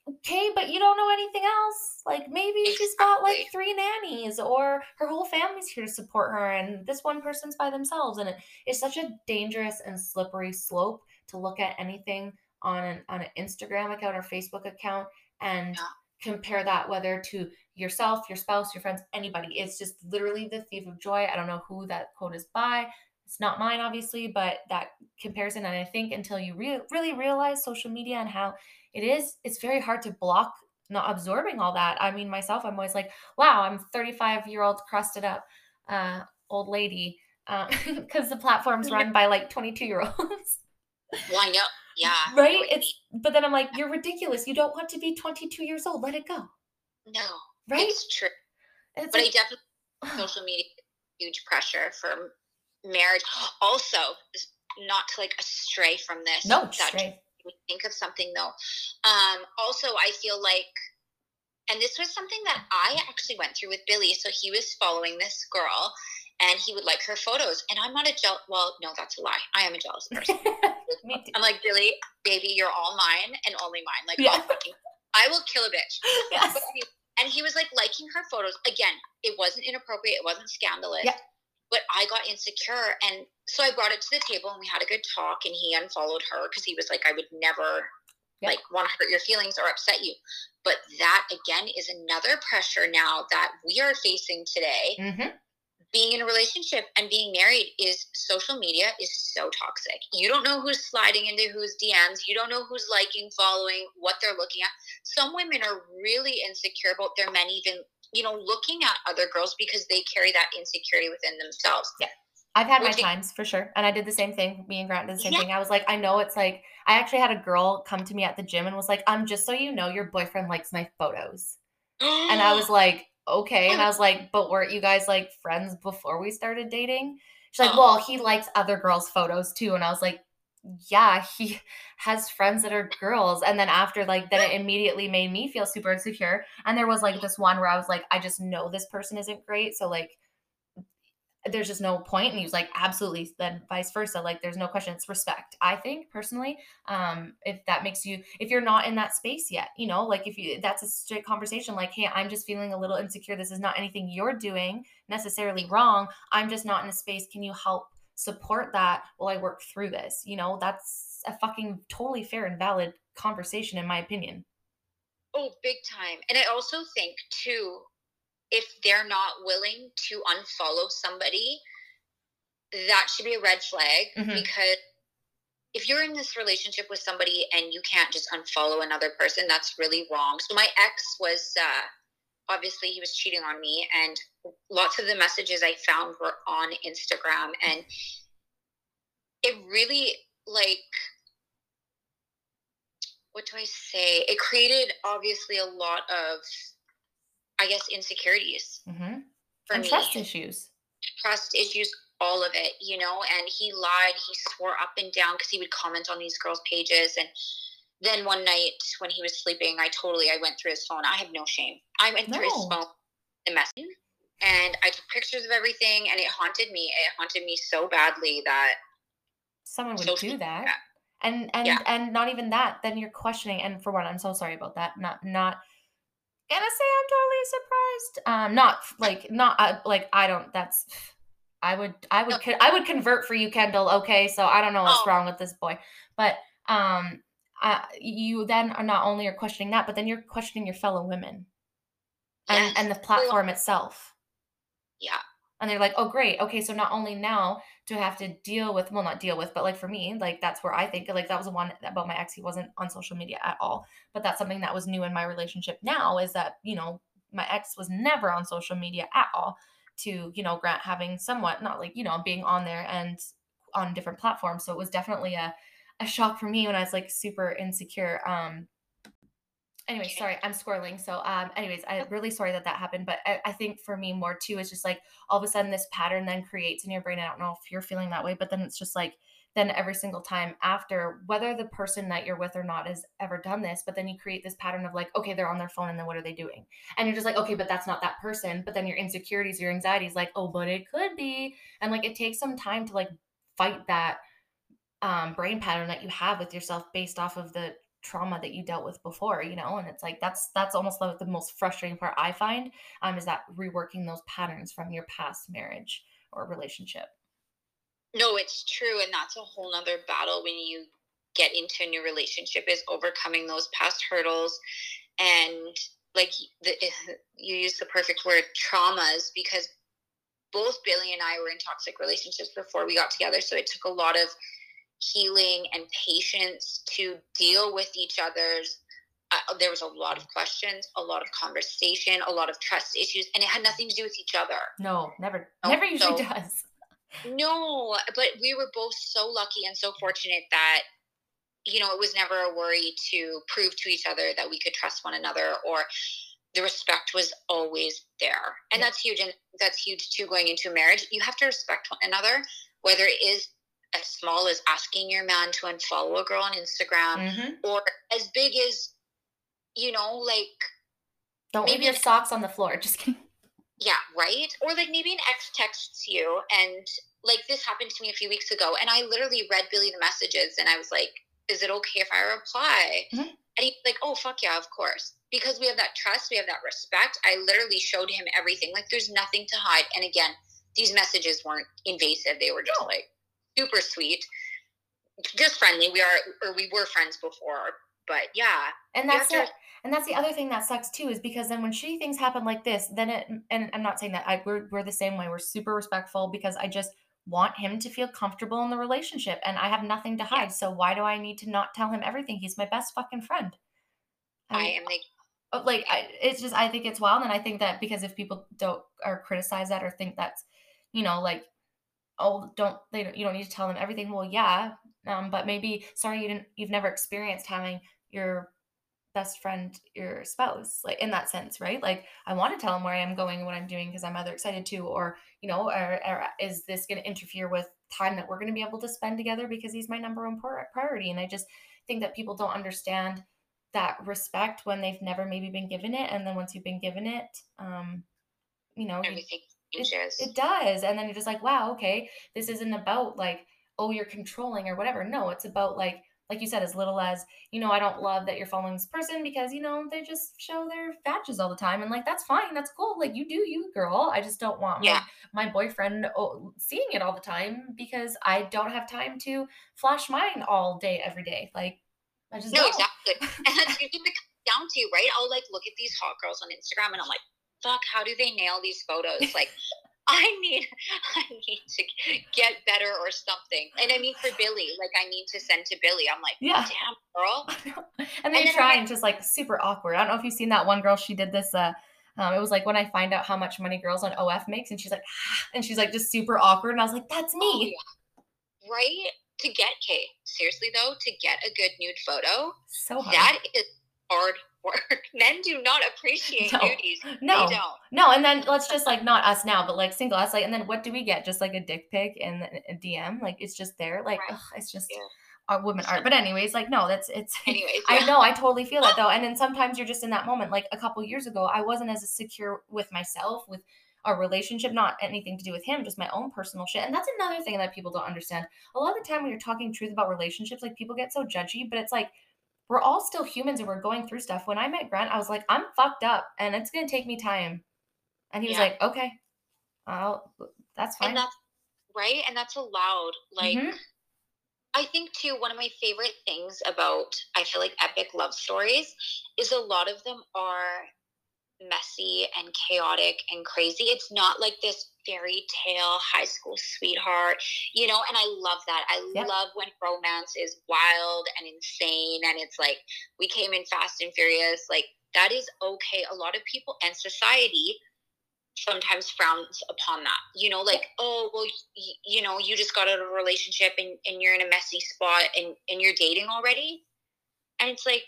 okay, but you don't know anything else. Like maybe she's got like three nannies or her whole family's here to support her and this one person's by themselves. And it, it's such a dangerous and slippery slope to look at anything on an on an Instagram account or Facebook account and yeah. compare that whether to yourself, your spouse, your friends, anybody. It's just literally the thief of joy. I don't know who that quote is by. It's not mine, obviously, but that comparison. And I think until you re- really realize social media and how it is it's very hard to block not absorbing all that. I mean myself i'm always like wow i'm 35 year old crusted up uh, old lady because uh, the platform's run by like 22 year olds well i know yeah. Right? It's but then i'm like you're ridiculous. You don't want to be 22 years old. Let it go. No. Right? It's true. It's but like, i definitely social media huge pressure for marriage. Also not to like astray from this. No stray me think of something though. Um, also, I feel like, and this was something that I actually went through with Billy. So he was following this girl, and he would like her photos. And I'm not a jealous. Well, no, that's a lie. I am a jealous person. I'm like Billy, baby, you're all mine and only mine. Like, yeah. I will kill a bitch. Yes. And he was like liking her photos. Again, it wasn't inappropriate. It wasn't scandalous. Yeah but I got insecure. And so I brought it to the table and we had a good talk and he unfollowed her because he was like, I would never yep. like want to hurt your feelings or upset you. But that again is another pressure now that we are facing today. Mm-hmm. Being in a relationship and being married is social media is so toxic. You don't know who's sliding into whose DMs. You don't know who's liking, following, what they're looking at. Some women are really insecure about their men even you know, looking at other girls because they carry that insecurity within themselves. Yeah. I've had Which my times for sure. And I did the same thing. Me and Grant did the same yeah. thing. I was like, I know it's like, I actually had a girl come to me at the gym and was like, um, just so you know, your boyfriend likes my photos. and I was like, okay. And I was like, but weren't you guys like friends before we started dating? She's like, oh. well, he likes other girls' photos too. And I was like, yeah, he has friends that are girls. And then after, like, then it immediately made me feel super insecure. And there was like this one where I was like, I just know this person isn't great. So, like, there's just no point. and he was like absolutely then vice versa like there's no question it's respect i think personally um if that makes you if you're not in that space yet you know like if you that's a straight conversation like hey i'm just feeling a little insecure this is not anything you're doing necessarily wrong i'm just not in a space can you help support that while I work through this. You know, that's a fucking totally fair and valid conversation, in my opinion. Oh, big time. And I also think, too, if they're not willing to unfollow somebody, that should be a red flag mm-hmm. because if you're in this relationship with somebody and you can't just unfollow another person, that's really wrong. So my ex was uh, obviously he was cheating on me and lots of the messages i found were on instagram and it really like what do i say it created obviously a lot of i guess insecurities mm-hmm. for and me. trust issues trust issues all of it you know and he lied he swore up and down because he would comment on these girls pages and then one night when he was sleeping, I totally I went through his phone. I have no shame. I went no. through his phone, the message, and I took pictures of everything, and it haunted me. It haunted me so badly that someone would do that. And and yeah. and not even that. Then you're questioning. And for one, I'm so sorry about that. Not not gonna say I'm totally surprised. Um, not like not uh, like I don't. That's I would I would no. I would convert for you, Kendall. Okay, so I don't know what's oh. wrong with this boy, but um uh, you then are not only are questioning that, but then you're questioning your fellow women. and Yes. and the platform itself. Yeah. And they're like, oh, great. Okay, so not only now do I have to deal with, well, not deal with, but like for me, like that's where I think, like that was the one about my ex. He wasn't on social media at all. But that's something that was new in my relationship now is that, you know, my ex was never on social media at all to, you know, Grant having somewhat, not like, you know, being on there and on different platforms. So it was definitely a, a shock for me when I was like super insecure. Um, anyway sorry i'm squirreling so um anyways i'm really sorry that that happened but I, I think for me more too is just like all of a sudden this pattern then creates in your brain i don't know if you're feeling that way but then it's just like then every single time after whether the person that you're with or not has ever done this but then you create this pattern of like okay they're on their phone and then what are they doing and you're just like okay but that's not that person but then your insecurities your anxieties like oh but it could be and like it takes some time to like fight that um, brain pattern that you have with yourself based off of the trauma that you dealt with before you know and it's like that's that's almost like the most frustrating part i find um is that reworking those patterns from your past marriage or relationship No, it's true. And that's a whole nother battle when you get into a new relationship is overcoming those past hurdles and like the, you use the perfect word traumas because both Billy and I were in toxic relationships before we got together. So it took a lot of healing and patience to deal with each other's. Uh, there was a lot of questions, a lot of conversation, a lot of trust issues, and it had nothing to do with each other. no never No, never usually so- does No, but we were both so lucky and so fortunate that you know it was never a worry to prove to each other that we could trust one another or the respect was always there. And Yeah. that's huge and that's huge too going into marriage. You have to respect one another whether it is as small as asking your man to unfollow a girl on Instagram Mhm. or as big as you know like don't leave Maybe your socks on the floor just kidding Yeah, right? Or like maybe an ex texts you and like this happened to me a few weeks ago and I literally read Billy the messages and I was like, is it okay if I reply? Mhm. And he's like, oh, fuck yeah, of course. Because we have that trust, we have that respect. I literally showed him everything. Like there's nothing to hide. And again, these messages weren't invasive. They were just like super sweet, just friendly. We are, or we were friends before. But yeah, and that's it. to- and that's the other thing that sucks too is because then when shitty things happen like this then it and i'm not saying that I, we're, we're the same way. We're super respectful because i just want him to feel comfortable in the relationship and i have nothing to hide. So why do i need to not tell him everything? He's my best fucking friend. I am like, uh, like I, it's just i think it's wild. And i think that because if people don't or criticize that or think that's you know like oh don't they don't, you don't need to tell them everything. Well yeah um but maybe sorry you didn't you've never experienced having your best friend your spouse like in that sense right? Like i want to tell him where i am going what i'm doing because i'm either excited to or you know or, or is this going to interfere with time that we're going to be able to spend together because he's my number one pri- priority? And i just think that people don't understand that respect when they've never maybe been given it. And then once you've been given it um you know everything changes. it does and then you're just like wow okay this isn't about like oh you're controlling or whatever no it's about like like you said as little as you know i don't love that you're following this person because you know they just show their badges all the time and like that's fine that's cool like you do you girl i just don't want Yeah. my, my boyfriend oh, seeing it all the time because i don't have time to flash mine all day every day like i just No, don't. exactly. And that's usually what it comes down to, right? I'll like look at these hot girls on Instagram and I'm like, fuck, how do they nail these photos? Like, I need, I need to get better or something. And I mean, for Billy, like, I need to send to Billy. I'm like, Yeah. damn, girl. and they then try and just like super awkward. I don't know if you've seen that one girl. She did this. Uh, um, it was like when I find out how much money girls on OF makes, and she's like, and she's like just super awkward, and I was like, that's Oh, me. yeah. Right? To get, Kay, seriously though, to get a good nude photo, So hard. that is hard work. Men do not appreciate No. no, They don't. no, and then let's just like not us now, but like single us, like, and then what do we get? Just like a dick pic and a DM, like it's just there, like Right. ugh, it's just Yeah. our women art. But anyways, like no, that's it's. Anyways, I know, I totally feel that though. And then sometimes you're just in that moment. Like a couple years ago, I wasn't as secure with myself, with our relationship, not anything to do with him, just my own personal shit. And that's another thing that people don't understand. A lot of the time when you're talking truth about relationships, like people get so judgy, but it's like we're all still humans and we're going through stuff. When I met Grant, I was like, I'm fucked up and it's gonna take me time. And he was Yeah. like, Okay, I'll that's fine. And that's right. And that's allowed. Like, Mhm. I think too, one of my favorite things about I feel like epic love stories is a lot of them are messy and chaotic and crazy. It's not like this fairy tale high school sweetheart, you know, and I love that. I yep. love when romance is wild and insane and it's like we came in fast and furious. Like that is okay. A lot of people and society sometimes frowns upon that. You know, like, oh, well, y- you know, you just got out of a relationship and, and you're in a messy spot and, and you're dating already. And it's like,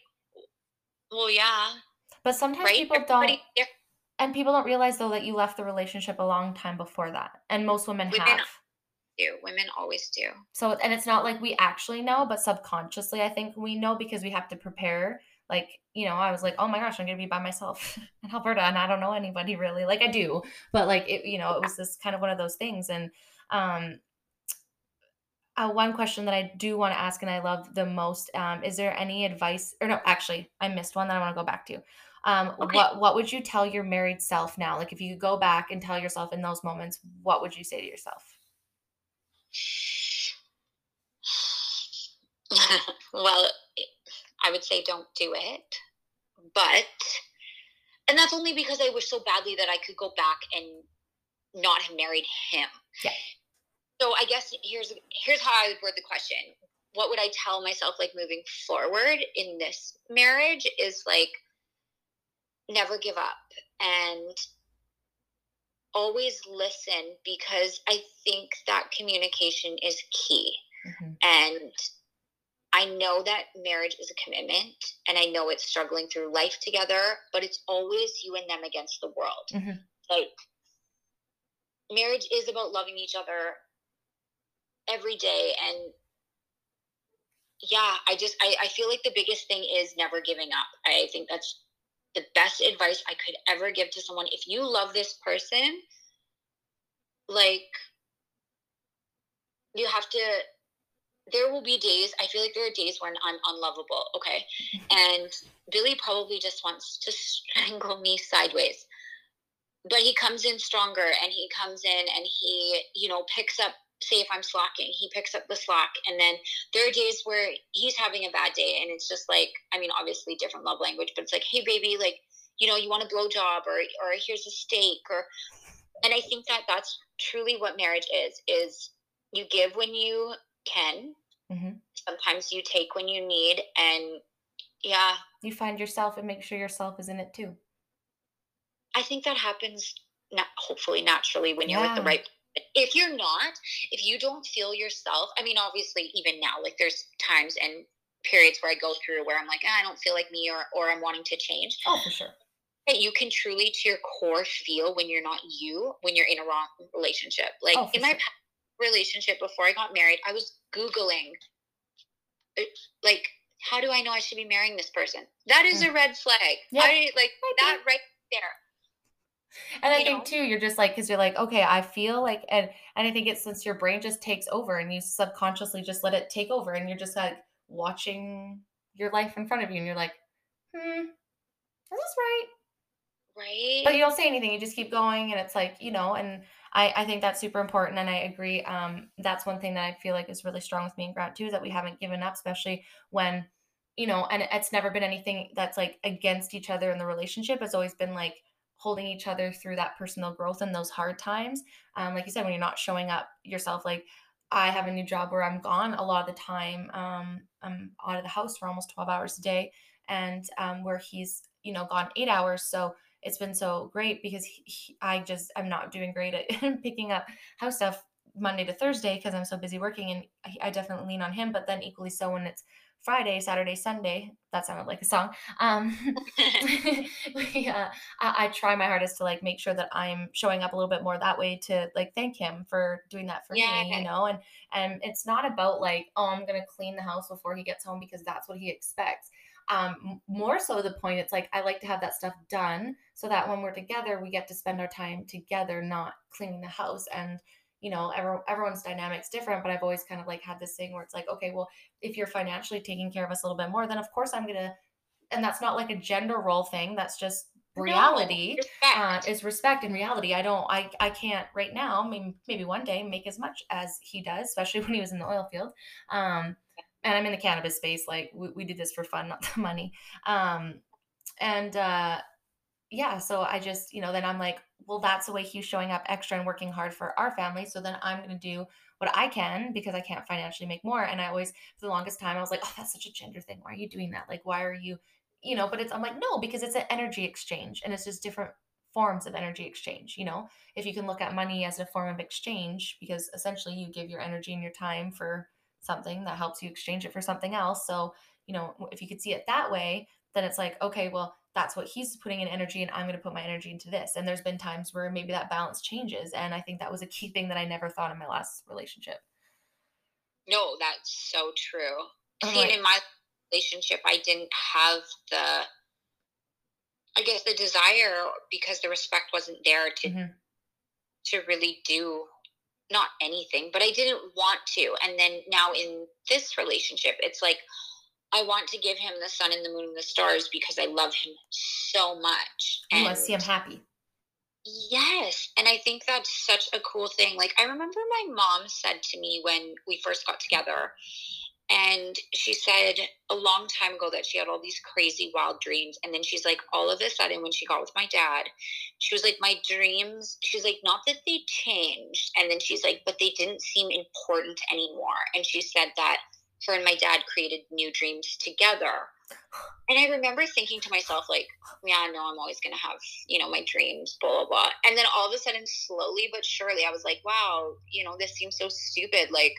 well, yeah, but sometimes right? people Everybody, don't. And people don't realize though that you left the relationship a long time before that, and most women, women have. Do women always do? So, and it's not like we actually know, but subconsciously, I think we know because we have to prepare. Like, you know, I was like, oh my gosh, I'm gonna be by myself in Alberta, and I don't know anybody really. Like, I do, but like, it, you know, it was this kind of one of those things, and um, uh, one question that I do want to ask and I love the most um, is there any advice or no actually I missed one that I want to go back to um, okay. What What would you tell your married self now? Like, if you could go back and tell yourself in those moments, what would you say to yourself? well, I would say don't do it, but and that's only because I wish so badly that I could go back and not have married him. Yeah. So I guess here's here's how I would word the question. What would I tell myself like moving forward in this marriage is like never give up and always listen because I think that communication is key. Mm-hmm. And I know that marriage is a commitment and I know it's struggling through life together, but it's always you and them against the world. Mm-hmm. Like, marriage is about loving each other every day. And yeah, I just, I, I feel like the biggest thing is never giving up. I think that's the best advice I could ever give to someone. If you love this person, like, you have to, there will be days, I feel like there are days when I'm unlovable, okay? Mm-hmm. And Billy probably just wants to strangle me sideways. But he comes in stronger and he comes in and he, you know, picks up say if I'm slacking, he picks up the slack. And then there are days where he's having a bad day and it's just like, I mean, obviously different love language, but it's like, hey baby, like, you know, you want a blow job or or here's a steak or and I think that that's truly what marriage is, is you give when you can. Mm-hmm. Sometimes you take when you need and yeah. You find yourself and make sure yourself is in it too. I think that happens not hopefully naturally when you're yeah. with the right if you're not, if you don't feel yourself, I mean, obviously, even now, like there's times and periods where I go through where I'm like, ah, I don't feel like me or, or I'm wanting to change. Oh, for sure. That you can truly to your core feel when you're not you, when you're in a wrong relationship. Like oh, in my relationship before I got married, I was Googling, uh, like, how do I know I should be marrying this person? That is mm. a red flag. Yeah. I, like that right there and I think know? too, you're just like, because you're like, okay, I feel like, and and I think it's since your brain just takes over, and you subconsciously just let it take over, and you're just like watching your life in front of you, and you're like, hmm, is this right? Right. But you don't say anything. You just keep going, and it's like, you know, and I I think that's super important, and I agree. Um, that's one thing that I feel like is really strong with me and Grant too, is that we haven't given up, especially when you know, and it's never been anything that's like against each other in the relationship. It's always been like holding each other through that personal growth and those hard times. Um, like you said, when you're not showing up yourself, like I have a new job where I'm gone a lot of the time. Um, I'm out of the house for almost 12 hours a day, and um, where he's, you know, gone eight hours. So it's been so great because he, he, I just, I'm not doing great at picking up house stuff Monday to Thursday because I'm so busy working, and I, I definitely lean on him. But then equally so when it's Friday, Saturday, Sunday. That sounded like a song. Um, yeah, I, I, try my hardest to like make sure that I'm showing up a little bit more that way to like thank him for doing that for yeah. me, you know. And and it's not about like oh I'm gonna clean the house before he gets home because that's what he expects. Um, more so the point it's like I like to have that stuff done so that when we're together we get to spend our time together, not cleaning the house and you know, every, everyone's dynamic's different, but I've always kind of like had this thing where it's like, okay, well, if you're financially taking care of us a little bit more, then of course I'm going to, and that's not like a gender role thing. That's just reality no, uh, is respect in reality. I don't, I, I can't right now, maybe, maybe one day make as much as he does, especially when he was in the oil field. Um, and I'm in the cannabis space. Like we, we do this for fun, not the money. Um, and, uh, yeah, so I just, you know, then I'm like, well, that's the way he's showing up extra and working hard for our family. So then I'm going to do what I can because I can't financially make more. And I always, for the longest time, I was like, oh, that's such a gender thing. Why are you doing that? Like, why are you, you know, but it's, I'm like, no, because it's an energy exchange and it's just different forms of energy exchange. You know, if you can look at money as a form of exchange, because essentially you give your energy and your time for something that helps you exchange it for something else. So, you know, if you could see it that way, then it's like, okay, well, that's what he's putting in energy and I'm going to put my energy into this. And there's been times where maybe that balance changes. And I think that was a key thing that I never thought in my last relationship. No, that's so true. See, like, in my relationship, I didn't have the, I guess, the desire because the respect wasn't there to, mm-hmm. to really do not anything, but I didn't want to. And then now in this relationship, it's like, I want to give him the sun and the moon and the stars because I love him so much. You and want to see him happy. Yes. And I think that's such a cool thing. Like, I remember my mom said to me when we first got together, and she said a long time ago that she had all these crazy, wild dreams. And then she's like, all of a sudden, when she got with my dad, she was like, my dreams, she's like, not that they changed. And then she's like, but they didn't seem important anymore. And she said that her and my dad created new dreams together. And I remember thinking to myself, like, yeah, no, I'm always going to have, you know, my dreams, blah, blah, blah. And then all of a sudden, slowly but surely, I was like, wow, you know, this seems so stupid. Like,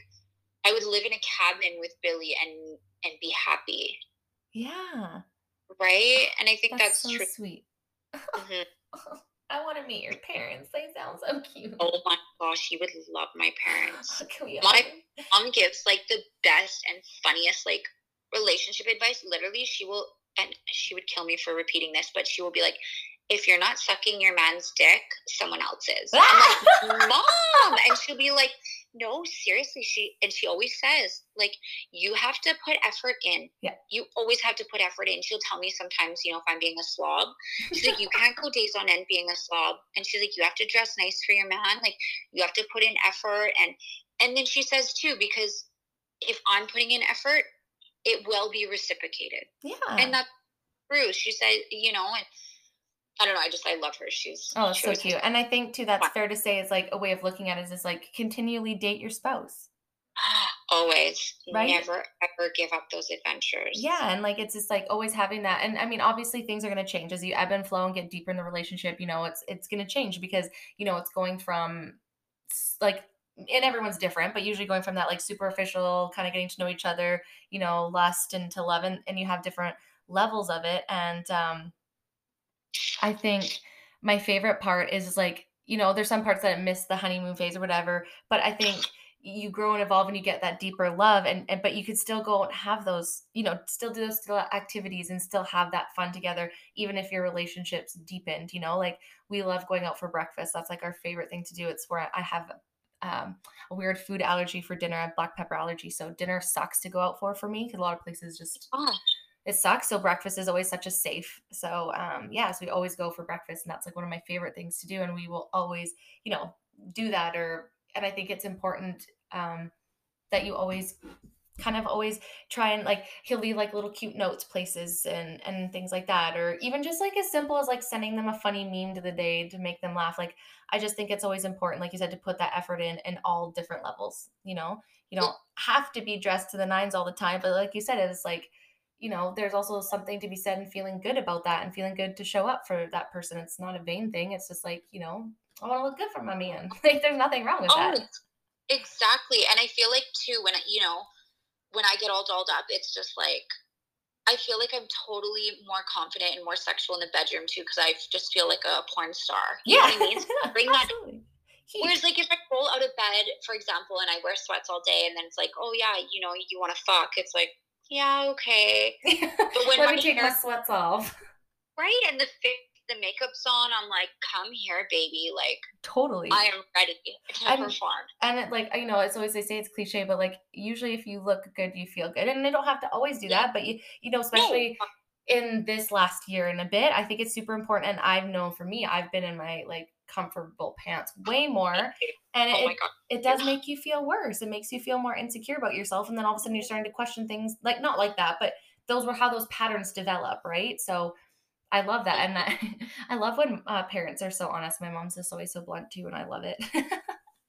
I would live in a cabin with Billy and and be happy. Yeah. Right? And I think that's, that's so true. sweet. Mm-hmm. I want to meet your parents. They sound so cute. Oh my gosh, you would love my parents. my mom gives like the best and funniest like relationship advice. Literally, she will, and she would kill me for repeating this, but she will be like, if you're not sucking your man's dick, someone else is. I'm like, mom, and she'll be like, no, seriously, she and she always says, like, you have to put effort in. Yeah. You always have to put effort in. She'll tell me sometimes, you know, if I'm being a slob. She's like, you can't go days on end being a slob. And she's like, you have to dress nice for your man. Like, you have to put in effort. And and then she says too, because if I'm putting in effort, it will be reciprocated. Yeah. And that's true. She said, you know, and I don't know. I just I love her. She's oh, so cute. And I think too that's fair to say is like a way of looking at it is just like continually date your spouse. Always, right? Never ever give up those adventures. Yeah, and like it's just like always having that. And I mean, obviously things are going to change as you ebb and flow and get deeper in the relationship. You know, it's it's going to change because you know it's going from like and everyone's different, but usually going from that like superficial kind of getting to know each other, you know, lust into love, and, and you have different levels of it. And um I think my favorite part is like, you know, there's some parts that miss the honeymoon phase or whatever, but I think you grow and evolve and you get that deeper love and, and but you could still go and have those, you know, still do those still activities and still have that fun together, even if your relationships deepened, you know, like we love going out for breakfast. That's like our favorite thing to do. It's where I have um, a weird food allergy for dinner. I have black pepper allergy. So dinner sucks to go out for for me because a lot of places just oh it sucks. So breakfast is always such a safe. So um, yeah, so we always go for breakfast, and that's like one of my favorite things to do. And we will always, you know, do that. Or and I think it's important um, that you always kind of always try and like he'll leave like little cute notes places and and things like that or even just like as simple as like sending them a funny meme to the day to make them laugh like i just think it's always important like you said to put that effort in in all different levels you know you don't have to be dressed to the nines all the time but like you said it's like you know, there's also something to be said and feeling good about that and feeling good to show up for that person. It's not a vain thing. It's just like, you know, I want to look good for my man. like there's nothing wrong with oh, that. Exactly. And I feel like too when you know, when I get all dolled up, it's just like I feel like I'm totally more confident and more sexual in the bedroom too because I just feel like a porn star. You yeah. know what I mean? So bring that Whereas, like, if I roll out of bed, for example, and I wear sweats all day, and then it's like, oh yeah, you know, you want to fuck, it's like, yeah, okay. But when Let me take hair, my sweats off. Right, and the the makeup's on, I'm like, come here, baby. Like, totally. I am ready to and, perform. And it, like, you know, it's always they say it's cliche, but like, usually if you look good, you feel good, and they don't have to always do yeah. that. But you, you know, especially. No. In this last year and a bit, I think it's super important. And I've known for me, I've been in my like comfortable pants way more and oh it, it does make you feel worse it makes you feel more insecure about yourself and then all of a sudden you're starting to question things like not like that but those were how those patterns develop right so I love that, and that, I love when uh, parents are so honest. My mom's just always so blunt too, and I love it. and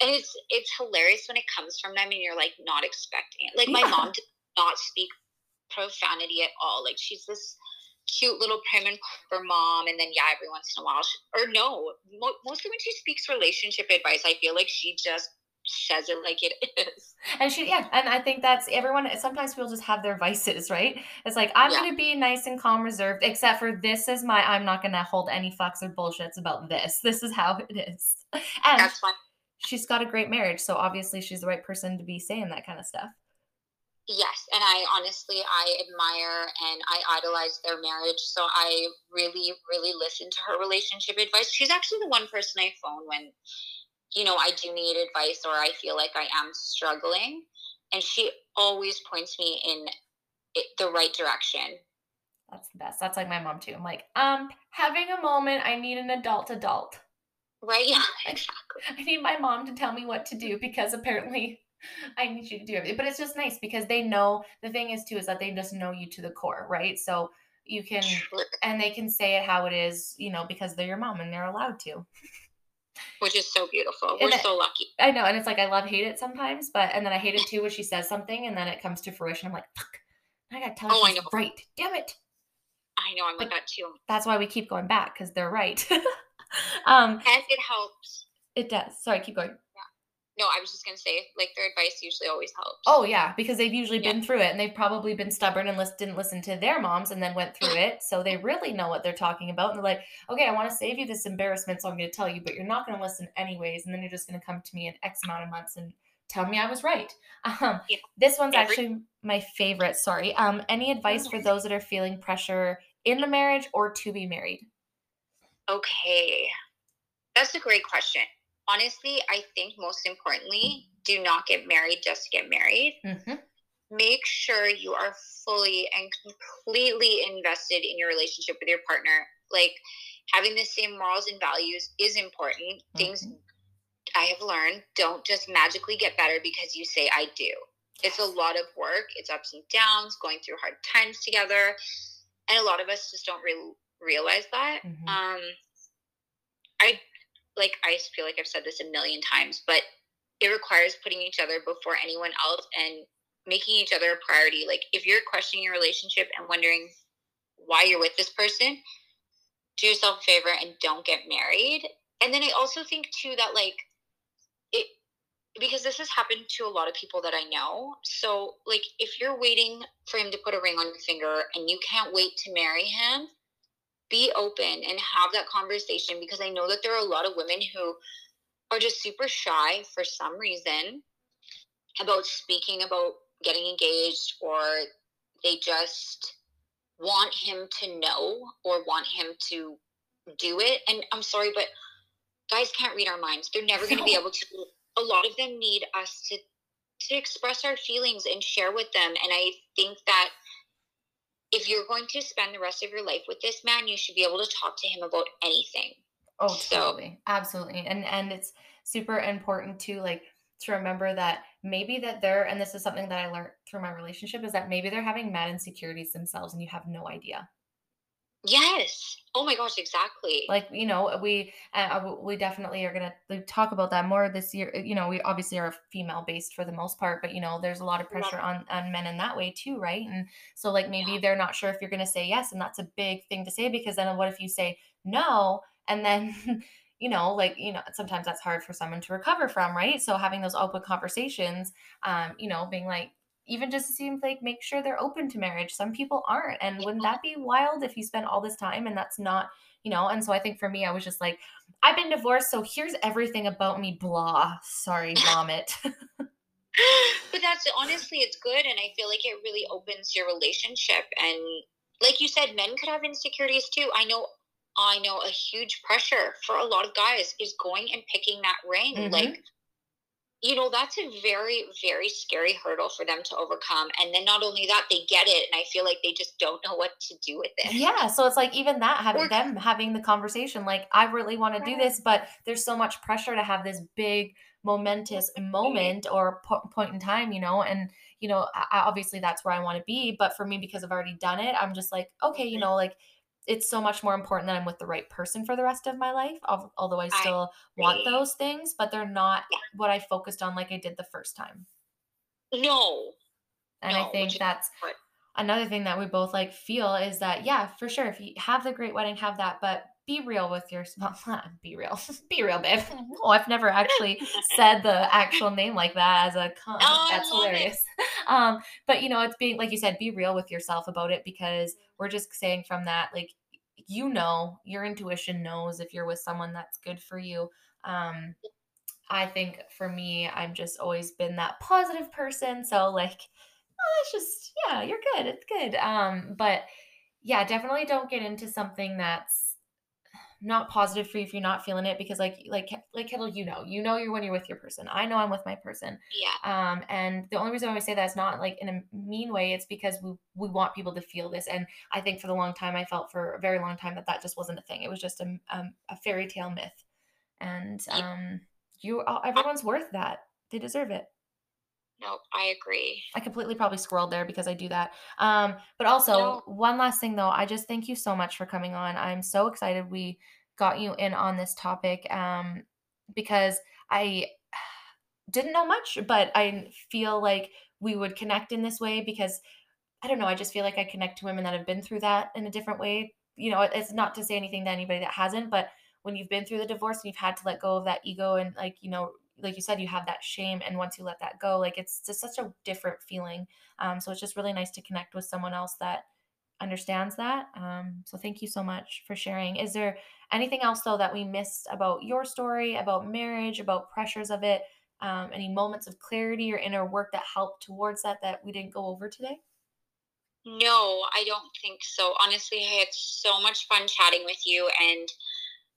it's it's hilarious when it comes from them, and you're like not expecting it. Like my yeah. mom did not speak profanity at all. Like she's this cute little prim and proper mom, and then yeah, every once in a while, she, or no, mo- mostly when she speaks relationship advice, I feel like she just says it like it is. And she, yeah, and I think that's everyone. Sometimes people just have their vices, right? It's like I'm yeah. gonna be nice and calm, reserved, except for this is my. I'm not gonna hold any fucks or bullshits about this. This is how it is. And that's fine. She's got a great marriage, so obviously she's the right person to be saying that kind of stuff. Yes, and I honestly I admire and I idolize their marriage. So I really, really listen to her relationship advice. She's actually the one person I phone when, you know, I do need advice or I feel like I am struggling, and she always points me in it, the right direction. That's the best. That's like my mom too. I'm like, um, having a moment. I need an adult adult. Right. Yeah. Exactly. I need my mom to tell me what to do because apparently I need you to do it. But it's just nice because they know the thing is too is that they just know you to the core, right? So you can and they can say it how it is, you know, because they're your mom and they're allowed to. Which is so beautiful. We're so lucky. I know, and it's like I love hate it sometimes, but and then I hate it too when she says something and then it comes to fruition. I'm like, fuck, I gotta tell her oh, she's right. Damn it. I know, I'm like that too. That's why we keep going back because they're right. um, and it helps. It does. Sorry, keep going. No, I was just gonna say, like their advice usually always helps. Oh yeah, because they've usually yeah. been through it, and they've probably been stubborn and list- didn't listen to their moms, and then went through it, so they really know what they're talking about. And they're like, okay, I want to save you this embarrassment, so I'm going to tell you, but you're not going to listen anyways, and then you're just going to come to me in X amount of months and tell me I was right. Um, yeah. This one's Every- actually my favorite. Sorry. Um, any advice for those that are feeling pressure in the marriage or to be married? Okay, that's a great question honestly, I think most importantly, do not get married just to get married. Mm-hmm. Make sure you are fully and completely invested in your relationship with your partner. Like having the same morals and values is important. Mm-hmm. Things I have learned don't just magically get better because you say I do. It's a lot of work, it's ups and downs, going through hard times together. And a lot of us just don't really realize that. Mm-hmm. Um, I like I feel like I've said this a million times, but it requires putting each other before anyone else and making each other a priority. Like if you're questioning your relationship and wondering why you're with this person, do yourself a favor and don't get married. And then I also think too that like it because this has happened to a lot of people that I know. So like if you're waiting for him to put a ring on your finger and you can't wait to marry him, be open and have that conversation because I know that there are a lot of women who are just super shy for some reason about speaking about getting engaged or they just want him to know or want him to do it. And i'm sorry but guys can't read our minds. They're never going to be able to a lot of them need us to to express our feelings and share with them. And i think that if you're going to spend the rest of your life with this man, you should be able to talk to him about anything. Oh, totally. So, Absolutely. And and it's super important to like to remember that maybe that they're and this is something that I learned through my relationship is that maybe they're having mad insecurities themselves and you have no idea. Yes. Oh my gosh, exactly. Like you know, we uh, we definitely are gonna talk about that more this year. You know, we obviously are female based for the most part, but you know, there's a lot of pressure on on men in that way too, right? And so like maybe yeah. they're not sure if you're gonna say yes, and that's a big thing to say because then what if you say no, and then you know, like, you know, sometimes that's hard for someone to recover from, right? So having those open conversations, um, you know, being like, even just seems like make sure they're open to marriage. Some people aren't. And wouldn't that be wild if you spend all this time and that's not, you know? And so I think for me, I was just like, I've been divorced, so here's everything about me, blah. Sorry, vomit. but that's honestly, it's good. And I feel like it really opens your relationship. And like you said, men could have insecurities too. I know I know a huge pressure for a lot of guys is going and picking that ring. Mm-hmm. Like you know that's a very very scary hurdle for them to overcome and then not only that they get it and i feel like they just don't know what to do with it. Yeah so it's like even that having or, them having the conversation like i really want to do this but there's so much pressure to have this big momentous moment or po- point in time you know and you know I, obviously that's where i want to be but for me because i've already done it i'm just like okay you know like it's so much more important that I'm with the right person for the rest of my life, although I still I want those things, but they're not yeah. what I focused on like I did the first time. No. And no, I think that's another thing that we both like feel is that yeah, for sure if you have the great wedding have that, but be real with yourself. be real. be real, babe. Oh, I've never actually said the actual name like that as a con. Oh, That's hilarious. um, but you know, it's being like you said, be real with yourself about it because we're just saying from that, like you know, your intuition knows if you're with someone that's good for you. Um, I think for me, I've just always been that positive person. So like, oh, it's just yeah, you're good. It's good. Um, but yeah, definitely don't get into something that's not positive for you if you're not feeling it because like like like Kendall, you know, you know you're when you're with your person. I know I'm with my person. Yeah. Um, and the only reason why I say that is not like in a mean way. It's because we we want people to feel this, and I think for the long time I felt for a very long time that that just wasn't a thing. It was just a um, a fairy tale myth, and um, you everyone's worth that. They deserve it. Nope, I agree. I completely probably squirreled there because I do that. Um, but also no. one last thing though, I just thank you so much for coming on. I'm so excited we got you in on this topic um, because I didn't know much, but I feel like we would connect in this way because I don't know. I just feel like I connect to women that have been through that in a different way. You know, it's not to say anything to anybody that hasn't, but when you've been through the divorce and you've had to let go of that ego and like you know like you said, you have that shame, and once you let that go, like it's just such a different feeling. Um, so it's just really nice to connect with someone else that understands that. Um, so thank you so much for sharing. Is there anything else though that we missed about your story, about marriage, about pressures of it? Um, any moments of clarity or inner work that helped towards that that we didn't go over today? No, I don't think so. Honestly, I had so much fun chatting with you and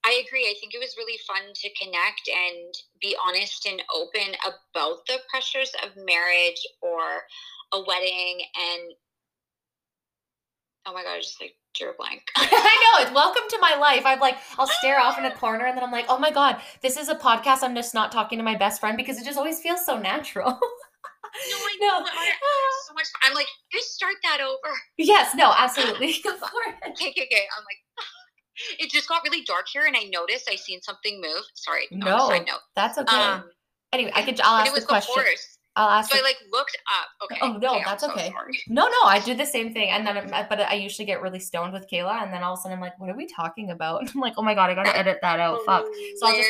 I agree. I think it was really fun to connect and be honest and open about the pressures of marriage or a wedding. And oh my God, I just like drew a blank. I know. It's welcome to my life. I'm like, I'll stare off in a corner and then I'm like, oh my God, this is a podcast. I'm just not talking to my best friend because it just always feels so natural. no, I know. No. so much. I'm like, just start that over. Yes, no, absolutely. Go for it. Okay, okay, okay. I'm like, it just got really dark here, and I noticed I seen something move. Sorry, no, side note. that's okay. Um, anyway, I could. I'll ask the question. Horse. I'll ask. So the, I like looked up. Okay. Oh no, okay, that's so okay. Sorry. No, no, I do the same thing, and then but I usually get really stoned with Kayla, and then all of a sudden I'm like, "What are we talking about?" I'm like, "Oh my god, I gotta edit that out." Fuck. So I'll just,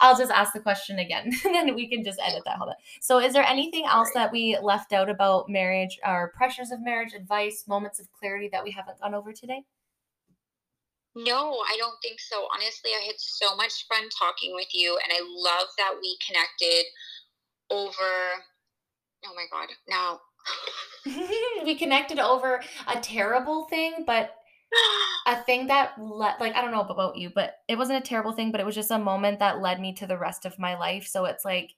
I'll just ask the question again, and then we can just edit that. Hold on. So, is there anything else that we left out about marriage, or pressures of marriage, advice, moments of clarity that we haven't gone over today? No, I don't think so. Honestly, I had so much fun talking with you, and I love that we connected over. Oh my God, now. we connected over a terrible thing, but a thing that let like I don't know about you, but it wasn't a terrible thing, but it was just a moment that led me to the rest of my life. So it's like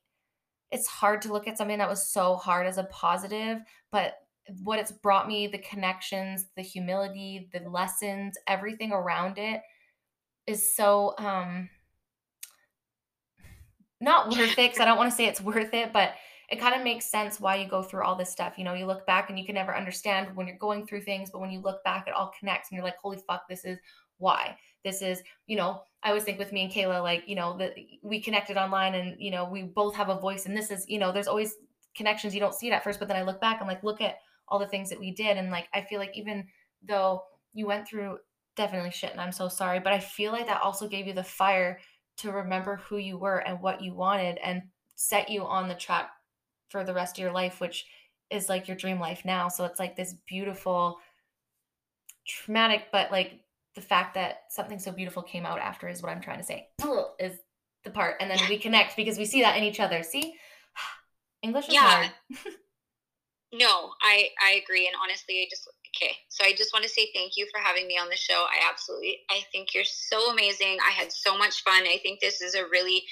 it's hard to look at something that was so hard as a positive, but what it's brought me, the connections, the humility, the lessons, everything around it is so um not worth it because I don't want to say it's worth it, but it kind of makes sense why you go through all this stuff. You know, you look back and you can never understand when you're going through things, but when you look back, it all connects and you're like, holy fuck, this is why. This is, you know, I always think with me and Kayla, like, you know, that we connected online and, you know, we both have a voice and this is, you know, there's always connections you don't see it at first, but then I look back, I'm like, look at all the things that we did. And like i feel like even though you went through definitely shit and i'm so sorry but i feel like that also gave you the fire to remember who you were and what you wanted and set you on the track for the rest of your life which is like your dream life now. So it's like this beautiful traumatic but like the fact that something so beautiful came out after is what i'm trying to say. Is the part. And then we connect because we see that in each other. See? English is yeah. hard No, I I agree, and honestly, I just okay. So I just want to say thank you for having me on the show. I absolutely, I think you're so amazing. I had so much fun. I think this is a really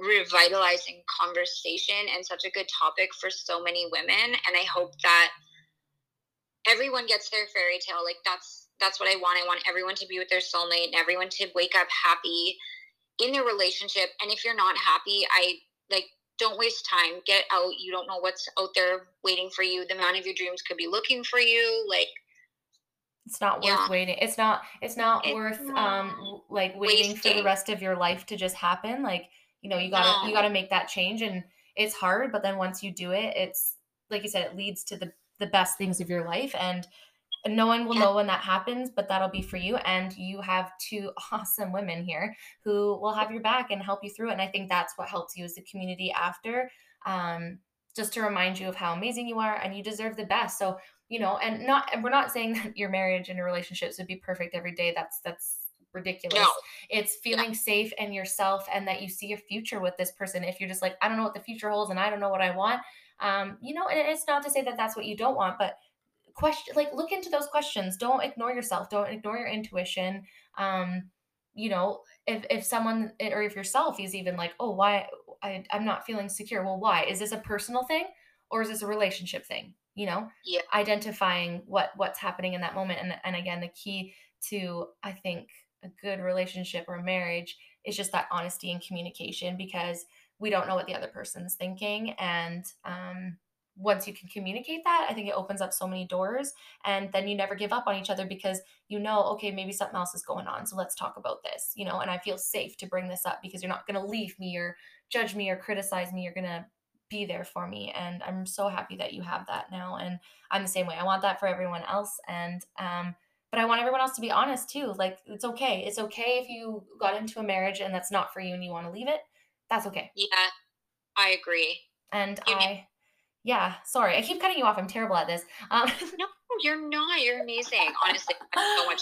revitalizing conversation and such a good topic for so many women. And I hope that everyone gets their fairy tale. Like that's that's what I want. I want everyone to be with their soulmate and everyone to wake up happy in their relationship. And if you're not happy, I like don't waste time. Get out. You don't know what's out there waiting for you. The man of your dreams could be looking for you. Like, It's not worth Yeah. waiting. It's not it's not It's worth um not. w- like waiting for the rest of your life to just happen. Like, you know, you gotta you gotta make that change and it's hard, but then once you do it, it's like you said, it leads to the the best things of your life and and no one will Yeah. know when that happens, but that'll be for you. And you have two awesome women here who will have your back and help you through it. And I think that's what helps you as a community after. Um, just to remind you of how amazing you are and you deserve the best. So, you know, and not and we're not saying that your marriage and your relationships would be perfect every day. That's that's ridiculous. No. It's feeling safe in yourself and that you see your future with this person. If you're just like, I don't know what the future holds and I don't know what I want, um, you know, and it's not to say that that's what you don't want, but question like look into those questions. Don't ignore yourself. Don't ignore your intuition. Um you know if if someone eh, or if yourself is even like oh why I, i'm not feeling secure. Well why? Is this a personal thing or is this a relationship thing? You know Yeah. identifying what what's happening in that moment. And and again the key to i think a good relationship or marriage is just that honesty and communication because we don't know what the other person's thinking. And um once you can communicate that i think it opens up so many doors and then you never give up on each other because you know okay maybe something else is going on so let's talk about this you know and i feel safe to bring this up because you're not going to leave me or judge me or criticize me you're going to be there for me and i'm so happy that you have that now and i'm the same way i want that for everyone else and um but i want everyone else to be honest too like it's okay it's okay if you got into a marriage and that's not for you and you want to leave it that's okay Yeah, I agree. and You i yeah sorry i keep cutting you off i'm terrible at this um No, you're not. You're amazing. Honestly, so much.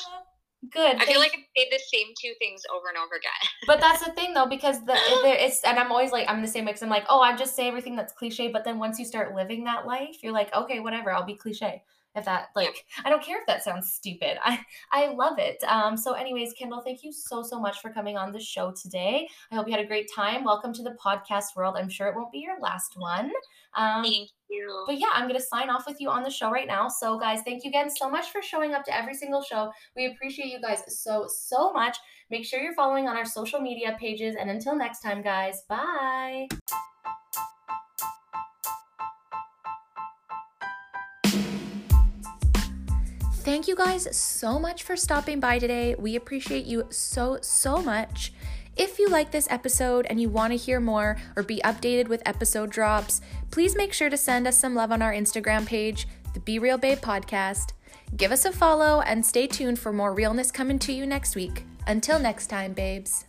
good I feel like I say the same two things over and over again. but that's the thing though because the it's and i'm always like i'm the same way 'cause i'm like oh i just say everything that's cliche but then once you start living that life you're like okay whatever i'll be cliche if that like i don't care if that sounds stupid i i love it um so anyways kendall thank you so so much for coming on the show today i hope you had a great time welcome to the podcast world i'm sure it won't be your last one um Thank you. but yeah, I'm going to sign off with you on the show right now. So, guys, thank you again so much for showing up to every single show. We appreciate you guys so, so much. Make sure you're following on our social media pages. And until next time, guys, bye. Thank you guys so much for stopping by today. We appreciate you so, so much. If you like this episode and you want to hear more or be updated with episode drops, please make sure to send us some love on our Instagram page, the Be Real Babe Podcast. Give us a follow and stay tuned for more realness coming to you next week. Until next time, babes.